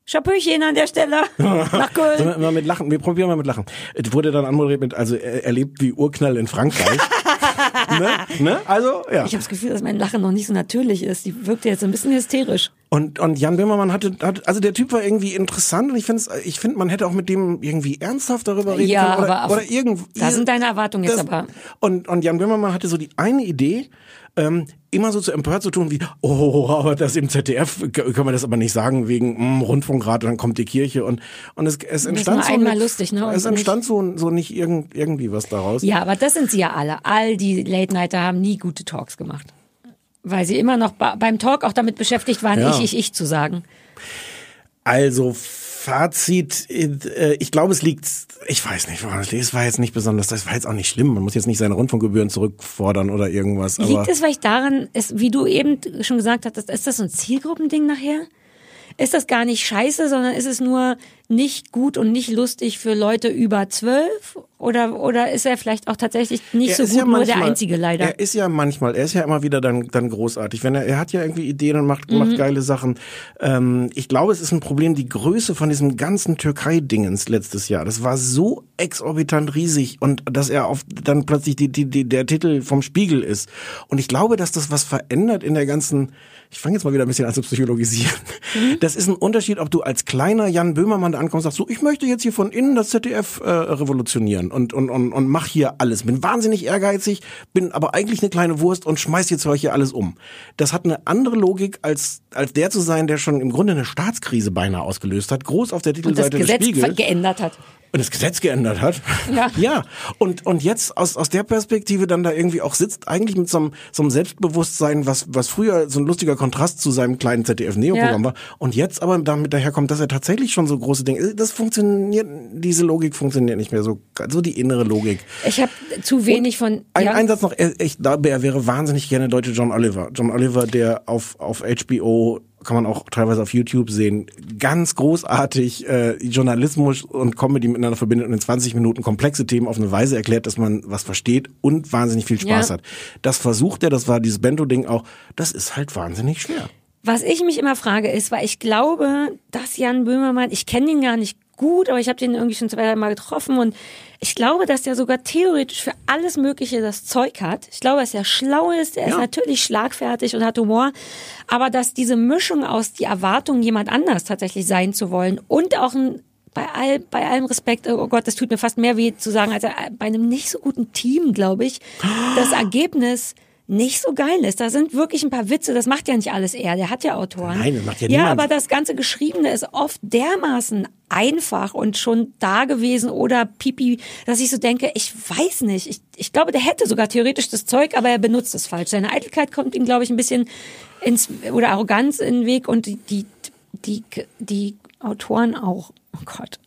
Speaker 4: Chapeauchen an der Stelle. Nach Köln.
Speaker 8: Sollen wir mal mit Lachen? Wir probieren mal mit Lachen. Es wurde dann anmoderiert mit, also er, er lebt wie Urknall in Frankreich. ne? Ne? Also, ja.
Speaker 4: Ich habe das Gefühl, dass mein Lachen noch nicht so natürlich ist. Die wirkte jetzt ein bisschen hysterisch.
Speaker 8: Und, und Jan Böhmermann hatte, hat, also der Typ war irgendwie interessant und ich finde, ich finde, man hätte auch mit dem irgendwie ernsthaft darüber reden
Speaker 4: Ja,
Speaker 8: können. Oder,
Speaker 4: aber auf-
Speaker 8: oder irgend,
Speaker 4: da sind deine Erwartungen jetzt
Speaker 8: das-
Speaker 4: aber-
Speaker 8: Und, und Jan Böhmermann hatte so die eine Idee, ähm, immer so zu empört zu tun wie, oh, aber das im ZDF können wir das aber nicht sagen wegen mm, Rundfunkrat und dann kommt die Kirche und und es, es entstand so
Speaker 4: einmal
Speaker 8: nicht-
Speaker 4: lustig, ne,
Speaker 8: Es entstand so so nicht irgend, irgendwie was daraus.
Speaker 4: Ja, aber das sind sie ja alle. All die Late-Nighter haben nie gute Talks gemacht. Weil sie immer noch beim Talk auch damit beschäftigt waren,
Speaker 8: Ja.
Speaker 4: ich, ich, ich zu sagen.
Speaker 8: Also Fazit, äh, ich glaube, es liegt, ich weiß nicht, woran es liegt. Es war jetzt nicht besonders, das war jetzt auch nicht schlimm. Man muss jetzt nicht seine Rundfunkgebühren zurückfordern oder irgendwas. Aber
Speaker 4: Liegt es vielleicht daran, ist, wie du eben schon gesagt hattest, ist das so ein Zielgruppending nachher? Ist das gar nicht scheiße, sondern ist es nur nicht gut und nicht lustig für Leute über zwölf? Oder, oder ist er vielleicht auch tatsächlich nicht so
Speaker 8: ist
Speaker 4: gut,
Speaker 8: ja
Speaker 4: nur der
Speaker 8: manchmal-
Speaker 4: Einzige leider?
Speaker 8: Er ist ja manchmal, er ist ja immer wieder dann, dann großartig. Wenn er, er hat ja irgendwie Ideen und macht,
Speaker 4: Mhm.
Speaker 8: macht geile Sachen. Ähm, ich glaube, es ist ein Problem, die Größe von diesem ganzen Türkei-Dingens letztes Jahr. Das war so exorbitant riesig und dass er auf dann plötzlich die, die, die, der Titel vom Spiegel ist. Und ich glaube, dass das was verändert in der ganzen, ich fange jetzt mal wieder ein bisschen an zu psychologisieren.
Speaker 4: Mhm.
Speaker 8: Das ist ein Unterschied, ob du als kleiner Jan Böhmermann ankommst und sagst, so, ich möchte jetzt hier von innen das ZDF äh, revolutionieren und, und, und, und mach hier alles. Bin wahnsinnig ehrgeizig, bin aber eigentlich eine kleine Wurst und schmeiß jetzt hier alles um. Das hat eine andere Logik, als, als der zu sein, der schon im Grunde eine Staatskrise beinahe ausgelöst hat, groß auf der
Speaker 4: und das
Speaker 8: Titelseite des
Speaker 4: Gesetz geändert hat.
Speaker 8: und das Gesetz geändert hat.
Speaker 4: Ja.
Speaker 8: ja. Und, und jetzt aus, aus der Perspektive dann da irgendwie auch sitzt, eigentlich mit so einem, so einem Selbstbewusstsein, was, was früher so ein lustiger Kontrast zu seinem kleinen ZDF-Neo-Programm
Speaker 4: Ja.
Speaker 8: war. Und jetzt aber damit daherkommt, dass er tatsächlich schon so große Dinge, das funktioniert, diese Logik funktioniert nicht mehr so, so die innere Logik.
Speaker 4: Ich habe zu wenig von.
Speaker 8: Ein
Speaker 4: ja.
Speaker 8: Einsatz noch, er, ich glaube, er wäre wahnsinnig gerne deutsche John Oliver. John Oliver, der auf, auf HBO kann man auch teilweise auf YouTube sehen, ganz großartig äh, Journalismus und Comedy miteinander verbindet und in 20 Minuten komplexe Themen auf eine Weise erklärt, dass man was versteht und wahnsinnig viel Spaß
Speaker 4: Ja.
Speaker 8: hat. Das versucht er, das war dieses Bento-Ding auch, das ist halt wahnsinnig schwer.
Speaker 4: Was ich mich immer frage ist, weil ich glaube, dass Jan Böhmermann, ich kenne ihn gar nicht gut, aber ich habe den irgendwie schon zwei, drei Mal getroffen und ich glaube, dass der sogar theoretisch für alles Mögliche das Zeug hat. Ich glaube, dass er schlau ist, er ist
Speaker 8: Ja.
Speaker 4: natürlich schlagfertig und hat Humor, aber dass diese Mischung aus die Erwartung, jemand anders tatsächlich sein zu wollen und auch ein bei, all, bei allem Respekt, oh Gott, das tut mir fast mehr weh zu sagen, als bei einem nicht so guten Team, glaube ich, das Ergebnis nicht so geil ist. Da sind wirklich ein paar Witze, das macht ja nicht alles er, der hat ja Autoren.
Speaker 8: Nein, das macht ja
Speaker 4: Ja,
Speaker 8: niemand.
Speaker 4: aber das ganze Geschriebene ist oft dermaßen einfach und schon da gewesen oder pipi, dass ich so denke, ich weiß nicht. Ich, ich glaube, der hätte sogar theoretisch das Zeug, aber er benutzt es falsch. Seine Eitelkeit kommt ihm, glaube ich, ein bisschen ins, oder Arroganz in den Weg und die, die, die, die Autoren auch. Oh Gott.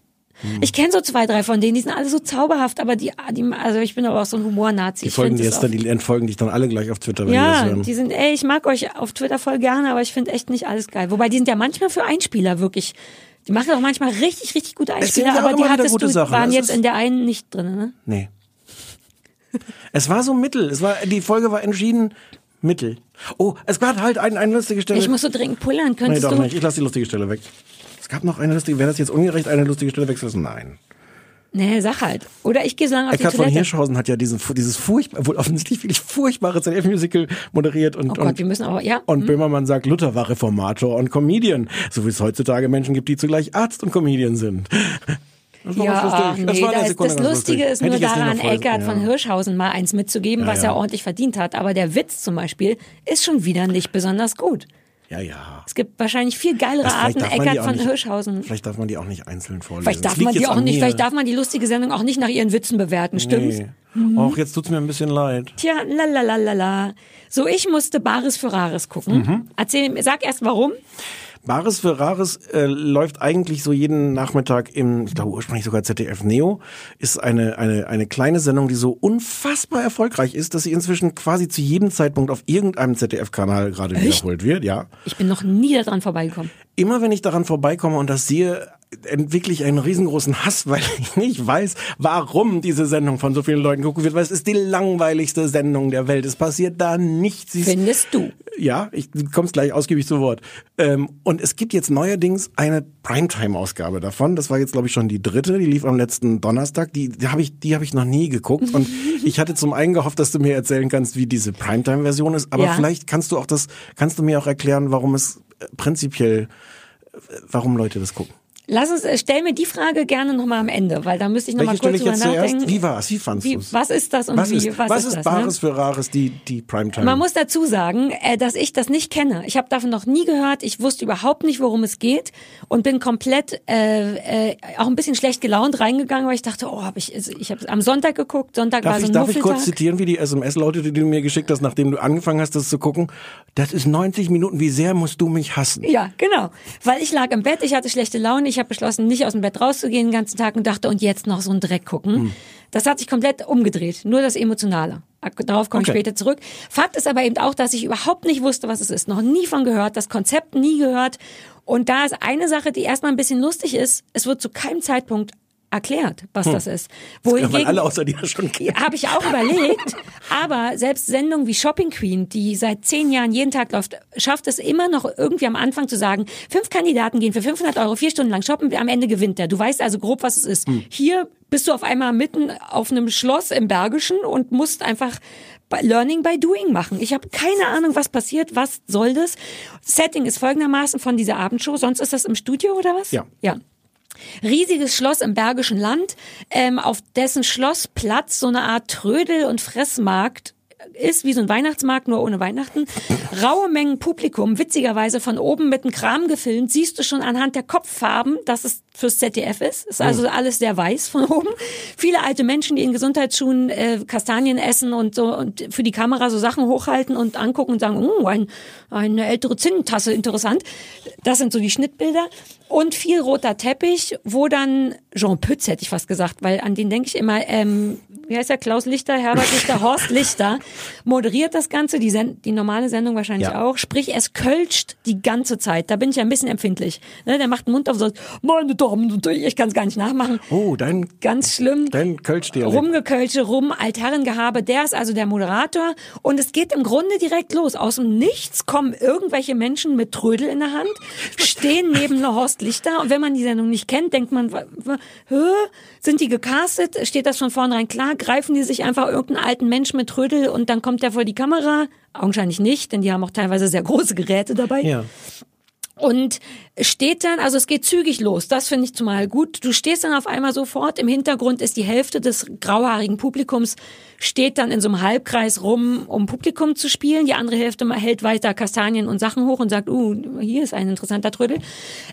Speaker 8: Hm.
Speaker 4: Ich kenne so zwei, drei von denen, die sind alle so zauberhaft, aber die, die also ich bin aber auch so ein Humor-Nazi.
Speaker 8: Die folgen jetzt dann, die entfolgen dich dann alle gleich auf Twitter, wenn die
Speaker 4: ja,
Speaker 8: das hören.
Speaker 4: die sind, ey, ich mag euch auf Twitter voll gerne, aber ich finde echt nicht alles geil. Wobei die sind ja manchmal für Einspieler wirklich. Die machen auch manchmal richtig, richtig gute Einspieler, aber die hattest
Speaker 8: gute
Speaker 4: du,
Speaker 8: Sachen.
Speaker 4: waren jetzt in der einen nicht drin, ne?
Speaker 8: Nee. es war so mittel. Es war, die Folge war entschieden mittel. Oh, es gab halt ein, eine lustige Stelle.
Speaker 4: Ich muss so dringend pullern,
Speaker 8: Nee,
Speaker 4: könntest
Speaker 8: doch
Speaker 4: du?
Speaker 8: nicht. Ich lasse die lustige Stelle weg. Gab noch eine lustige, wäre das jetzt ungerecht, eine lustige Stelle wegzulassen? Nein.
Speaker 4: Nee, sag halt. Oder ich gehe so lange auf
Speaker 8: Eckhard
Speaker 4: die
Speaker 8: von
Speaker 4: Toilette.
Speaker 8: Hirschhausen hat ja diesen, dieses furchtbar, wohl offensichtlich wirklich furchtbare ZDF-Musical moderiert und,
Speaker 4: Oh Gott,
Speaker 8: und,
Speaker 4: wir müssen aber, ja.
Speaker 8: und Böhmermann sagt, Luther war Reformator und Comedian. So wie es heutzutage Menschen gibt, die zugleich Arzt und Comedian sind. Das war
Speaker 4: Ja,
Speaker 8: lustig.
Speaker 4: nee, da ist, das
Speaker 8: ganz
Speaker 4: Lustige
Speaker 8: lustig.
Speaker 4: ist nur daran, Eckart
Speaker 8: ja.
Speaker 4: von Hirschhausen mal eins mitzugeben,
Speaker 8: Ja,
Speaker 4: was
Speaker 8: ja.
Speaker 4: er ordentlich verdient hat. Aber der Witz zum Beispiel ist schon wieder nicht besonders gut.
Speaker 8: Ja, ja.
Speaker 4: Es gibt wahrscheinlich viel geilere
Speaker 8: Das-
Speaker 4: Arten,
Speaker 8: auch
Speaker 4: von
Speaker 8: nicht-
Speaker 4: Hirschhausen.
Speaker 8: Vielleicht darf man die auch nicht einzeln vorlesen.
Speaker 4: Vielleicht darf man die auch nicht,
Speaker 8: mir.
Speaker 4: vielleicht darf man die lustige Sendung auch nicht nach ihren Witzen bewerten, stimmt's?
Speaker 8: Nee. Auch jetzt tut's mir ein bisschen leid.
Speaker 4: Tja, lalalala. So, ich musste Bares für Rares gucken.
Speaker 8: Mhm.
Speaker 4: Erzähl, sag erst warum.
Speaker 8: Bares für Rares äh, läuft eigentlich so jeden Nachmittag im, ich glaube ursprünglich sogar ZDF Neo, ist eine, eine, eine kleine Sendung, die so unfassbar erfolgreich ist, dass sie inzwischen quasi zu jedem Zeitpunkt auf irgendeinem ZDF-Kanal gerade wiederholt wird, ja.
Speaker 4: Ich bin noch nie daran vorbeigekommen.
Speaker 8: Immer wenn ich daran vorbeikomme und das sehe, entwickle ich einen riesengroßen Hass, weil ich nicht weiß, warum diese Sendung von so vielen Leuten gucken wird, weil es ist die langweiligste Sendung der Welt. Es passiert da nichts.
Speaker 4: Findest du?
Speaker 8: ja, ich kommst gleich ausgiebig zu Wort. Ähm, und es gibt jetzt neuerdings eine Primetime-Ausgabe davon. Das war jetzt, glaube ich, schon die dritte. Die lief am letzten Donnerstag. Die, die habe ich, die habe ich noch nie geguckt. Und ich hatte zum einen gehofft, dass du mir erzählen kannst, wie diese Primetime-Version ist. Aber
Speaker 4: Ja.
Speaker 8: vielleicht kannst du auch das, kannst du mir auch erklären, warum es äh, prinzipiell, äh, warum Leute das gucken.
Speaker 4: Lass uns, äh, stell mir die Frage gerne nochmal am Ende, weil da müsste ich nochmal kurz
Speaker 8: ich
Speaker 4: drüber
Speaker 8: jetzt zuerst?
Speaker 4: nachdenken.
Speaker 8: Wie war's? Wie fandst
Speaker 4: Wie,
Speaker 8: du's?
Speaker 4: was ist das und
Speaker 8: Was
Speaker 4: wie?
Speaker 8: ist,
Speaker 4: was,
Speaker 8: was
Speaker 4: ist,
Speaker 8: ist
Speaker 4: das,
Speaker 8: Bares
Speaker 4: ne?
Speaker 8: für Rares, die, die Primetime?
Speaker 4: Man muss dazu sagen, äh, dass ich das nicht kenne. Ich habe davon noch nie gehört. Ich wusste überhaupt nicht, worum es geht und bin komplett äh, äh, auch ein bisschen schlecht gelaunt reingegangen, weil ich dachte, oh, hab ich, also ich habe am Sonntag geguckt. Sonntag
Speaker 8: Darf
Speaker 4: war so
Speaker 8: ich,
Speaker 4: ein
Speaker 8: darf ich kurz zitieren, wie die SMS lautet, die du mir geschickt hast, nachdem du angefangen hast, das zu gucken? Das ist 90 Minuten. Wie sehr musst du mich hassen?
Speaker 4: Ja, genau. Weil ich lag im Bett, ich hatte schlechte Laune, ich habe beschlossen, nicht aus dem Bett rauszugehen den ganzen Tag und dachte, und jetzt noch so einen Dreck gucken.
Speaker 8: Hm.
Speaker 4: Das hat sich komplett umgedreht. Nur das Emotionale. Darauf komme
Speaker 8: Okay.
Speaker 4: ich später zurück. Fakt ist aber eben auch, dass ich überhaupt nicht wusste, was es ist. Noch nie von gehört, das Konzept nie gehört. Und da ist eine Sache, die erstmal ein bisschen lustig ist. Es wird zu keinem Zeitpunkt erklärt, was das ist.
Speaker 8: Hm.
Speaker 4: Wohingegen-
Speaker 8: alle außer dir schon
Speaker 4: habe ich auch überlegt. Aber selbst Sendungen wie Shopping Queen, die seit zehn Jahren jeden Tag läuft, schafft es immer noch irgendwie am Anfang zu sagen, fünf Kandidaten gehen für 500 Euro vier Stunden lang shoppen, am Ende gewinnt der. Du weißt also grob, was es ist. Hier bist du auf einmal mitten auf einem Schloss im Bergischen und musst einfach Learning by Doing machen. Ich habe keine Ahnung, was passiert, was soll das. Setting ist folgendermaßen von dieser Abendshow, sonst ist das im Studio oder was?
Speaker 8: Ja.
Speaker 4: Ja. Riesiges Schloss im Bergischen Land, ähm, auf dessen Schlossplatz so eine Art Trödel- und Fressmarkt ist wie so ein Weihnachtsmarkt, nur ohne Weihnachten. Raue Mengen Publikum, witzigerweise von oben mit einem Kram gefilmt, siehst du schon anhand der Kopffarben, dass es fürs ZDF ist. Ist also alles sehr weiß von oben. Viele alte Menschen, die in Gesundheitsschuhen äh, Kastanien essen und so und für die Kamera so Sachen hochhalten und angucken und sagen, oh, ein, eine ältere Zinntasse, interessant. Das sind so die Schnittbilder. Und viel roter Teppich, wo dann Jean Pütz, hätte ich fast gesagt, weil an den denke ich immer, ähm, wie heißt der, Klaus Lichter, Herbert Lichter, Horst Lichter, moderiert das Ganze, die, Sen die normale Sendung wahrscheinlich
Speaker 8: Ja.
Speaker 4: auch. Sprich, es kölscht die ganze Zeit. Da bin ich ein bisschen empfindlich. Ne, der macht den Mund auf so, meine Damen und Herren, ich kann es gar nicht nachmachen.
Speaker 8: Oh, dein,
Speaker 4: Ganz schlimm.
Speaker 8: dein Kölsch-Dialekt.
Speaker 4: Rumgekölsche, rum, Altherrengehabe, der ist also der Moderator. Und es geht im Grunde direkt los. Aus dem Nichts kommen irgendwelche Menschen mit Trödel in der Hand, stehen neben Horst Lichter. Und wenn man die Sendung nicht kennt, denkt man, hä? sind die gecastet? Steht das von vornherein klar? Greifen die sich einfach irgendeinen alten Mensch mit Trödel und dann kommt der vor die Kamera? Augenscheinlich nicht, denn die haben auch teilweise sehr große Geräte dabei.
Speaker 8: Ja.
Speaker 4: Und steht dann, also es geht zügig los, das finde ich zumal gut. Du stehst dann auf einmal sofort, im Hintergrund ist die Hälfte des grauhaarigen Publikums, steht dann in so einem Halbkreis rum, um Publikum zu spielen. Die andere Hälfte hält weiter Kastanien und Sachen hoch und sagt, uh, hier ist ein interessanter Trödel.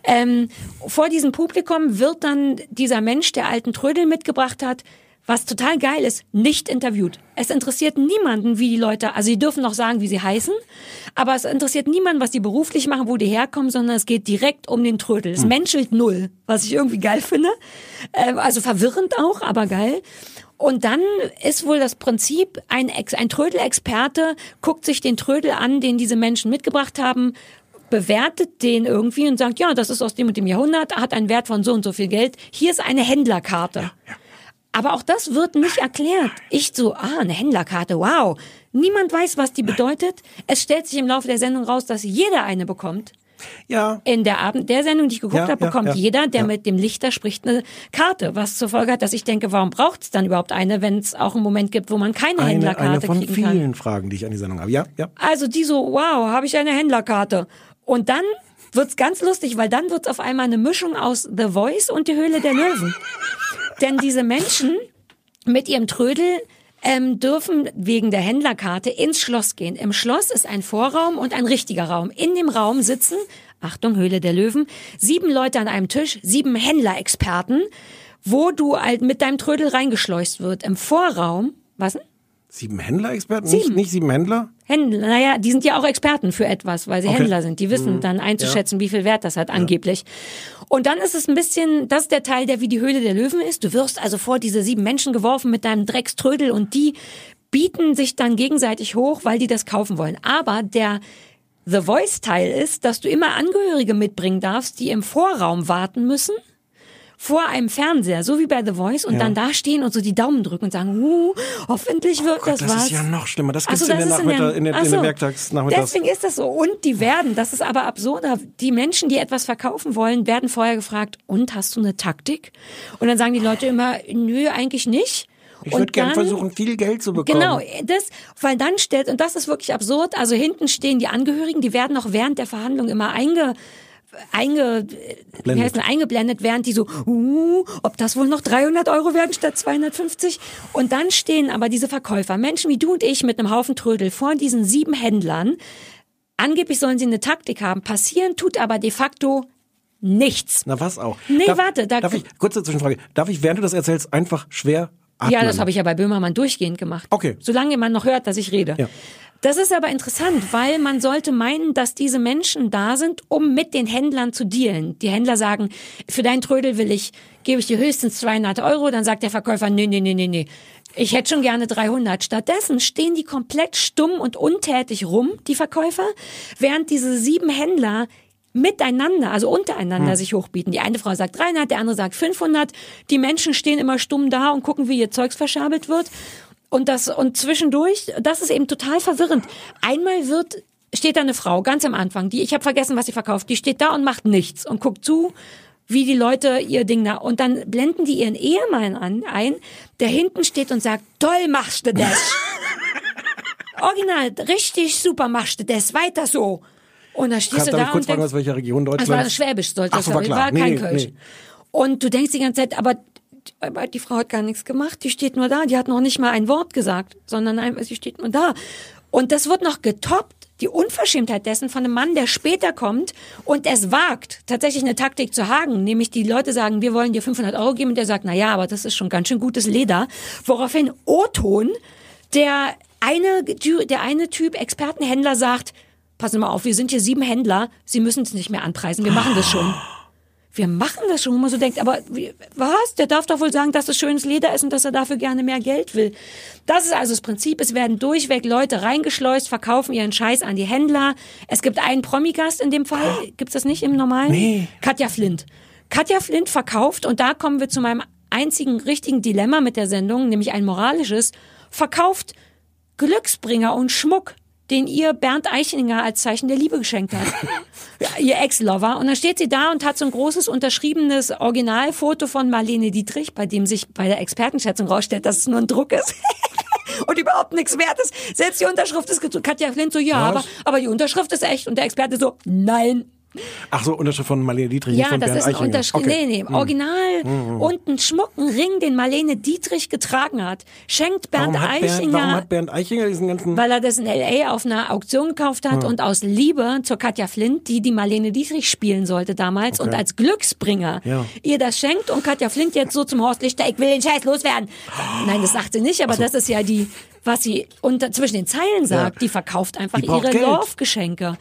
Speaker 4: Ähm, vor diesem Publikum wird dann dieser Mensch, der alten Trödel mitgebracht hat, was total geil ist, nicht interviewt. Es interessiert niemanden, wie die Leute, also sie dürfen noch sagen, wie sie heißen, aber es interessiert niemanden, was die beruflich machen, wo die herkommen, sondern es geht direkt um den Trödel. Es menschelt null, was ich irgendwie geil finde. Ähm, also verwirrend auch, aber geil. Und dann ist wohl das Prinzip, ein, Ex ein Trödel-Experte guckt sich den Trödel an, den diese Menschen mitgebracht haben, bewertet den irgendwie und sagt, ja, das ist aus dem und dem Jahrhundert, hat einen Wert von so und so viel Geld. Hier ist eine Händlerkarte. Aber auch das wird nicht erklärt. Ich so, ah, eine Händlerkarte, wow. Niemand weiß, was die bedeutet. Es stellt sich im Laufe der Sendung raus, dass jeder eine bekommt.
Speaker 8: Ja.
Speaker 4: In der Abend, der Sendung, die ich geguckt
Speaker 8: Ja,
Speaker 4: habe,
Speaker 8: ja,
Speaker 4: bekommt
Speaker 8: ja,
Speaker 4: jeder, der
Speaker 8: ja.
Speaker 4: mit dem Lichter spricht, eine Karte. Was zur Folge hat, dass ich denke, warum braucht es dann überhaupt eine, wenn es auch einen Moment gibt, wo man keine
Speaker 8: Eine,
Speaker 4: Händlerkarte
Speaker 8: eine von
Speaker 4: kriegen
Speaker 8: vielen
Speaker 4: kann.
Speaker 8: Fragen, die ich an die Sendung habe. Ja, ja.
Speaker 4: Also die so, wow, habe ich eine Händlerkarte. Und dann wird's ganz lustig, weil dann wird's auf einmal eine Mischung aus The Voice und die Höhle der Löwen. Denn diese Menschen mit ihrem Trödel ähm, dürfen wegen der Händlerkarte ins Schloss gehen. Im Schloss ist ein Vorraum und ein richtiger Raum. In dem Raum sitzen, Achtung, Höhle der Löwen, sieben Leute an einem Tisch, sieben Händlerexperten, wo du halt mit deinem Trödel reingeschleust wird. Im Vorraum, was denn?
Speaker 8: Sieben Händler-Experten? Nicht,
Speaker 4: Sieben.
Speaker 8: nicht sieben Händler?
Speaker 4: Händler, naja, die sind ja auch Experten für etwas, weil sie
Speaker 8: Okay.
Speaker 4: Händler sind. Die wissen dann einzuschätzen, wie viel Wert das hat, angeblich. Und dann ist es ein bisschen, das ist der Teil, der wie die Höhle der Löwen ist. Du wirst also vor diese sieben Menschen geworfen mit deinem Dreckströdel und die bieten sich dann gegenseitig hoch, weil die das kaufen wollen. Aber der The Voice-Teil ist, dass du immer Angehörige mitbringen darfst, die im Vorraum warten müssen vor einem Fernseher, so wie bei The Voice, und
Speaker 8: Ja.
Speaker 4: dann da stehen und so die Daumen drücken und sagen, uh, hoffentlich wird
Speaker 8: Oh Gott,
Speaker 4: das,
Speaker 8: das
Speaker 4: was.
Speaker 8: ist ja noch schlimmer. Das
Speaker 4: Ach
Speaker 8: gibt's
Speaker 4: so,
Speaker 8: in,
Speaker 4: das in der-
Speaker 8: Nachmittag, in, der, in
Speaker 4: so.
Speaker 8: der Werktagsnachmittags.
Speaker 4: Deswegen ist das so. Und die werden, das ist aber absurder, die Menschen, die etwas verkaufen wollen, werden vorher gefragt, und hast du eine Taktik? Und dann sagen die Leute immer, nö, eigentlich nicht.
Speaker 8: Ich würde gerne versuchen, viel Geld zu bekommen.
Speaker 4: Genau, das, weil dann stellt, und das ist wirklich absurd, also hinten stehen die Angehörigen, die werden auch während der Verhandlung immer einge, einge, wie heißt denn, eingeblendet, während die so, uh, ob das wohl noch 300 Euro werden statt 250? Und dann stehen aber diese Verkäufer, Menschen wie du und ich mit einem Haufen Trödel vor diesen sieben Händlern. Angeblich sollen sie eine Taktik haben. Passieren tut aber de facto nichts.
Speaker 8: Na was auch.
Speaker 4: Nee,
Speaker 8: darf,
Speaker 4: warte, da-
Speaker 8: darf ich, kurze Zwischenfrage, darf ich, während du das erzählst, einfach schwer atmen?
Speaker 4: Ja, das habe ich ja bei Böhmermann durchgehend gemacht.
Speaker 8: Okay.
Speaker 4: Solange man noch hört, dass ich rede.
Speaker 8: Ja.
Speaker 4: Das ist aber interessant, weil man sollte meinen, dass diese Menschen da sind, um mit den Händlern zu dealen. Die Händler sagen, für dein Trödel will ich, gebe ich dir höchstens 200 Euro. Dann sagt der Verkäufer, nee, nee, nee, nee, nee. Ich hätte schon gerne 300. Stattdessen stehen die komplett stumm und untätig rum, die Verkäufer, während diese sieben Händler miteinander, also untereinander sich hochbieten. Die eine Frau sagt 300, der andere sagt 500. Die Menschen stehen immer stumm da und gucken, wie ihr Zeugs verschabelt wird. Und das, und zwischendurch, das ist eben total verwirrend. Einmal wird, steht da eine Frau, ganz am Anfang, die, ich habe vergessen, was sie verkauft, die steht da und macht nichts und guckt zu, wie die Leute ihr Ding da, und dann blenden die ihren Ehemann an, ein, der hinten steht und sagt, toll machst du das. Original, richtig super machst du das, weiter so. Und da stehst
Speaker 8: Darf
Speaker 4: du
Speaker 8: ich
Speaker 4: da
Speaker 8: kurz
Speaker 4: und
Speaker 8: fragen,
Speaker 4: denkst,
Speaker 8: aus welcher Region
Speaker 4: es war
Speaker 8: Deutschlands?
Speaker 4: Schwäbisch, sollte
Speaker 8: Ach
Speaker 4: das
Speaker 8: so, war klar.
Speaker 4: war kein
Speaker 8: Nee,
Speaker 4: Kölsch.
Speaker 8: nee.
Speaker 4: Und du denkst die ganze Zeit, aber die Frau hat gar nichts gemacht, die steht nur da, die hat noch nicht mal ein Wort gesagt, sondern sie steht nur da. Und das wird noch getoppt, die Unverschämtheit dessen von einem Mann, der später kommt und es wagt, tatsächlich eine Taktik zu hagen, nämlich die Leute sagen, wir wollen dir 500 Euro geben und der sagt, na ja, aber das ist schon ganz schön gutes Leder, woraufhin O-Ton, der eine, der eine Typ Expertenhändler sagt, passen mal auf, wir sind hier sieben Händler, Sie müssen es nicht mehr anpreisen, wir machen das schon. Wir machen das schon, wo man so denkt, aber wie, was? Der darf doch wohl sagen, dass das schönes Leder ist und dass er dafür gerne mehr Geld will. Das ist also das Prinzip. Es werden durchweg Leute reingeschleust, verkaufen ihren Scheiß an die Händler. Es gibt einen Promigast in dem Fall. Gibt's das nicht im normalen?
Speaker 8: Nee.
Speaker 4: Katja Flint. Katja Flint verkauft, und da kommen wir zu meinem einzigen richtigen Dilemma mit der Sendung, nämlich ein moralisches, verkauft Glücksbringer und Schmuck, den ihr Bernd Eichinger als Zeichen der Liebe geschenkt hat. Ihr Ex-Lover. Und dann steht sie da und hat so ein großes unterschriebenes Originalfoto von Marlene Dietrich, bei dem sich bei der Expertenschätzung rausstellt, dass es nur ein Druck ist. Und überhaupt nichts wert ist. Selbst die Unterschrift ist gedruckt. Katja Flint so, ja, aber, aber die Unterschrift ist echt. Und der Experte so, nein,
Speaker 8: Ach so, Unterschrift von Marlene Dietrich,
Speaker 4: ja,
Speaker 8: von
Speaker 4: das
Speaker 8: Bernd
Speaker 4: ist ein
Speaker 8: Eichinger.
Speaker 4: Unterschied.
Speaker 8: Okay. Hm.
Speaker 4: Nee, nee, original. Und ein schmucken Ring, den Marlene Dietrich getragen hat, schenkt Bernd
Speaker 8: Warum hat, Bernd,
Speaker 4: Eichinger,
Speaker 8: warum hat Bernd Eichinger diesen ganzen...
Speaker 4: weil er das in L.A. auf einer Auktion gekauft hat und aus Liebe zur Katja Flint, die die Marlene Dietrich spielen sollte damals und als Glücksbringer
Speaker 8: Ja.
Speaker 4: ihr das schenkt und Katja Flint jetzt so zum Horst Lichter, ich will den Scheiß loswerden. Nein, das sagt sie nicht, aber das ist ja die, was sie unter, zwischen den Zeilen sagt. Die verkauft einfach
Speaker 8: Die
Speaker 4: ihre
Speaker 8: Geld.
Speaker 4: Love-Geschenke.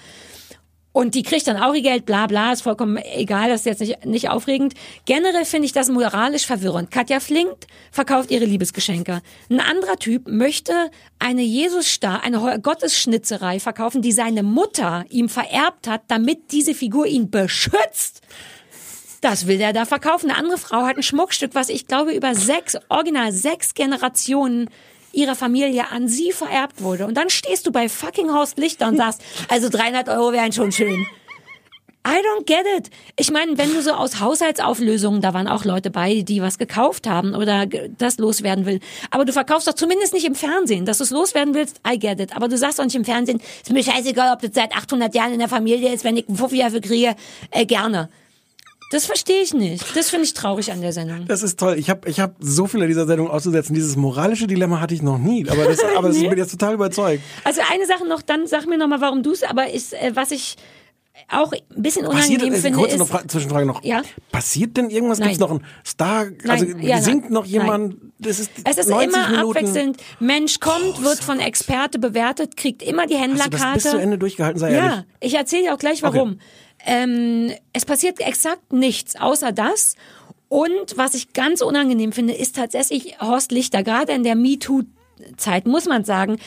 Speaker 4: Und die kriegt dann auch ihr Geld, bla bla, ist vollkommen egal, das ist jetzt nicht, nicht aufregend. Generell finde ich das moralisch verwirrend. Katja Flink verkauft ihre Liebesgeschenke. Ein anderer Typ möchte eine Jesus-Star, eine Gottesschnitzerei verkaufen, die seine Mutter ihm vererbt hat, damit diese Figur ihn beschützt. Das will der da verkaufen. Eine andere Frau hat ein Schmuckstück, was ich glaube über sechs, original sechs Generationen ihrer Familie an sie vererbt wurde. Und dann stehst du bei fucking Horst Lichter und sagst, also 300 Euro wären schon schön. I don't get it. Ich meine, wenn du so aus Haushaltsauflösungen, da waren auch Leute bei, die was gekauft haben oder das loswerden will. Aber du verkaufst doch zumindest nicht im Fernsehen, dass du es loswerden willst. I get it. Aber du sagst doch nicht im Fernsehen, ist mir scheißegal, ob das seit 800 Jahren in der Familie ist, wenn ich einen Fuffi dafür kriege, äh, gerne. Das verstehe ich nicht. Das finde ich traurig an der Sendung.
Speaker 8: Das ist toll. Ich habe ich hab so viele dieser Sendung auszusetzen. Dieses moralische Dilemma hatte ich noch nie. Aber das, aber das ich bin jetzt total überzeugt.
Speaker 4: Also eine Sache noch, dann sag mir noch mal, warum du es, aber ist, äh, was ich auch ein bisschen
Speaker 8: Passiert,
Speaker 4: unangenehm
Speaker 8: äh,
Speaker 4: finde,
Speaker 8: kurze noch Fra Zwischenfrage noch.
Speaker 4: Ja?
Speaker 8: Passiert denn irgendwas? Gibt es noch einen Star? Also
Speaker 4: Nein, ja,
Speaker 8: singt
Speaker 4: nein.
Speaker 8: noch jemand?
Speaker 4: Nein.
Speaker 8: Das ist
Speaker 4: Es ist
Speaker 8: 90
Speaker 4: immer
Speaker 8: Minuten.
Speaker 4: abwechselnd. Mensch kommt, wird von Experte bewertet, kriegt immer die
Speaker 8: Hast du das
Speaker 4: Händlerkarte.
Speaker 8: bis zu Ende durchgehalten? Sei ehrlich.
Speaker 4: Ja, ich erzähle dir auch gleich warum. Ähm, es passiert exakt nichts, außer das. Und was ich ganz unangenehm finde, ist tatsächlich Horst Lichter, gerade in der MeToo Zeit, muss man sagen.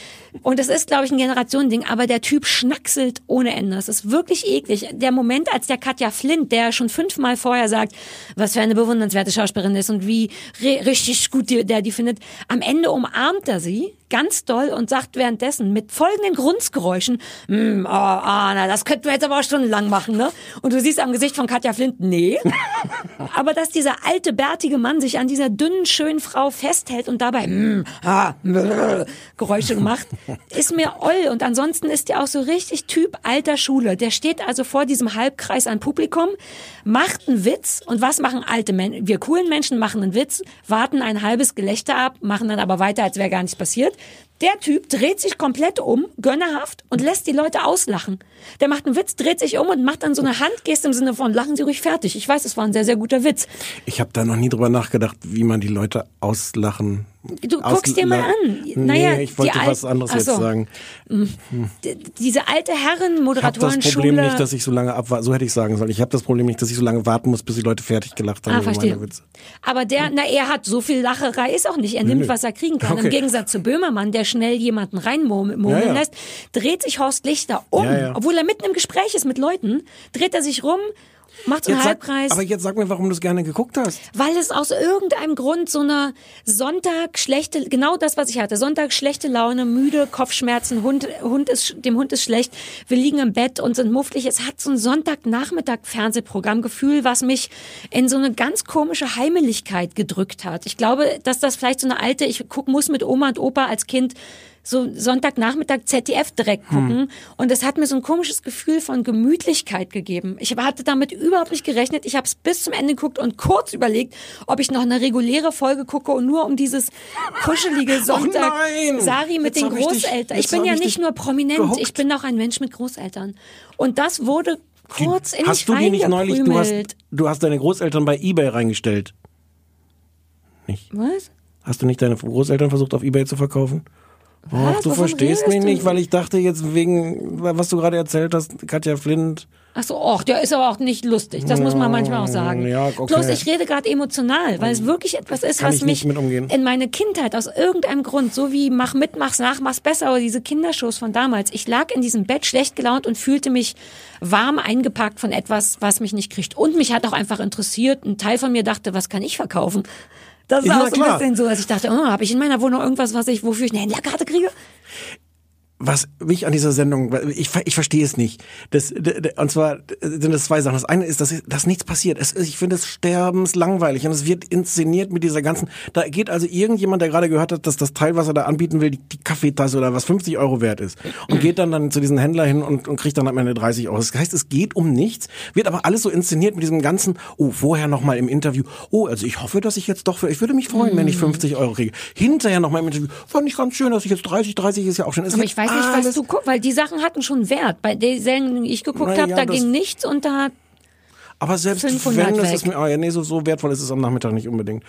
Speaker 4: Und es ist, glaube ich, ein Generationending, aber der Typ schnackselt ohne Ende. Es ist wirklich eklig. Der Moment, als der Katja Flint, der schon fünfmal vorher sagt, was für eine bewundernswerte Schauspielerin ist und wie ri- richtig gut der die findet, am Ende umarmt er sie ganz doll und sagt währenddessen mit folgenden Grundgeräuschen, "Hm, oh, ah, na, das könnten wir jetzt aber auch stundenlang machen, ne? Und du siehst am Gesicht von Katja Flint, nee. aber dass dieser alte, bärtige Mann sich an dieser dünnen, schönen Frau festhält und dabei "Hm, ah, brr", Geräusche macht, ist mir oll. Und ansonsten ist der auch so richtig Typ alter Schule. Der steht also vor diesem Halbkreis an Publikum, macht einen Witz. Und was machen alte Menschen? Wir coolen Menschen machen einen Witz, warten ein halbes Gelächter ab, machen dann aber weiter, als wäre gar nichts passiert. Der Typ dreht sich komplett um, gönnerhaft, und lässt die Leute auslachen. Der macht einen Witz, dreht sich um und macht dann so eine Handgeste im Sinne von, lachen Sie ruhig fertig. Ich weiß, es war ein sehr, sehr guter Witz.
Speaker 8: Ich habe da noch nie drüber nachgedacht, wie man die Leute auslachen
Speaker 4: Du
Speaker 8: Aus-
Speaker 4: guckst dir mal an.
Speaker 8: Nee,
Speaker 4: naja,
Speaker 8: ich wollte was anderes jetzt sagen.
Speaker 4: D- Diese alte Herren,
Speaker 8: Ich habe das. Problem nicht, dass ich so lange abwarte. So hätte ich sagen sollen. Ich habe das Problem nicht, dass ich so lange warten muss, bis die Leute fertig gelacht haben
Speaker 4: Ah, verstehe. Aber der, na, er hat so viel Lacherei ist auch nicht. Er nimmt,
Speaker 8: Nö.
Speaker 4: was er kriegen kann.
Speaker 8: Okay.
Speaker 4: Im Gegensatz zu Böhmermann, der schnell jemanden reinmurmeln
Speaker 8: Ja, ja.
Speaker 4: lässt, dreht sich Horst Lichter um.
Speaker 8: Ja.
Speaker 4: Obwohl er mitten im Gespräch ist mit Leuten, dreht er sich rum, macht so einen
Speaker 8: Jetzt sag,
Speaker 4: Halbkreis.
Speaker 8: aber jetzt sag mir, warum du es gerne geguckt hast.
Speaker 4: Weil es aus irgendeinem Grund so eine Sonntag schlechte, genau das, was ich hatte. Sonntag schlechte Laune, müde, Kopfschmerzen, Hund, Hund ist, dem Hund ist schlecht. Wir liegen im Bett und sind mufflig. Es hat so ein Sonntagnachmittag Fernsehprogrammgefühl, was mich in so eine ganz komische Heimeligkeit gedrückt hat. Ich glaube, dass das vielleicht so eine alte, ich guck, muss mit Oma und Opa als Kind so Sonntagnachmittag ZDF direkt gucken und es hat mir so ein komisches Gefühl von Gemütlichkeit gegeben. Ich hatte damit überhaupt nicht gerechnet. Ich habe es bis zum Ende geguckt und kurz überlegt, ob ich noch eine reguläre Folge gucke und nur um dieses kuschelige Sonntag
Speaker 8: nein!
Speaker 4: Sari mit
Speaker 8: Jetzt
Speaker 4: den
Speaker 8: ich
Speaker 4: Großeltern. Ich
Speaker 8: jetzt
Speaker 4: bin ja
Speaker 8: ich
Speaker 4: nicht nur prominent,
Speaker 8: gehuckt.
Speaker 4: ich bin auch ein Mensch mit Großeltern. Und das wurde kurz in
Speaker 8: hast
Speaker 4: mich
Speaker 8: du die nicht neulich, du hast, du hast deine Großeltern bei Ebay reingestellt. Nicht?
Speaker 4: Was?
Speaker 8: Hast du nicht deine Großeltern versucht auf Ebay zu verkaufen? Ach,
Speaker 4: Was?
Speaker 8: du
Speaker 4: Wovon
Speaker 8: verstehst mich
Speaker 4: du?
Speaker 8: nicht, weil ich dachte jetzt wegen, was du gerade erzählt hast, Katja Flint.
Speaker 4: Ach so, och, der ist aber auch nicht lustig. Das muss man manchmal auch sagen.
Speaker 8: Ja, okay.
Speaker 4: Bloß ich rede gerade emotional, weil es wirklich etwas ist,
Speaker 8: Kann
Speaker 4: was mich
Speaker 8: mit umgehen.
Speaker 4: in meine Kindheit aus irgendeinem Grund, so wie mach mit, mach's nach, mach's besser oder diese Kindershows von damals. Ich lag in diesem Bett schlecht gelaunt und fühlte mich warm eingepackt von etwas, was mich nicht kriegt. Und mich hat auch einfach interessiert. Ein Teil von mir dachte, was kann ich verkaufen? Das ist auch so ein bisschen so, dass ich dachte, oh, habe ich in meiner Wohnung irgendwas, was ich, wofür ich eine Händlerkarte kriege?
Speaker 8: Was mich an dieser Sendung, ich, ich verstehe es nicht. Das, und zwar sind es zwei Sachen. Das eine ist, dass, dass nichts passiert. Es, ich finde es sterbenslangweilig und es wird inszeniert mit dieser ganzen. Da geht also irgendjemand, der gerade gehört hat, dass das Teil, was er da anbieten will, die, die Kaffeetasse oder was 50 Euro wert ist und geht dann dann zu diesem Händler hin und, und kriegt dann am Ende 30 Euro. Das heißt, es geht um nichts, wird aber alles so inszeniert mit diesem ganzen. Oh, vorher noch mal im Interview. Oh, also ich hoffe, dass ich jetzt doch. Für, ich würde mich freuen, wenn ich 50 Euro kriege. Hinterher noch mal im Interview. Fand ich ganz schön, dass ich jetzt 30, 30 ist ja auch schön. Es
Speaker 4: Aber ich weiß nicht, was
Speaker 8: alles-
Speaker 4: du guckst, weil die Sachen hatten schon Wert. Bei den Serien, die ich geguckt habe,
Speaker 8: ja,
Speaker 4: da ging nichts und da hat
Speaker 8: Aber selbst
Speaker 4: 500
Speaker 8: wenn, das ist mir, oh ja, nee, so, so wertvoll ist es am Nachmittag nicht unbedingt.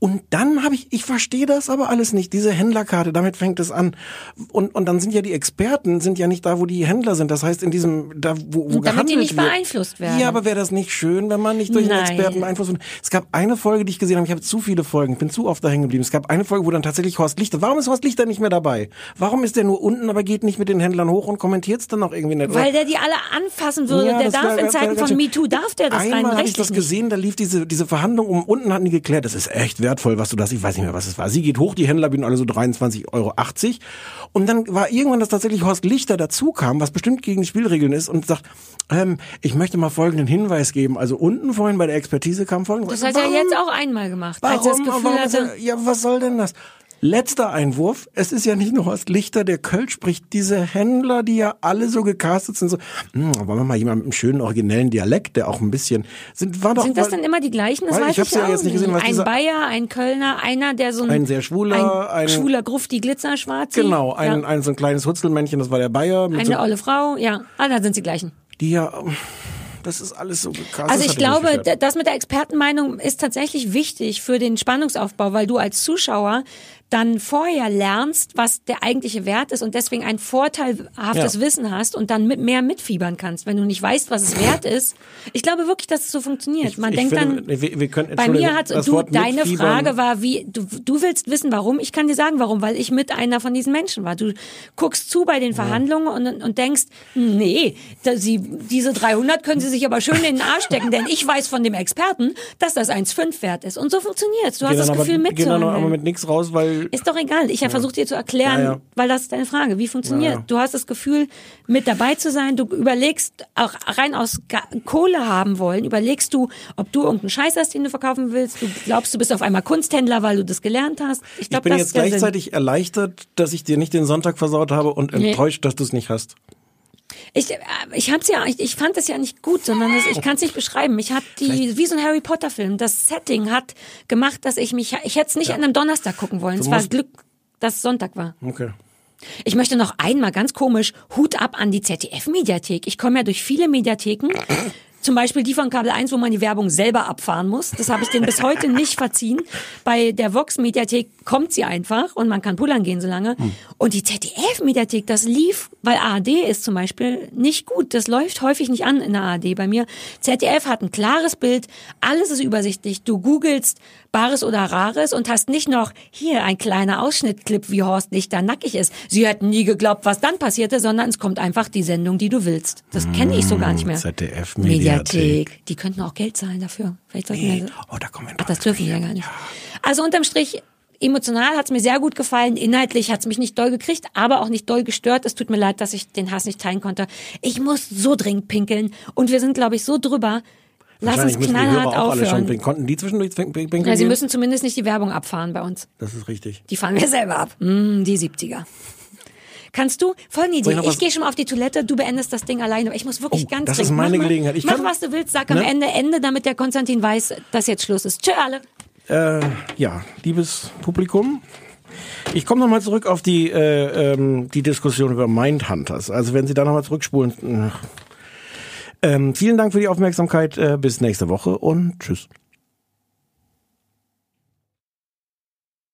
Speaker 8: Und dann habe ich, ich verstehe das aber alles nicht, diese Händlerkarte, damit fängt es an. Und, und dann sind ja die Experten, sind ja nicht da, wo die Händler sind. Das heißt, in diesem, da, wo, wo
Speaker 4: Und damit die nicht
Speaker 8: wird.
Speaker 4: beeinflusst werden.
Speaker 8: Ja, aber wäre das nicht schön, wenn man nicht durch einen
Speaker 4: Nein.
Speaker 8: Experten beeinflusst wird? Es gab eine Folge, die ich gesehen habe, ich habe zu viele Folgen, ich bin zu oft da hängen geblieben. Es gab eine Folge, wo dann tatsächlich Horst Lichter, warum ist Horst Lichter nicht mehr dabei? Warum ist der nur unten, aber geht nicht mit den Händlern hoch und kommentiert es dann noch irgendwie nicht?
Speaker 4: Weil der die alle anfassen würde.
Speaker 8: Ja,
Speaker 4: der darf
Speaker 8: wär-
Speaker 4: in
Speaker 8: wär- wär
Speaker 4: Zeiten von. MeToo, darf der das rein
Speaker 8: Einmal habe ich das gesehen, da lief diese, diese Verhandlung um, unten hatten die geklärt, das ist echt wertvoll, was du das, ich weiß nicht mehr, was es war. Sie geht hoch, die Händler bieten alle so 23,80 Euro. Und dann war irgendwann, dass tatsächlich Horst Lichter dazu kam, was bestimmt gegen die Spielregeln ist und sagt, ähm, ich möchte mal folgenden Hinweis geben. Also unten vorhin bei der Expertise kam folgendes.
Speaker 4: Das hat er jetzt auch einmal gemacht, als er das
Speaker 8: Warum?
Speaker 4: Gefühl
Speaker 8: Warum
Speaker 4: hatte.
Speaker 8: ja, was soll denn das? Letzter Einwurf. Es ist ja nicht nur Horst Lichter, der Kölsch spricht. Diese Händler, die ja alle so gecastet sind, so, hm, wollen wir mal jemand mit einem schönen originellen Dialekt, der auch ein bisschen, sind, war doch,
Speaker 4: Sind das
Speaker 8: weil-
Speaker 4: dann immer die gleichen? Das weiß
Speaker 8: ich hab's ja
Speaker 4: auch
Speaker 8: jetzt nicht gesehen, was
Speaker 4: Ein
Speaker 8: dieser-
Speaker 4: Bayer, ein Kölner, einer, der so ein,
Speaker 8: Ein sehr schwuler,
Speaker 4: ein,
Speaker 8: ein-
Speaker 4: schwuler Grufti Glitzerschwarzi.
Speaker 8: Genau, ein,
Speaker 4: ja.
Speaker 8: ein so ein kleines Hutzelmännchen, das war der Bayer.
Speaker 4: Eine
Speaker 8: so,
Speaker 4: olle Frau, ja. Ah, da sind sie gleichen.
Speaker 8: die ja, das ist alles so gecastet.
Speaker 4: Also ich glaube, das mit der Expertenmeinung ist tatsächlich wichtig für den Spannungsaufbau, weil du als Zuschauer dann vorher lernst, was der eigentliche Wert ist und deswegen ein vorteilhaftes
Speaker 8: Ja.
Speaker 4: Wissen hast und dann mit mehr mitfiebern kannst, wenn du nicht weißt, was es wert ist. Ich glaube wirklich, dass es so funktioniert. Man
Speaker 8: ich
Speaker 4: denkt
Speaker 8: finde,
Speaker 4: dann,
Speaker 8: wir, wir können,
Speaker 4: bei mir hat du
Speaker 8: Wort
Speaker 4: deine
Speaker 8: mitfiebern-
Speaker 4: Frage war, wie du du willst wissen, warum? Ich kann dir sagen, warum, weil ich mit einer von diesen Menschen war. Du guckst zu bei den Verhandlungen und, und denkst, nee, da, sie, diese 300 können sie sich aber schön in den Arsch stecken, denn ich weiß von dem Experten, dass das 1,5 wert ist. Und so funktioniert's. Du hast das Gefühl
Speaker 8: aber, gehen dann aber mit nichts raus, weil
Speaker 4: Ist doch egal. Ich habe versucht dir zu erklären,
Speaker 8: Ja, ja.
Speaker 4: weil das ist deine Frage. Wie funktioniert?
Speaker 8: Ja, ja.
Speaker 4: Du hast das Gefühl, mit dabei zu sein. Du überlegst auch rein aus Kohle haben wollen. Überlegst du, ob du irgendeinen Scheiß hast, den du verkaufen willst. Du glaubst, du bist auf einmal Kunsthändler, weil du das gelernt hast. Ich,
Speaker 8: ich
Speaker 4: glaub,
Speaker 8: bin
Speaker 4: das
Speaker 8: jetzt
Speaker 4: der Sinn.
Speaker 8: gleichzeitig erleichtert, dass ich dir nicht den Sonntag versaut habe und
Speaker 4: Nee.
Speaker 8: enttäuscht, dass du es nicht hast.
Speaker 4: Ich, äh, ich hab's ja, ich, ich fand es ja nicht gut, sondern das, ich kann es nicht beschreiben. Ich hat die, wie so ein Harry Potter Film. Das Setting hat gemacht, dass ich mich, ich hätte es nicht an einem Donnerstag gucken wollen. es war Glück, dass es Sonntag war.
Speaker 8: Okay.
Speaker 4: Ich möchte noch einmal ganz komisch Hut ab an die ZDF-Mediathek. Ich komme ja durch viele Mediatheken. Zum Beispiel die von Kabel 1, wo man die Werbung selber abfahren muss. Das habe ich denen bis heute nicht verziehen. Bei der Vox-Mediathek kommt sie einfach und man kann pullern gehen so lange. Und die ZDF-Mediathek, das lief, weil ARD ist zum Beispiel nicht gut. Das läuft häufig nicht an in der ARD bei mir. ZDF hat ein klares Bild, alles ist übersichtlich. Du googelst Bares oder Rares und hast nicht noch hier ein kleiner Ausschnittclip, wie Horst Lichter nackig ist. Sie hätten nie geglaubt, was dann passierte, sondern es kommt einfach die Sendung, die du willst. Das kenne ich so gar nicht mehr.
Speaker 8: ZDF-Mediathek.
Speaker 4: Die könnten auch Geld zahlen dafür. Vielleicht sollten
Speaker 8: Nee.
Speaker 4: wir
Speaker 8: Oh, da kommen wir
Speaker 4: Ach, das dürfen wir ja gar nicht. Also unterm Strich, emotional hat's mir sehr gut gefallen. Inhaltlich hat's mich nicht doll gekriegt, aber auch nicht doll gestört. Es tut mir leid, dass ich den Hass nicht teilen konnte. Ich muss so dringend pinkeln. Und wir sind, glaube ich, so drüber. Lass uns
Speaker 8: die
Speaker 4: knallhart
Speaker 8: alle schon
Speaker 4: aufhören.
Speaker 8: pinkeln. Konnten die zwischendurch pinkeln
Speaker 4: Ja, sie müssen zumindest nicht die Werbung abfahren bei uns.
Speaker 8: Das ist richtig.
Speaker 4: Die fahren wir selber ab. Mm, die 70er. Kannst du? Folgende Idee.
Speaker 8: ich
Speaker 4: Ich gehe schon mal auf die Toilette, du beendest das Ding alleine. Aber ich muss wirklich
Speaker 8: Oh,
Speaker 4: ganz
Speaker 8: das
Speaker 4: dringend.
Speaker 8: ist meine
Speaker 4: mach
Speaker 8: Gelegenheit. Ich
Speaker 4: mach,
Speaker 8: kann-
Speaker 4: was du willst, sag am
Speaker 8: Ne?
Speaker 4: Ende Ende, damit der Konstantin weiß, dass jetzt Schluss ist. Tschö alle.
Speaker 8: Äh, ja, liebes Publikum, ich komme nochmal zurück auf die, äh, ähm, die Diskussion über Mindhunters. Also wenn Sie da nochmal zurückspulen. äh, Ähm, vielen Dank für die Aufmerksamkeit. Äh, bis nächste Woche und tschüss.